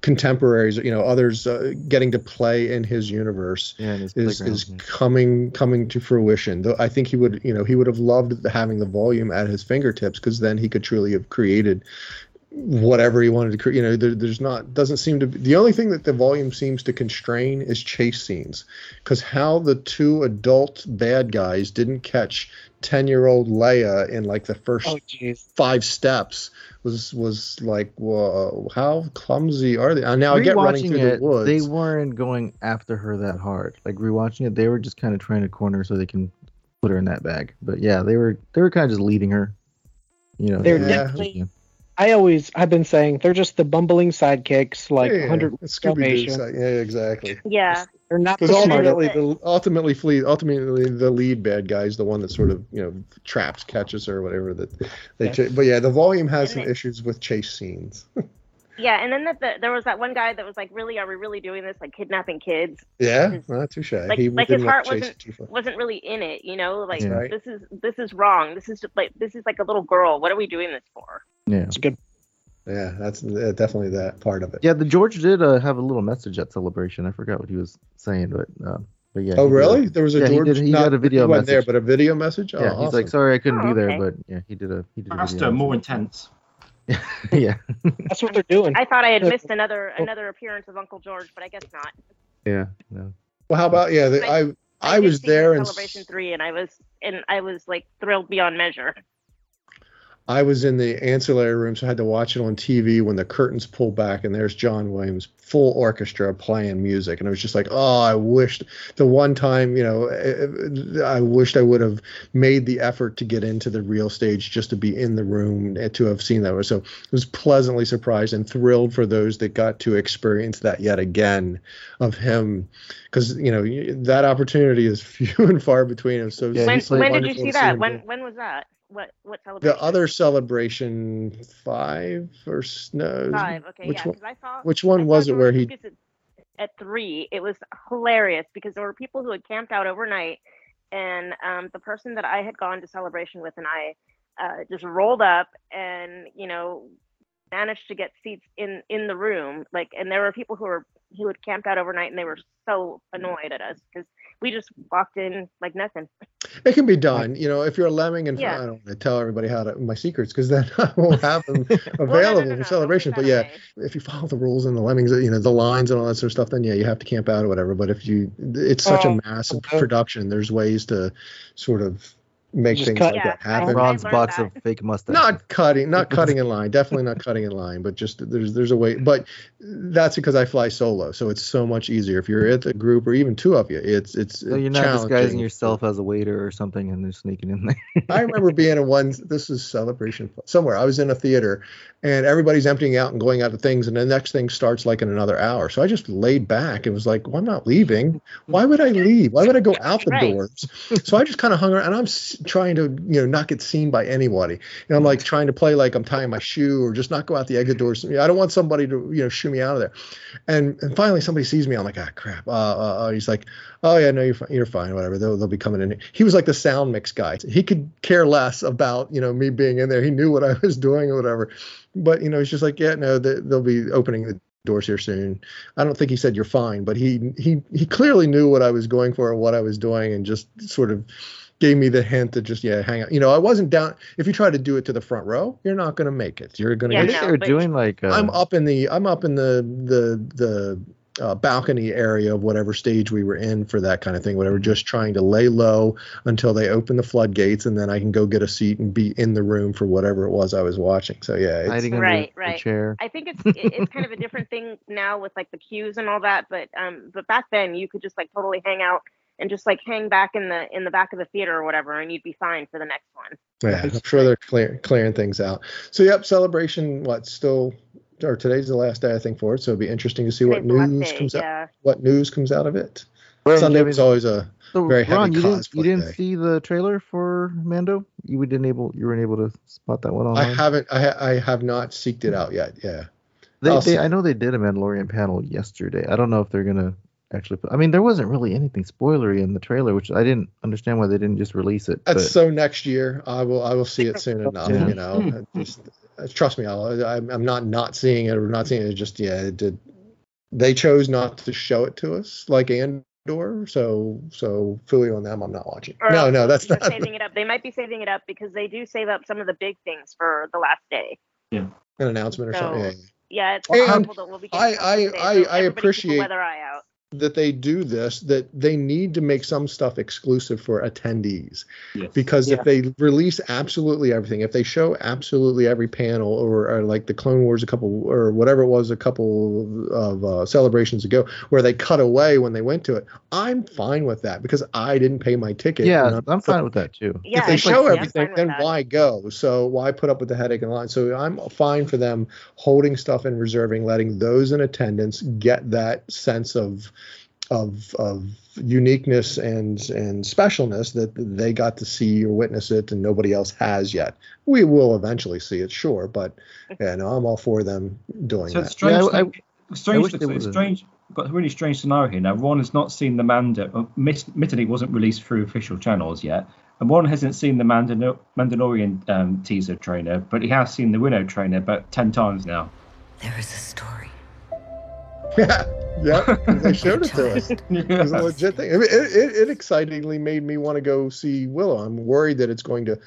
contemporaries you know others uh, getting to play in his universe Yeah, his is is yeah. coming coming to fruition though i think he would you know he would have loved having the volume at his fingertips because then he could truly have created whatever he wanted to create. You know, there, there's not doesn't seem to be the only thing that the volume seems to constrain is chase scenes, because how the two adult bad guys didn't catch ten year old Leia in like the first Oh, jeez. five steps was was like, whoa, how clumsy are they? And now I get running through it, the woods. they weren't going after her that hard. Like rewatching it, they were just kind of trying to corner so they can put her in that bag. But yeah, they were they were kind of just leading her. You know, They're yeah. definitely- I always I've been saying they're just the bumbling sidekicks, like yeah, hundred it's side. Yeah, exactly. Yeah. They're not Because ultimately, the ultimately, flee, ultimately, the lead bad guy is the one that sort of you know traps, catches her, or whatever. That they. Yeah. cha- but yeah, the volume has And some it- issues with chase scenes. Yeah, and then the, the, there was that one guy that was like, "Really, are we really doing this? Like kidnapping kids?" yeah, His- not too shy. Like, he like his heart wasn't it too far. wasn't really in it, you know. Like Yeah. This is this is wrong. This is just like this is like a little girl. What are we doing this for? yeah. It's a good. Yeah, that's uh, definitely that part of it. Yeah, the George did uh, have a little message at celebration. I forgot what he was saying, but uh, but yeah. oh, he did really? There was a yeah, he George. did- he not, had a video he wasn't there, but a video message. Oh, yeah, he's like, sorry I couldn't Oh, be there, okay. but yeah, he did a he did a Faster, video. more intense. yeah, That's what they're doing. I thought I had missed another another appearance of Uncle George, but I guess not. yeah, no. Well, how about yeah? The, I I, did was there and Celebration Three, and I was and I was like thrilled beyond measure. I was in the ancillary room, so I had to watch it on TV when the curtains pulled back, and there's John Williams, full orchestra playing music, and it was just like, oh, I wished the one time, you know, eh, I wished I would have made the effort to get into the real stage just to be in the room and to have seen that. So I was pleasantly surprised and thrilled for those that got to experience that yet again of him, because you know that opportunity is few and far between. It was so when he's when did you see that? When when was that? What what celebration? the other celebration five or no five. Okay, which yeah, one I saw. which I one saw was it where he At, at three, it was hilarious because there were people who had camped out overnight, and um, the person that I had gone to celebration with and I uh, just rolled up and you know managed to get seats in in the room. Like, and there were people who were who had camped out overnight, and they were so annoyed at us because we just walked in like nothing. it can be done you know if you're a lemming and Yeah. i don't want to tell everybody how to my secrets because then i won't have them Well, no, no, available no, no, for don't celebration but yeah away. if you follow the rules and the lemmings you know the lines and all that sort of stuff then yeah you have to camp out or whatever but if you it's such Oh, a massive okay. production there's ways to sort of make things cut- like Yeah, that happen Bronze learned box that. of fake mustache. not cutting not cutting in line definitely not cutting in line but just there's there's a way but that's because i fly solo so it's so much easier if you're at a group or even two of you it's it's so you're not disguising yourself as a waiter or something and they're sneaking in there. I remember being in one. This is celebration somewhere. I was in a theater, and everybody's emptying out and going out to things, and the next thing starts like in another hour. So I just laid back and was like, "Well, I'm not leaving. Why would I leave? Why would I go out the Right. doors?" So I just kind of hung around, and I'm s- trying to, you know, not get seen by anybody. And I'm like trying to play like I'm tying my shoe or just not go out the exit doors. I don't want somebody to, you know, shoo me out of there. And and finally somebody sees me. I'm like, ah, crap. Uh, uh, uh, he's like, oh yeah, no, you're fine. You're fine. Whatever. They'll they'll be coming in. He was like the sound mix guy. He could care less about you know me being in there. He knew what I was doing or whatever. But you know, he's just like, yeah, no, they, they'll be opening the doors here soon. I don't think he said you're fine, but he he he clearly knew what I was going for and what I was doing, and just sort of gave me the hint to just yeah hang out. You know, I wasn't down. If you try to do it to the front row, you're not going to make it. You're going to Yeah, I get think no, they were doing like uh, I'm up in the I'm up in the the the uh, balcony area of whatever stage we were in for that kind of thing. Whatever, just trying to lay low until they open the floodgates, and then I can go get a seat and be in the room for whatever it was I was watching. So yeah, it's, hiding under Right, the right. chair. I think it's it's kind of a different thing now with like the queues and all that, but um, but back then you could just like totally hang out and just like hang back in the in the back of the theater or whatever, and you'd be fine for the next one. Yeah, I'm sure they're clear, clearing things out. So, yep, celebration. What still? Or today's the last day, I think, for it. So it'd be interesting to see what Today's the news day, comes yeah. out. What news comes out of it. Right, Sunday was always a So very heavy Ron, you didn't you didn't day. see the trailer for Mando? You didn't able you weren't able to spot that one on. I haven't. I, ha- I have not seeked it hmm. out yet. Yeah. They, I'll they. I know they did a Mandalorian panel yesterday. I don't know if they're gonna actually. Put, I mean, there wasn't really anything spoilery in the trailer, which I didn't understand why they didn't just release it. That's but- so next year. I will. I will see it soon enough. Yeah. You know. Just, uh, trust me. I'll, I'm, I'm not not seeing it or not seeing it. Just yeah. It did. They chose not to show it to us like Andor. So so fully on them. I'm not watching. Or no, no, that's not. saving it up. They might be saving it up because they do save up some of the big things for the last day. Yeah, An announcement or So, something. Yeah, yeah. Yeah, it's And possible that we'll be. I- getting I- something I- I everybody keep a appreciate- weather eye out. That they do this that they need to make some stuff exclusive for attendees Yes. because Yeah. if they release absolutely everything if they show absolutely every panel or, or like the clone wars a couple or whatever it was a couple of uh, celebrations ago where they cut away when they went to it i'm fine with that because i didn't pay my ticket yeah, I'm- I'm fine with that too. Yeah, if they show fine- I'm everything, fine then that. why go? So why put up with the headache and line? So I'm fine for them holding stuff and reserving, letting those in attendance get that sense of of of uniqueness and and specialness that they got to see or witness it and nobody else has yet. We will eventually see it, sure, but yeah, no, I'm all for them doing So that. it's strange. Yeah, I- thing- strange. wish they it's would've- strange. Got a really strange scenario here. Now, Ron has not seen the Mando. uh, Admittedly, wasn't released through official channels yet, and Ron hasn't seen the Mandano- Mandalorian um, teaser trailer, but he has seen the Willow trailer about ten times now. There is a story. yeah, yeah, they showed it to us. Child. It was a legit thing. I mean, it, it, it excitingly made me want to go see Willow. I'm worried that it's going to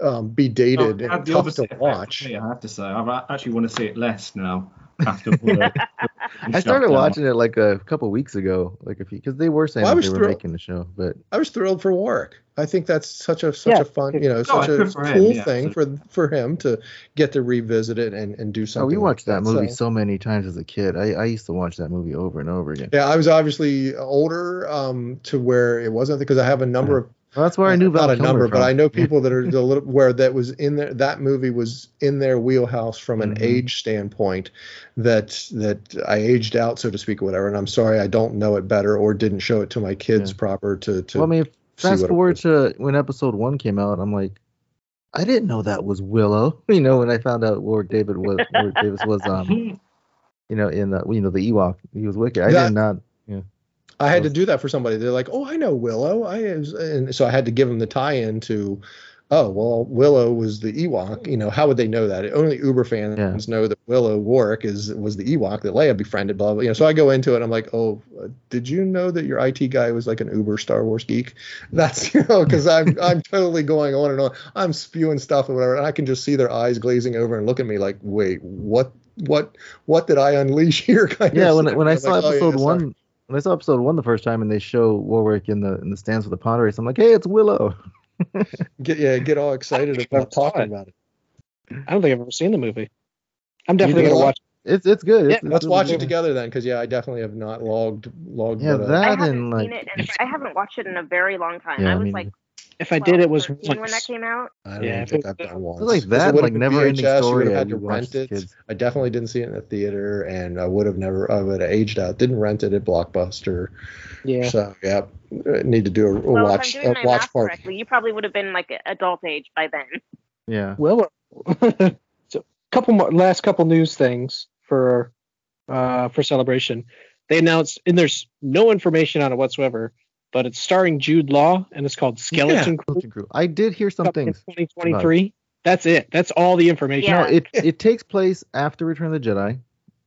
um, be dated Oh, it and the tough opposite to effect watch. me, I have to say, I actually want to see it less now after. Willow. I started watching it like a couple weeks ago, like if because they were saying Well, that they were thrilled- making the show, but I was thrilled for Warwick. I think that's such a such Yeah. a fun, you know, Oh, such a good him, cool yeah, thing for for him to get to revisit it and, and do something. oh, something. we like watched that movie So- so many times as a kid. I, I used to watch that movie over and over again. yeah, I was obviously older um, to where it wasn't because I have a number of Well, that's where I knew Val not a Kilmer number, but. I know people that are a little where that was in there. That movie was in their wheelhouse from an Mhm. age standpoint. That that I aged out, so to speak, or whatever. And I'm sorry, I don't know it better or didn't show it to my kids Yeah. proper to to. well, I mean, see fast forward to when episode one came out, I'm like, I didn't know that was Willow. You know, when I found out Lord David was Davis was um, you know, in the you know the Ewok, he was wicked. I That- did not. yeah I had to do that for somebody. They're like, "Oh, I know Willow." I is, and so I had to give them the tie-in to, oh, well, Willow was the Ewok. You know, how would they know that? Only Uber fans Yeah. know that Willow Warwick is was the Ewok that Leia befriended. Blah blah. You know, so I go into it. I'm like, "Oh, uh, did you know that your IT guy was like an Uber Star Wars geek?" That's you know, because I'm I'm totally going on and on. I'm spewing stuff and whatever, and I can just see their eyes glazing over and look at me like, "Wait, what?" What what did I unleash here? Kind Yeah, when when I saw like, "Oh, yeah, episode one, when I saw episode one the first time, and they show Warwick in the in the stands with the pod race, I'm like, hey, it's Willow. Get yeah get all excited about talking it. about it. I don't think I've ever seen the movie. I'm definitely gonna not? watch. It's it's good. Yeah, it's Let's really watch it good. together then, because yeah, I definitely have not logged logged. Yeah, that- I and, haven't like- seen it, and I haven't watched it in a very long time. Yeah, I I was mean, like, If I 12, did, it was 13 when that came out. I don't Yeah, even think I've done once. Like that, like never-ending VHS, you story would have had to rent it. kids. I definitely didn't see it in the theater, and I would have never. I would have aged out. Didn't rent it at Blockbuster. Yeah. So yeah, uh, need to do a, a Well, watch if I'm doing a watch math party. correctly, you probably would have been like adult age by then. Yeah. Well, so, couple more last couple news things for uh for celebration. They announced, and there's no information on it whatsoever, but it's starring Jude Law, and it's called Skeleton Crew. Skeleton Crew. I did hear some things. 2023. That's it. That's all the information. Yeah. No, it it takes place after Return of the Jedi,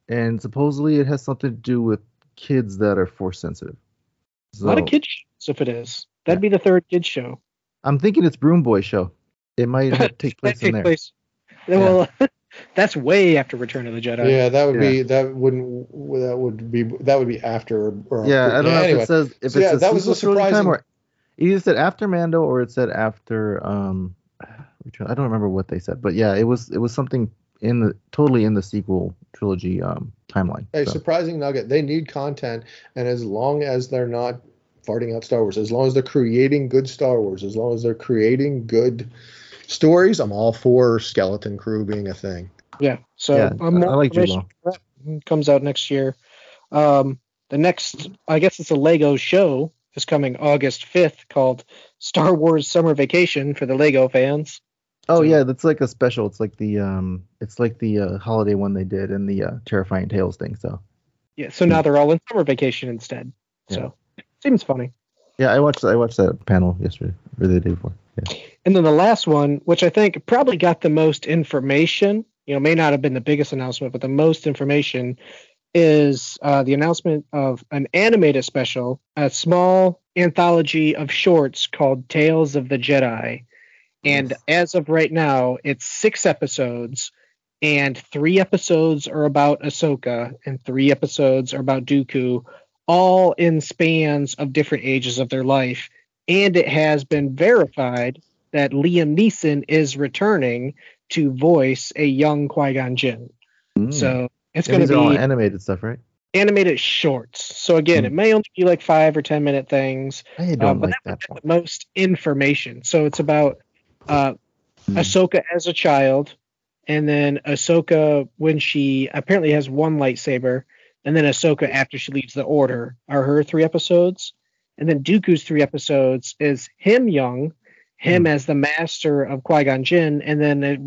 and supposedly it has something to do with kids that are force sensitive. A lot of kids shows, if it is. That'd be the third kids show. I'm thinking it's Broom Boy show. It might take place That in there. place- Well, that's way after Return of the Jedi. Yeah, that would Yeah. be that wouldn't that would be that would be after. Or, Yeah, I don't know anyway. if it says if So, it yeah, says that was a trilogy time surprising- or it either said after Mando or it said after um Return. I don't remember what they said, but yeah, it was it was something in the totally in the sequel trilogy um timeline. Hey, so. surprising nugget. They need content, and as long as they're not farting out Star Wars. As long as they're creating good Star Wars, as long as they're creating good stories, I'm all for Skeleton Crew being a thing. Yeah. So Yeah, um, more I like Jude that comes out next year. Um, the next, I guess it's a Lego show is coming August 5th called Star Wars Summer Vacation for the Lego fans. Oh yeah, that's like a special. It's like the um, it's like the uh, holiday one they did in the uh, Terrifying Tales thing. So Yeah. So now they're all in summer vacation instead. So seems funny. yeah, I watched I watched that panel yesterday or the day before. Yeah. And then the last one, which I think probably got the most information, you know, may not have been the biggest announcement, but the most information is uh, the announcement of an animated special, a small anthology of shorts called Tales of the Jedi. And as of right now, it's six episodes, and three episodes are about Ahsoka, and three episodes are about Dooku, all in spans of different ages of their life. And it has been verified that Liam Neeson is returning to voice a young Qui Gon Jinn. Mm. So it's going to are all be animated stuff, right? animated shorts. So again, Mm. it may only be like five or ten minute things. I don't but like that that. the most information. So it's about uh, Hmm. Ahsoka as a child, and then Ahsoka when she apparently has one lightsaber, and then Ahsoka after she leaves the Order are her three episodes, and then Dooku's three episodes is him young, him as the master of Qui Gon Jinn, and then it,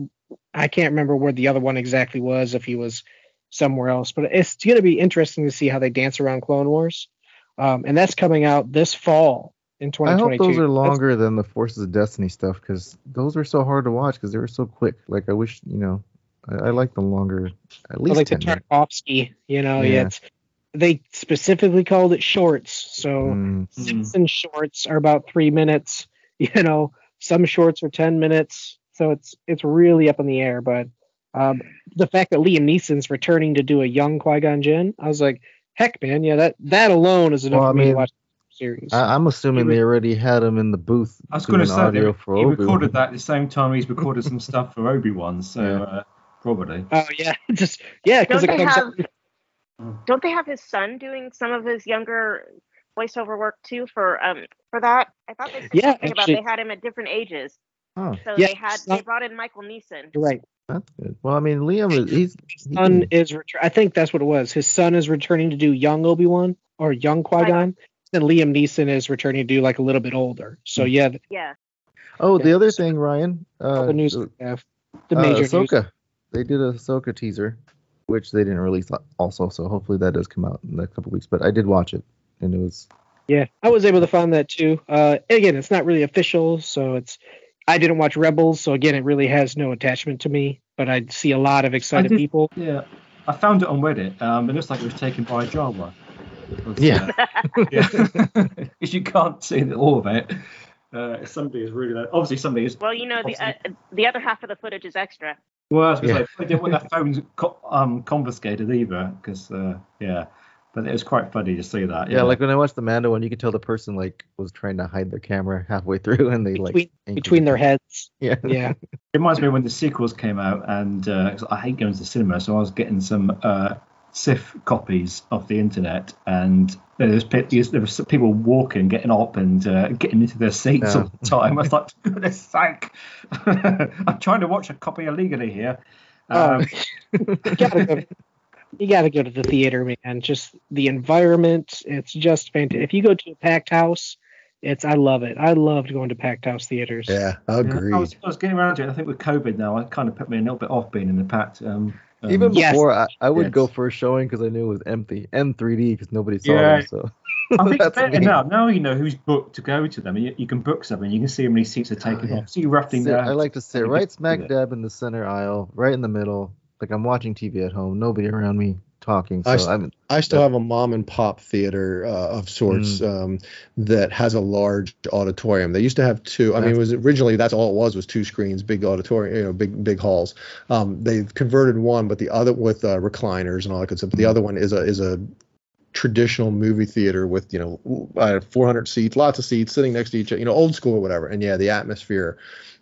I can't remember where the other one exactly was if he was somewhere else, but it's going to be interesting to see how they dance around Clone Wars, um, and that's coming out this fall in 2022. I hope those are That's- longer than the Forces of Destiny stuff because those were so hard to watch because they were so quick. Like I wish, you know, I, I like the longer, at I least like the 10 minutes. Tarkovsky, you know, yeah. Yeah. it's, they specifically called it shorts. So Mm. Simpson shorts are about three minutes. You know, some shorts are ten minutes. So it's it's really up in the air. But um, the fact that Liam Neeson's returning to do a young Qui Gon Jinn, I was like, heck, man, yeah, that that alone is enough Well, I for me to mean, watch the series. I, I'm assuming they already had him in the booth. I was going to doing say audio they, for he Obi-Wan. recorded that at the same time he's recorded some stuff for Obi Wan, so uh, probably. oh yeah, just yeah, because Don't it comes have? out. Don't they have his son doing some of his younger voiceover work too for um for that? I thought they said Yeah, something about they had him at different ages. Oh, So Yeah, they had son- they brought in Michael Neeson. Right. that's good. Well, I mean, Liam is he's he son can- is retur- I think that's what it was. His son is returning to do young Obi Wan or young Qui Gon. Then Liam Neeson is returning to do like a little bit older. So yeah, th- Yeah. Oh, the other thing, Ryan. Uh, all the news uh, we have, the uh, major news. They did a Ahsoka teaser, which they didn't release also. So hopefully that does come out in the next couple weeks. But I did watch it, and it was Yeah, I was able to find that too. Uh, again, it's not really official, so it's. I didn't watch Rebels, so again, it really has no attachment to me. But I see a lot of excited did- people. Yeah, I found it on Reddit. Um, it looks like it was taken by Jawa. It was, Yeah. uh, yeah. Because you can't see the- all of it. Uh, somebody is really obviously somebody is. Well, you know the uh, the other half of the footage is extra. Well, I was gonna Yeah. say they didn't want their phones co- um, confiscated either, because uh, yeah. But it was quite funny to see that. yeah. Like when I watched the Mando one, you could tell the person like was trying to hide their camera halfway through, and they like Between, anchored between their heads. Yeah. Yeah. It reminds me when the sequels came out, and uh, 'cause I hate going to the cinema, so I was getting some uh, SIF copies of the internet, and there was, there was people walking, getting up, and uh, getting into their seats Yeah. all the time. I was like, for goodness sake, I'm trying to watch a copy illegally here. Oh, Um, you gotta go. You gotta go to the theater, man. Just the environment. It's just fantastic. If you go to a packed house, it's I love it. I loved going to packed house theaters. Yeah, yeah, agreed. I, was, I was getting around to it. I think with COVID now, it kind of put me a little bit off being in the packed. Um, um, Even Yes. before, I, I would Yes. go for a showing because I knew it was empty and 3D because nobody saw Yeah. them. So I think it's That's better me. now. Now you know who's booked to go to them. You, you can book something. You can see how many seats are taken yeah. off. So you roughly Sit- know. I like to sit right smack dab in the center aisle, right in the middle. Like I'm watching TV at home, nobody around me talking. So I s- I'm I still have a mom and pop theater uh, of sorts um, that has a large auditorium. They used to have two. I mean, it was originally that's all it was was two screens, big auditorium, you know, big big halls. Um, they've converted one, but the other with uh, recliners and all that good stuff. But the other one is a is a traditional movie theater with you know uh, 400 seats, lots of seats, sitting next to each other, you know, old school or whatever. And yeah, the atmosphere.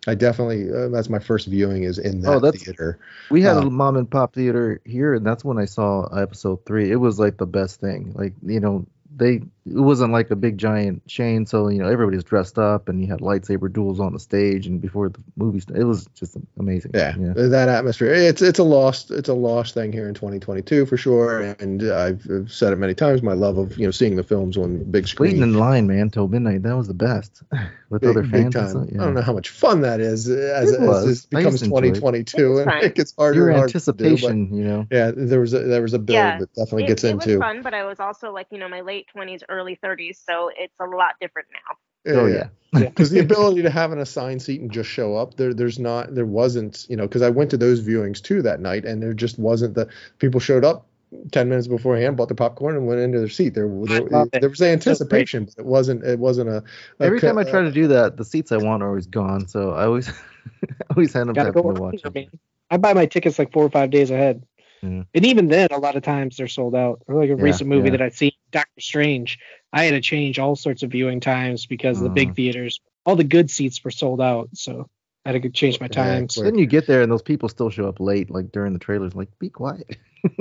I definitely uh, that's my first viewing is in that Oh, that's- theater. We had Um, a mom and pop theater here, and that's when I saw episode three. It was like the best thing. Like you know, they it wasn't like a big giant chain, so you know everybody's dressed up and you had lightsaber duels on the stage and before the movie, st- it was just amazing. Yeah, that atmosphere. It's it's a lost it's a lost thing here in 2022 for sure. And I've, I've said it many times. My love of you know seeing the films on big screen. Waiting in line, man, till midnight. That was the best with big, other fans. and time. yeah. I don't know how much fun that is uh, as, It as was. this becomes used to enjoy it. 2022 and fun. it gets harder Your and harder to do, but- anticipation, you know. yeah, there was a there was a build Yeah, that definitely it, gets it into. was fun, but I was also like, you know, my late 20s, early 30s, so it's a lot different now. Oh yeah. because the ability to have an assigned seat and just show up there there's not there wasn't you know because i went to those viewings too that night and there just wasn't the people showed up 10 minutes beforehand bought their popcorn and went into their seat there, there, there was anticipation but it wasn't it wasn't a, a Every co- time I try uh, to do that, the seats I want are always gone. So I always, always hand them Gotta to go people to earlier, watch. it. man. I buy my tickets like four or five days ahead. Yeah. And even then, a lot of times they're sold out. Or like a Yeah, recent movie yeah. that I've seen, Doctor Strange. I had to change all sorts of viewing times because the Mm. big theaters, all the good seats were sold out. So I had to change my Yeah, times. Then you get there and those people still show up late, like during the trailers. Like, be quiet.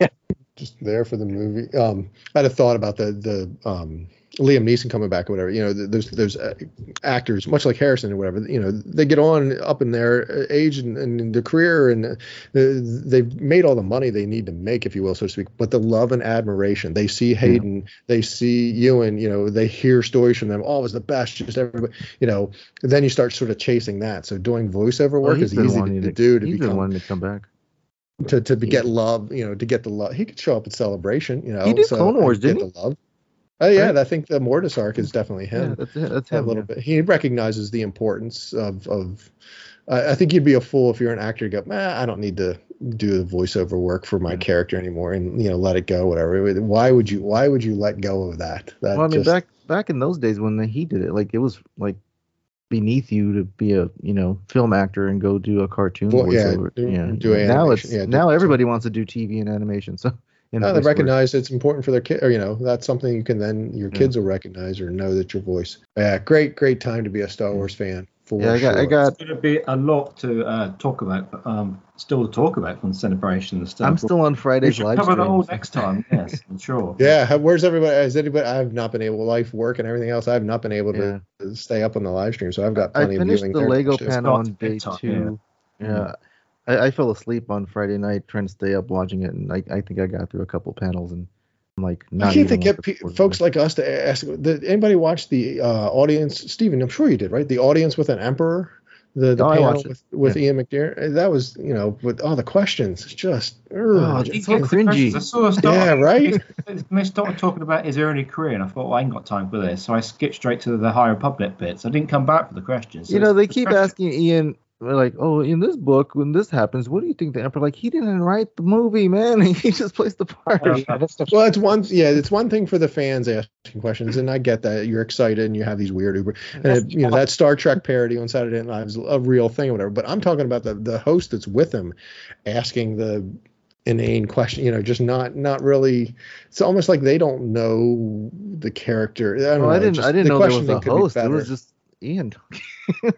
yeah. just there for the movie. Um, I had a thought about the the um, Liam Neeson coming back or whatever. You know, th- those those uh, actors, much like Harrison or whatever. You know, they get on up in their uh, age and, and their career, and uh, they've made all the money they need to make, if you will, so to speak. But the love and admiration they see Hayden, they see Ewan. You know, they hear stories from them. Oh, it was the best. Just everybody. You know, then you start sort of chasing that. So doing voiceover work he's is easy to, to do to he's been wanting to come back. to to be, get love, you know, to get the love. He could show up at Celebration, you know. He did so- Clone Wars, didn't the love. Oh yeah, Right? I think the Mortis arc is definitely Yeah, him. that's it. That's a little yeah. bit. He recognizes the importance of of. I I think you'd be a fool if you're an actor. to Go, "Nah, I don't need to do the voiceover work for my character anymore, and you know, let it go, whatever. Why would you? Why would you let go of that? That Well, I mean, just- back back in those days when he did it, like it was like beneath you to be a you know film actor and go do a cartoon Well, yeah, voiceover. do- yeah, do now it's yeah, now everybody wants to do TV and animation. So No, they voiceover. recognize it's important for their kid, or you know, that's something you can then your Yeah. kids will recognize or know that your voice. Yeah, great, great time to be a Star Wars fan. For Yeah, I got I sure. got. It's going to be a lot to uh, talk about, um, still to talk about from celebration and stuff. I'm still on we Friday's should live cover that all stream. next time. Yes, I'm sure. Yeah, where's everybody? Has anybody? I've not been able, life, work, and everything else. I've not been able to stay up on the live stream, so I've got I plenty of finished viewing the there. Lego panel on Starts day two. yeah. Yeah, I, I fell asleep on Friday night trying to stay up watching it, and I, I think I got through a couple panels, and I'm like, I not can't even think like get pe- folks like us to ask. Did anybody watch the uh, audience? Stephen, I'm sure you did, right? The audience with an emperor. The, the Oh, I panel watched it. with, with Ian McDiarmid. That was, you know, with all the questions. It's just, Oh, ugh, it's so cringy. questions. I saw yeah, right. They started talking about his early career, and I thought, well, I ain't got time for this. So I skipped straight to the High Republic bits. I didn't come back for the questions. So you know, they the keep question- asking Ian, they're like, oh, in this book, when this happens, what do you think the Emperor? Like, he didn't write the movie, man. He just plays the part. Yeah, Well, it's one, yeah, it's one thing for the fans asking questions, and I get that you're excited and you have these weird Uber, and it, you know that Star Trek parody on Saturday Night Live is a real thing or whatever. But I'm talking about the the host that's with him, asking the inane question, you know, just not not really. It's almost like they don't know the character. I don't Well, know. I didn't, just I didn't the know there was a host. It was just Ian. yeah,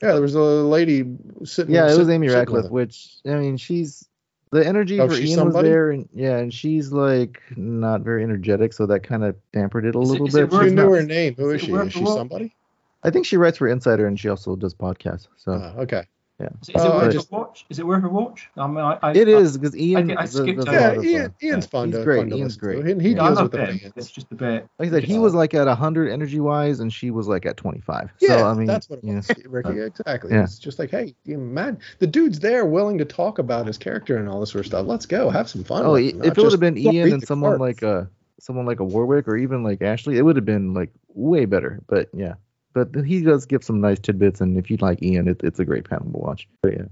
there was a lady sitting. yeah, it was Amy sitting Ratcliffe, which I mean, she's the energy Oh, for she's Ian somebody? was there, and yeah, and she's like not very energetic, so that kind of dampered it a Is little it bit. worth You She's knew not- her name. Who is is she? Is she somebody? I think she writes for Insider, and she also does podcasts. So Oh, okay. Yeah, Is it, is it I worth just- a watch? Is it worth a watch? I mean, I, I, it I, is because Ian. I does- skipped does a over Yeah, Ian, stuff. Ian's fun He's to great. fun Ian's listen to. great. And he Yeah, deals with the him. fans. It's just a bit. Like I said, he Uh, was like at 100 energy wise, and she was like at 25. Yeah, so I mean, that's what it yeah. Ricky. Exactly. Yeah. It's just like, hey, man, the dude's there, willing to talk about his character and all this sort of stuff. Let's go, have some fun. Oh, with him, if it would have been Ian and someone cards. like a someone like a Warwick or even like Ashley, it would have been like way better. But yeah, but he does give some nice tidbits, and if you like Ian, it, it's a great panel to watch. But yeah,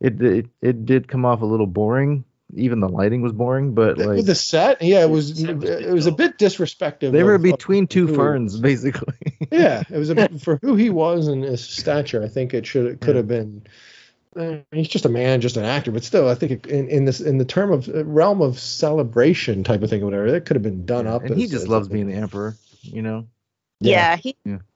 it, it it did come off a little boring. Even the lighting was boring, but like the set, yeah, it was set was it was a bit disrespectful. they were of- of between two who ferns, was. basically. yeah, it was a, for who he was and his stature. I think it should it could Yeah. have been. uh, He's just a man, just an actor, but still, I think in, in this in the term of uh, realm of celebration type of thing or whatever, it could have been done up. and he just as loves a- being the emperor, you know. Yeah, he, Yeah. he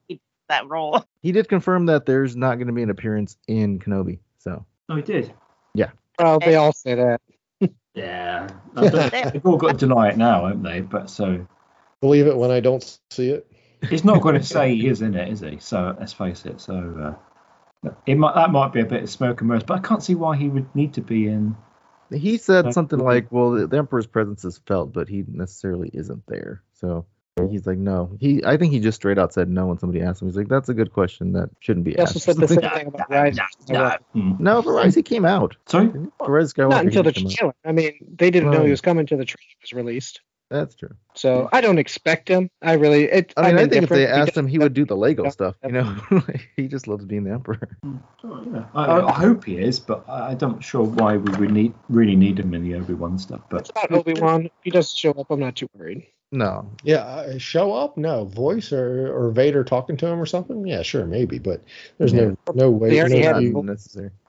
that role. He did confirm that there's not going to be an appearance in Kenobi. So Oh, he did. Yeah. Well, they all say that. Yeah. They've all got to deny it now, haven't they? But so Believe it when I don't see it. He's not going to say he is in it, is he? So let's face it. So uh, it might that might be a bit of smoke and mirrors, but I can't see why he would need to be in. He said something like, "Well, the, the emperor's presence is felt, but he necessarily isn't there." So he's like, "No." He, I think he just straight out said no when somebody asked him. He's like, "That's a good question. That shouldn't be He also asked." said the same thing about Rise. Hmm. no, but Rise he came out. Sorry, Rise Skywalker Not until the didn't come out. trailer. I mean, they didn't know he was coming till the trailer was released. That's true. So I don't expect him. I really. It, I mean, I'm I think if they asked him, he would do the Lego because- stuff. You know, he just loves being the emperor. Yeah. I, I I hope he is, but I- I'm not sure why we would need really need him in the Obi Wan stuff. But It's about Obi Wan. If he doesn't show up, I'm not too worried. No, Yeah, uh, show up? No, voice or or Vader talking to him or something? Yeah, sure, maybe, but there's no no way. They already no had view- him.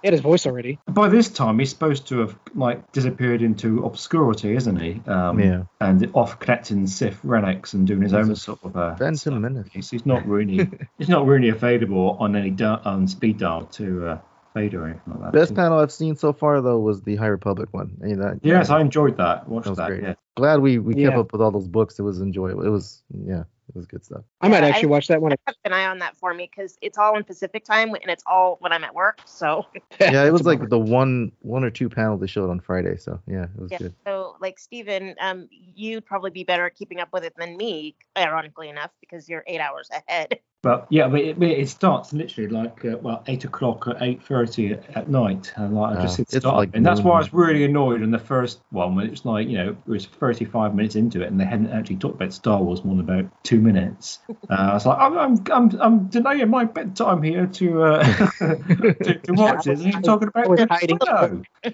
He had his voice already. by this time, he's supposed to have like disappeared into obscurity, isn't he? Um, Yeah. And off connecting Sith relics and doing his own sort of. Uh, Phantom Menace. He's, he's not really he's not really available on any da- on speed dial to uh, Vader or anything like that. Best panel I've seen so far though was the High Republic one. Hey, that, Yes, I enjoyed that. Watched that was that. great. Yeah. Glad we we kept up with all those books. It was enjoyable. It was yeah, it was good stuff. I might actually I- watch that one. Kept an eye on that for me because it's all in Pacific time and it's all when I'm at work. So Yeah, it was like the one one or two panels they showed on Friday. So yeah, it was yeah. good. So like Steven, um, you'd probably be better at keeping up with it than me, ironically enough, because you're eight hours ahead. But yeah, but it, it starts literally like uh, well eight o'clock or eight thirty at, at night, and like I just Oh, hit start, like and that's why I was really annoyed in the first one when it was like you know it was thirty five minutes into it and they hadn't actually talked about Star Wars more than about two minutes. Uh, I was like, I'm I'm I'm, I'm delaying my bedtime here to uh, to, to watch this. And you're talking about I was Ed hiding.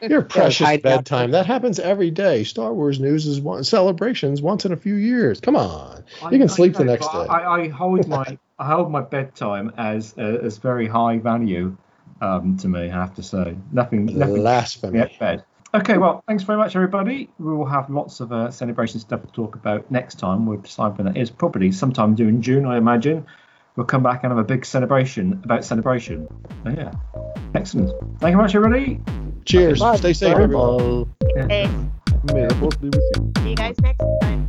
Your precious hide bedtime. That happens every day. Star Wars news is one celebrations once in a few years. Come on, I- you can I sleep the know, next day. I, I hold my I hold my bedtime as uh, as very high value um, to me. I have to say nothing nothing Blasphemy. at bed. Okay, well, thanks very much, everybody. We will have lots of uh, celebration stuff to talk about next time. We'll decide when that is. Probably sometime during June, I imagine. We'll come back and have a big celebration about celebration. So, yeah, excellent. Thank you very much, everybody. Cheers. Bye. Stay safe, Bye. everyone. Yeah. Hey, May the force be with you. see you guys next time.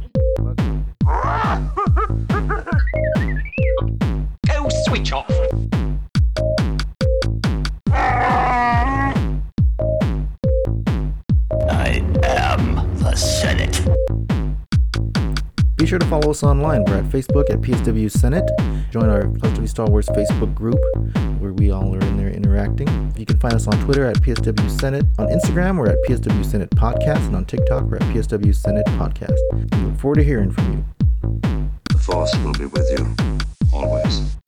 Go switch off. I am the Senate. Be sure to follow us online. We're at Facebook at PSW Senate. Join our PSW Star Wars Facebook group where we all are in there interacting. You can find us on Twitter at PSW Senate. On Instagram, we're at PSW Senate Podcast. And on TikTok, we're at PSW Senate Podcast. We look forward to hearing from you. The Force will be with you, always.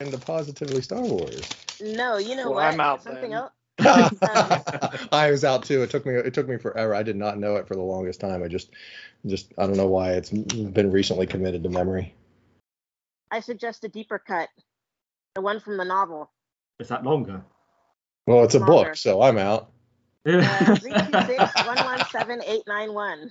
And the positively Star Wars. No, you know Well, what? I'm out Something then. else. I was out too. It took me it took me forever. I did not know it for the longest time. I just just I don't know why it's been recently committed to memory. I suggest a deeper cut, the one from the novel. Is that longer? Well, it's a Longer. book, so I'm out. Uh, 326-117-891.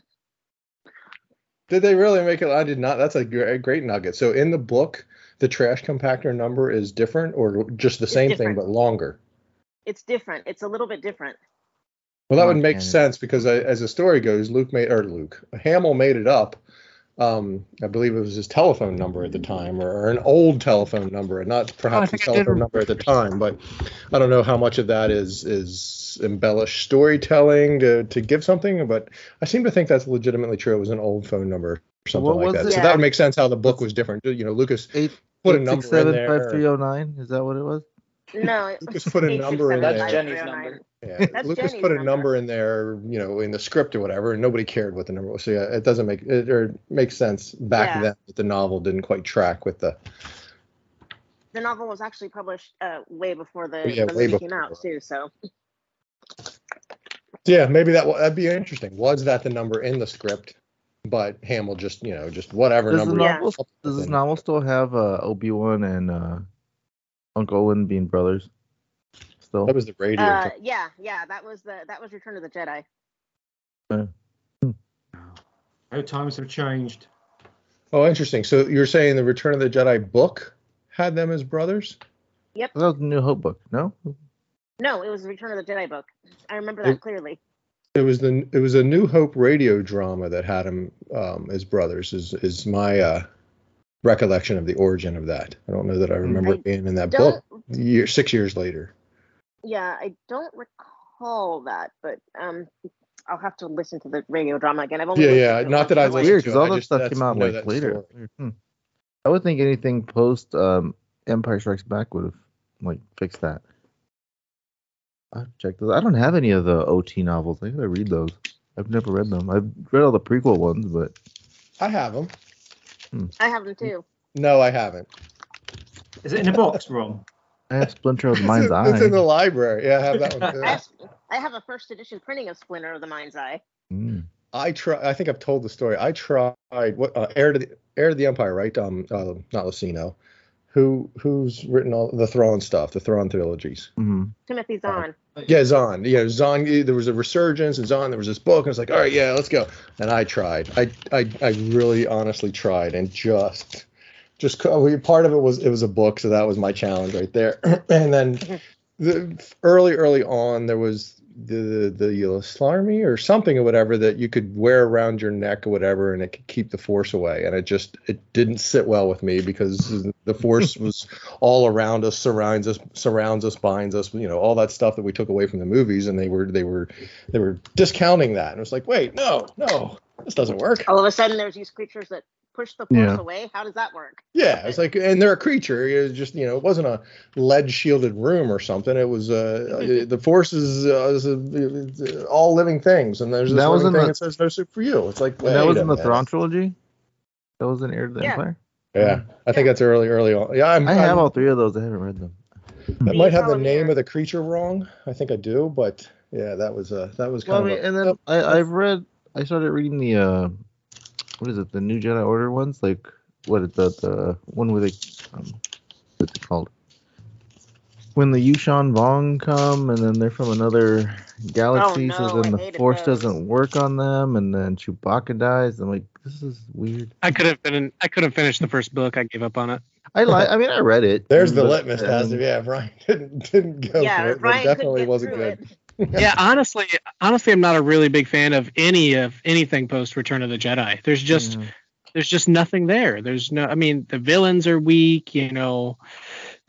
Did they really make it? I did not. That's a great, great nugget. So in the book, the trash compactor number is different, or just the It's same different. thing but longer. It's different. It's a little bit different. Well, that would make sense because uh, as the story goes, Luke made or Luke Hamill made it up. Um, I believe it was his telephone number at the time, or, or an old telephone number, and not perhaps his think I telephone number at the time. But I don't know how much of that is is embellished storytelling to to give something. But I seem to think that's legitimately true. It was an old phone number or something What like that. it? So Yeah. that would make sense how the book was different. You know, Lucas Eight put a number six seven in five there. three zero nine. Is that what it was? No, it Lucas put a number in That's. Jenny's number. Yeah, That's Lucas Jenny's put a number. number in there, you know, in the script or whatever, and nobody cared what the number was. So yeah, it doesn't make it or it makes sense back Yeah. then that the novel didn't quite track with the. The novel was actually published uh, way before the, Yeah, the way movie came out too. So Yeah, maybe that that'd be interesting. Was that the number in the script? But Hamill just you know just whatever Does the number. Yeah. novel does this novel still have uh, Obi Wan and uh, Uncle Owen being brothers? Still. That was the radio. uh, yeah, yeah, that was the that was Return of the Jedi. How times have changed. oh, interesting. So you're saying the Return of the Jedi book had them as brothers? That was the New Hope book. No. No, it was Return of the Jedi book. I remember that It- clearly. It was the it was a New Hope radio drama that had him um, as brothers. Is is my uh, recollection of the origin of that? I don't know that I remember I being in that book. Year six years later. yeah, I don't recall that, but um, I'll have to listen to the radio drama again. I've only Yeah, yeah. Not that I in my life. listened Weird, because it. all that stuff came out like later. Hmm. I would think anything post um, Empire Strikes Back would have like fixed that. I've checked those. I don't have any of the OT novels. I gotta read those. I've never read them. I've read all the prequel ones, but I have them. I have them too. No, I haven't. Is it in a box, Ron? I have Splinter of the Mind's in, Eye. it's in the library. Yeah, I have that one. too. I have, I have a first edition printing of Splinter of the Mind's Eye. Mm. I try. I think I've told the story. I tried what uh, heir to the heir to the empire, right? Um, uh, not Luceno. Who who's written all the Thrawn stuff, the Thrawn trilogies? Mhm. Timothy Zahn. Yeah, Zahn. Yeah, Zahn. There was a resurgence, and Zahn. There was this book, and it's like, all right, yeah, let's go. And I tried. I I I really honestly tried, and just just co- part of it was it was a book, so that was my challenge right there. and then the early early on there was the the ysalamiri uh, or something or whatever that you could wear around your neck or whatever and it could keep the force away. And it just it didn't sit well with me because the force was all around us surrounds us surrounds us binds us you know all that stuff that we took away from the movies and they were they were they were discounting that. And it was like wait no no this doesn't work. All of a sudden, there's these creatures that push the force Yeah. away. How does that work? Yeah, it's like, and they're a creature. It's just, you know, it wasn't a lead shielded room or something. It was, uh, the force is, uh, is uh, all living things, and there's this That was in thing the- that says no soup for you. It's like that was in the minute. Thrawn trilogy. That was in Heir to the Yeah. Empire. Yeah, I think that's early, early on. Yeah, I'm, I have I'm- all three of those. I haven't read them. I might have the name here. of the creature wrong. I think I do, but yeah, that was uh, that was Well, kind I mean, of. and then I, I've read. I started reading the uh, what is it? The New Jedi Order ones. Like what is the the one where they um, what's it called? When the Yuuzhan Vong come, and then they're from another galaxy, Oh, no, so then I the Force those. doesn't work on them, and then Chewbacca dies. I'm like, this is weird. I could have been. I couldn't finish the first book. I gave up on it. I like. I mean, I read it. There's the but, litmus um, test. Yeah, Brian didn't didn't go yeah, for it, but Ryan it definitely wasn't good. it. Yeah, honestly, honestly, I'm not a really big fan of any of anything post Return of the Jedi. There's just Yeah. there's just nothing there. There's no. I mean, the villains are weak. You know,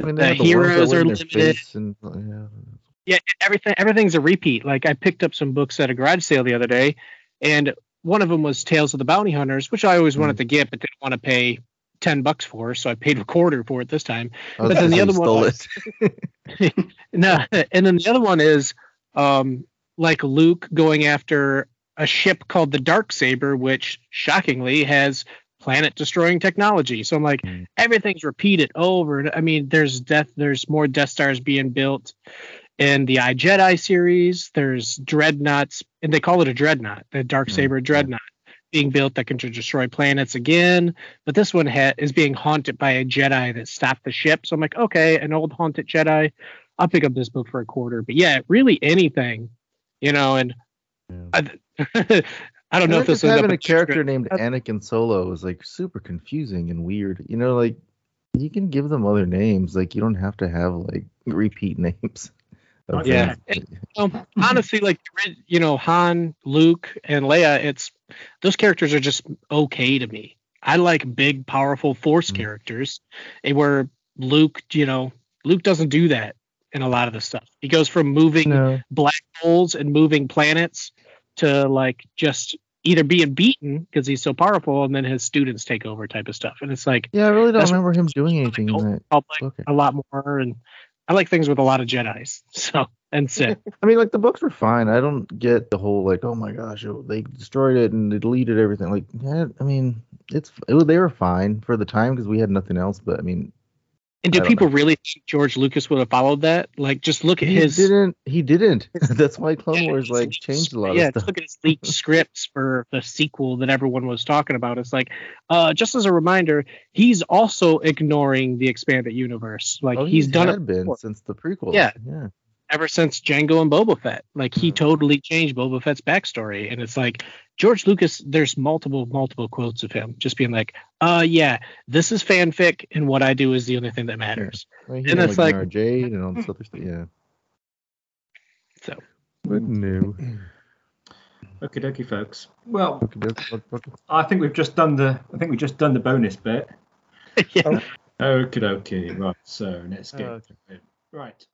I mean, the the heroes are limited. and, yeah. yeah, everything everything's a repeat. Like I picked up some books at a garage sale the other day, and one of them was Tales of the Bounty Hunters, which I always Hmm. wanted to get, but didn't want to pay ten bucks for, so I paid a quarter for it this time. I But then the other one it. no, and then the other one is um, like Luke going after a ship called the Dark Saber, which shockingly has planet destroying technology. So I'm like, Mm. everything's repeated over. and I mean, there's death, there's more Death Stars being built, in the I Jedi series. There's dreadnoughts, and they call it a dreadnought, the dark saber dreadnought, being built that can destroy planets again. But this one ha- is being haunted by a Jedi that stopped the ship. So I'm like, okay, an old haunted Jedi. I'll pick up this book for a quarter. But yeah, really anything, you know. And I, I don't know if this just having a character named Anakin Solo is like super confusing and weird. You know, like you can give them other names. Like you don't have to have like repeat names. of Yeah. things. Um, honestly, like you know, Han, Luke, and Leia, it's those characters are just okay to me. I like big, powerful Force characters, and where Luke, you know, Luke doesn't do that in a lot of the stuff. He goes from moving No. black holes and moving planets to like just either being beaten because he's so powerful, and then his students take over type of stuff. And it's like Yeah, I really don't remember him doing anything in that. public Okay. a lot more, and I like things with a lot of Jedi's. So and Sith. I mean, like the books were fine. I don't get the whole like, oh my gosh, oh, they destroyed it and they deleted everything. Like, yeah, I mean, it's it, they were fine for the time because we had nothing else. But I mean, And do I don't people really think George Lucas would have followed that? Like, just look at he his. didn't. He didn't. That's why Clone Yeah, Wars like changed a lot yeah, of just stuff. look at his leaked scripts for the sequel that everyone was talking about. It's like, uh, just as a reminder, he's also ignoring the expanded universe. Like oh, he's he done had it been before. since the prequel. Yeah. yeah. Ever since Jango and Boba Fett. Like he hmm. totally changed Boba Fett's backstory, and it's like George Lucas. There's multiple, multiple quotes of him just being like, "Uh, yeah, this is fanfic, and what I do is the only thing that matters." I mean, he And it's like, like- Jade and all this hmm. other stuff. Yeah. So. What new? Okie dokie, folks. Well, Okay, that's- what- what- I think we've just done the. I think we've just done the bonus bit. yeah. Oh. Okie dokie. Right. So let's get uh, Oh, okay. to it. Right.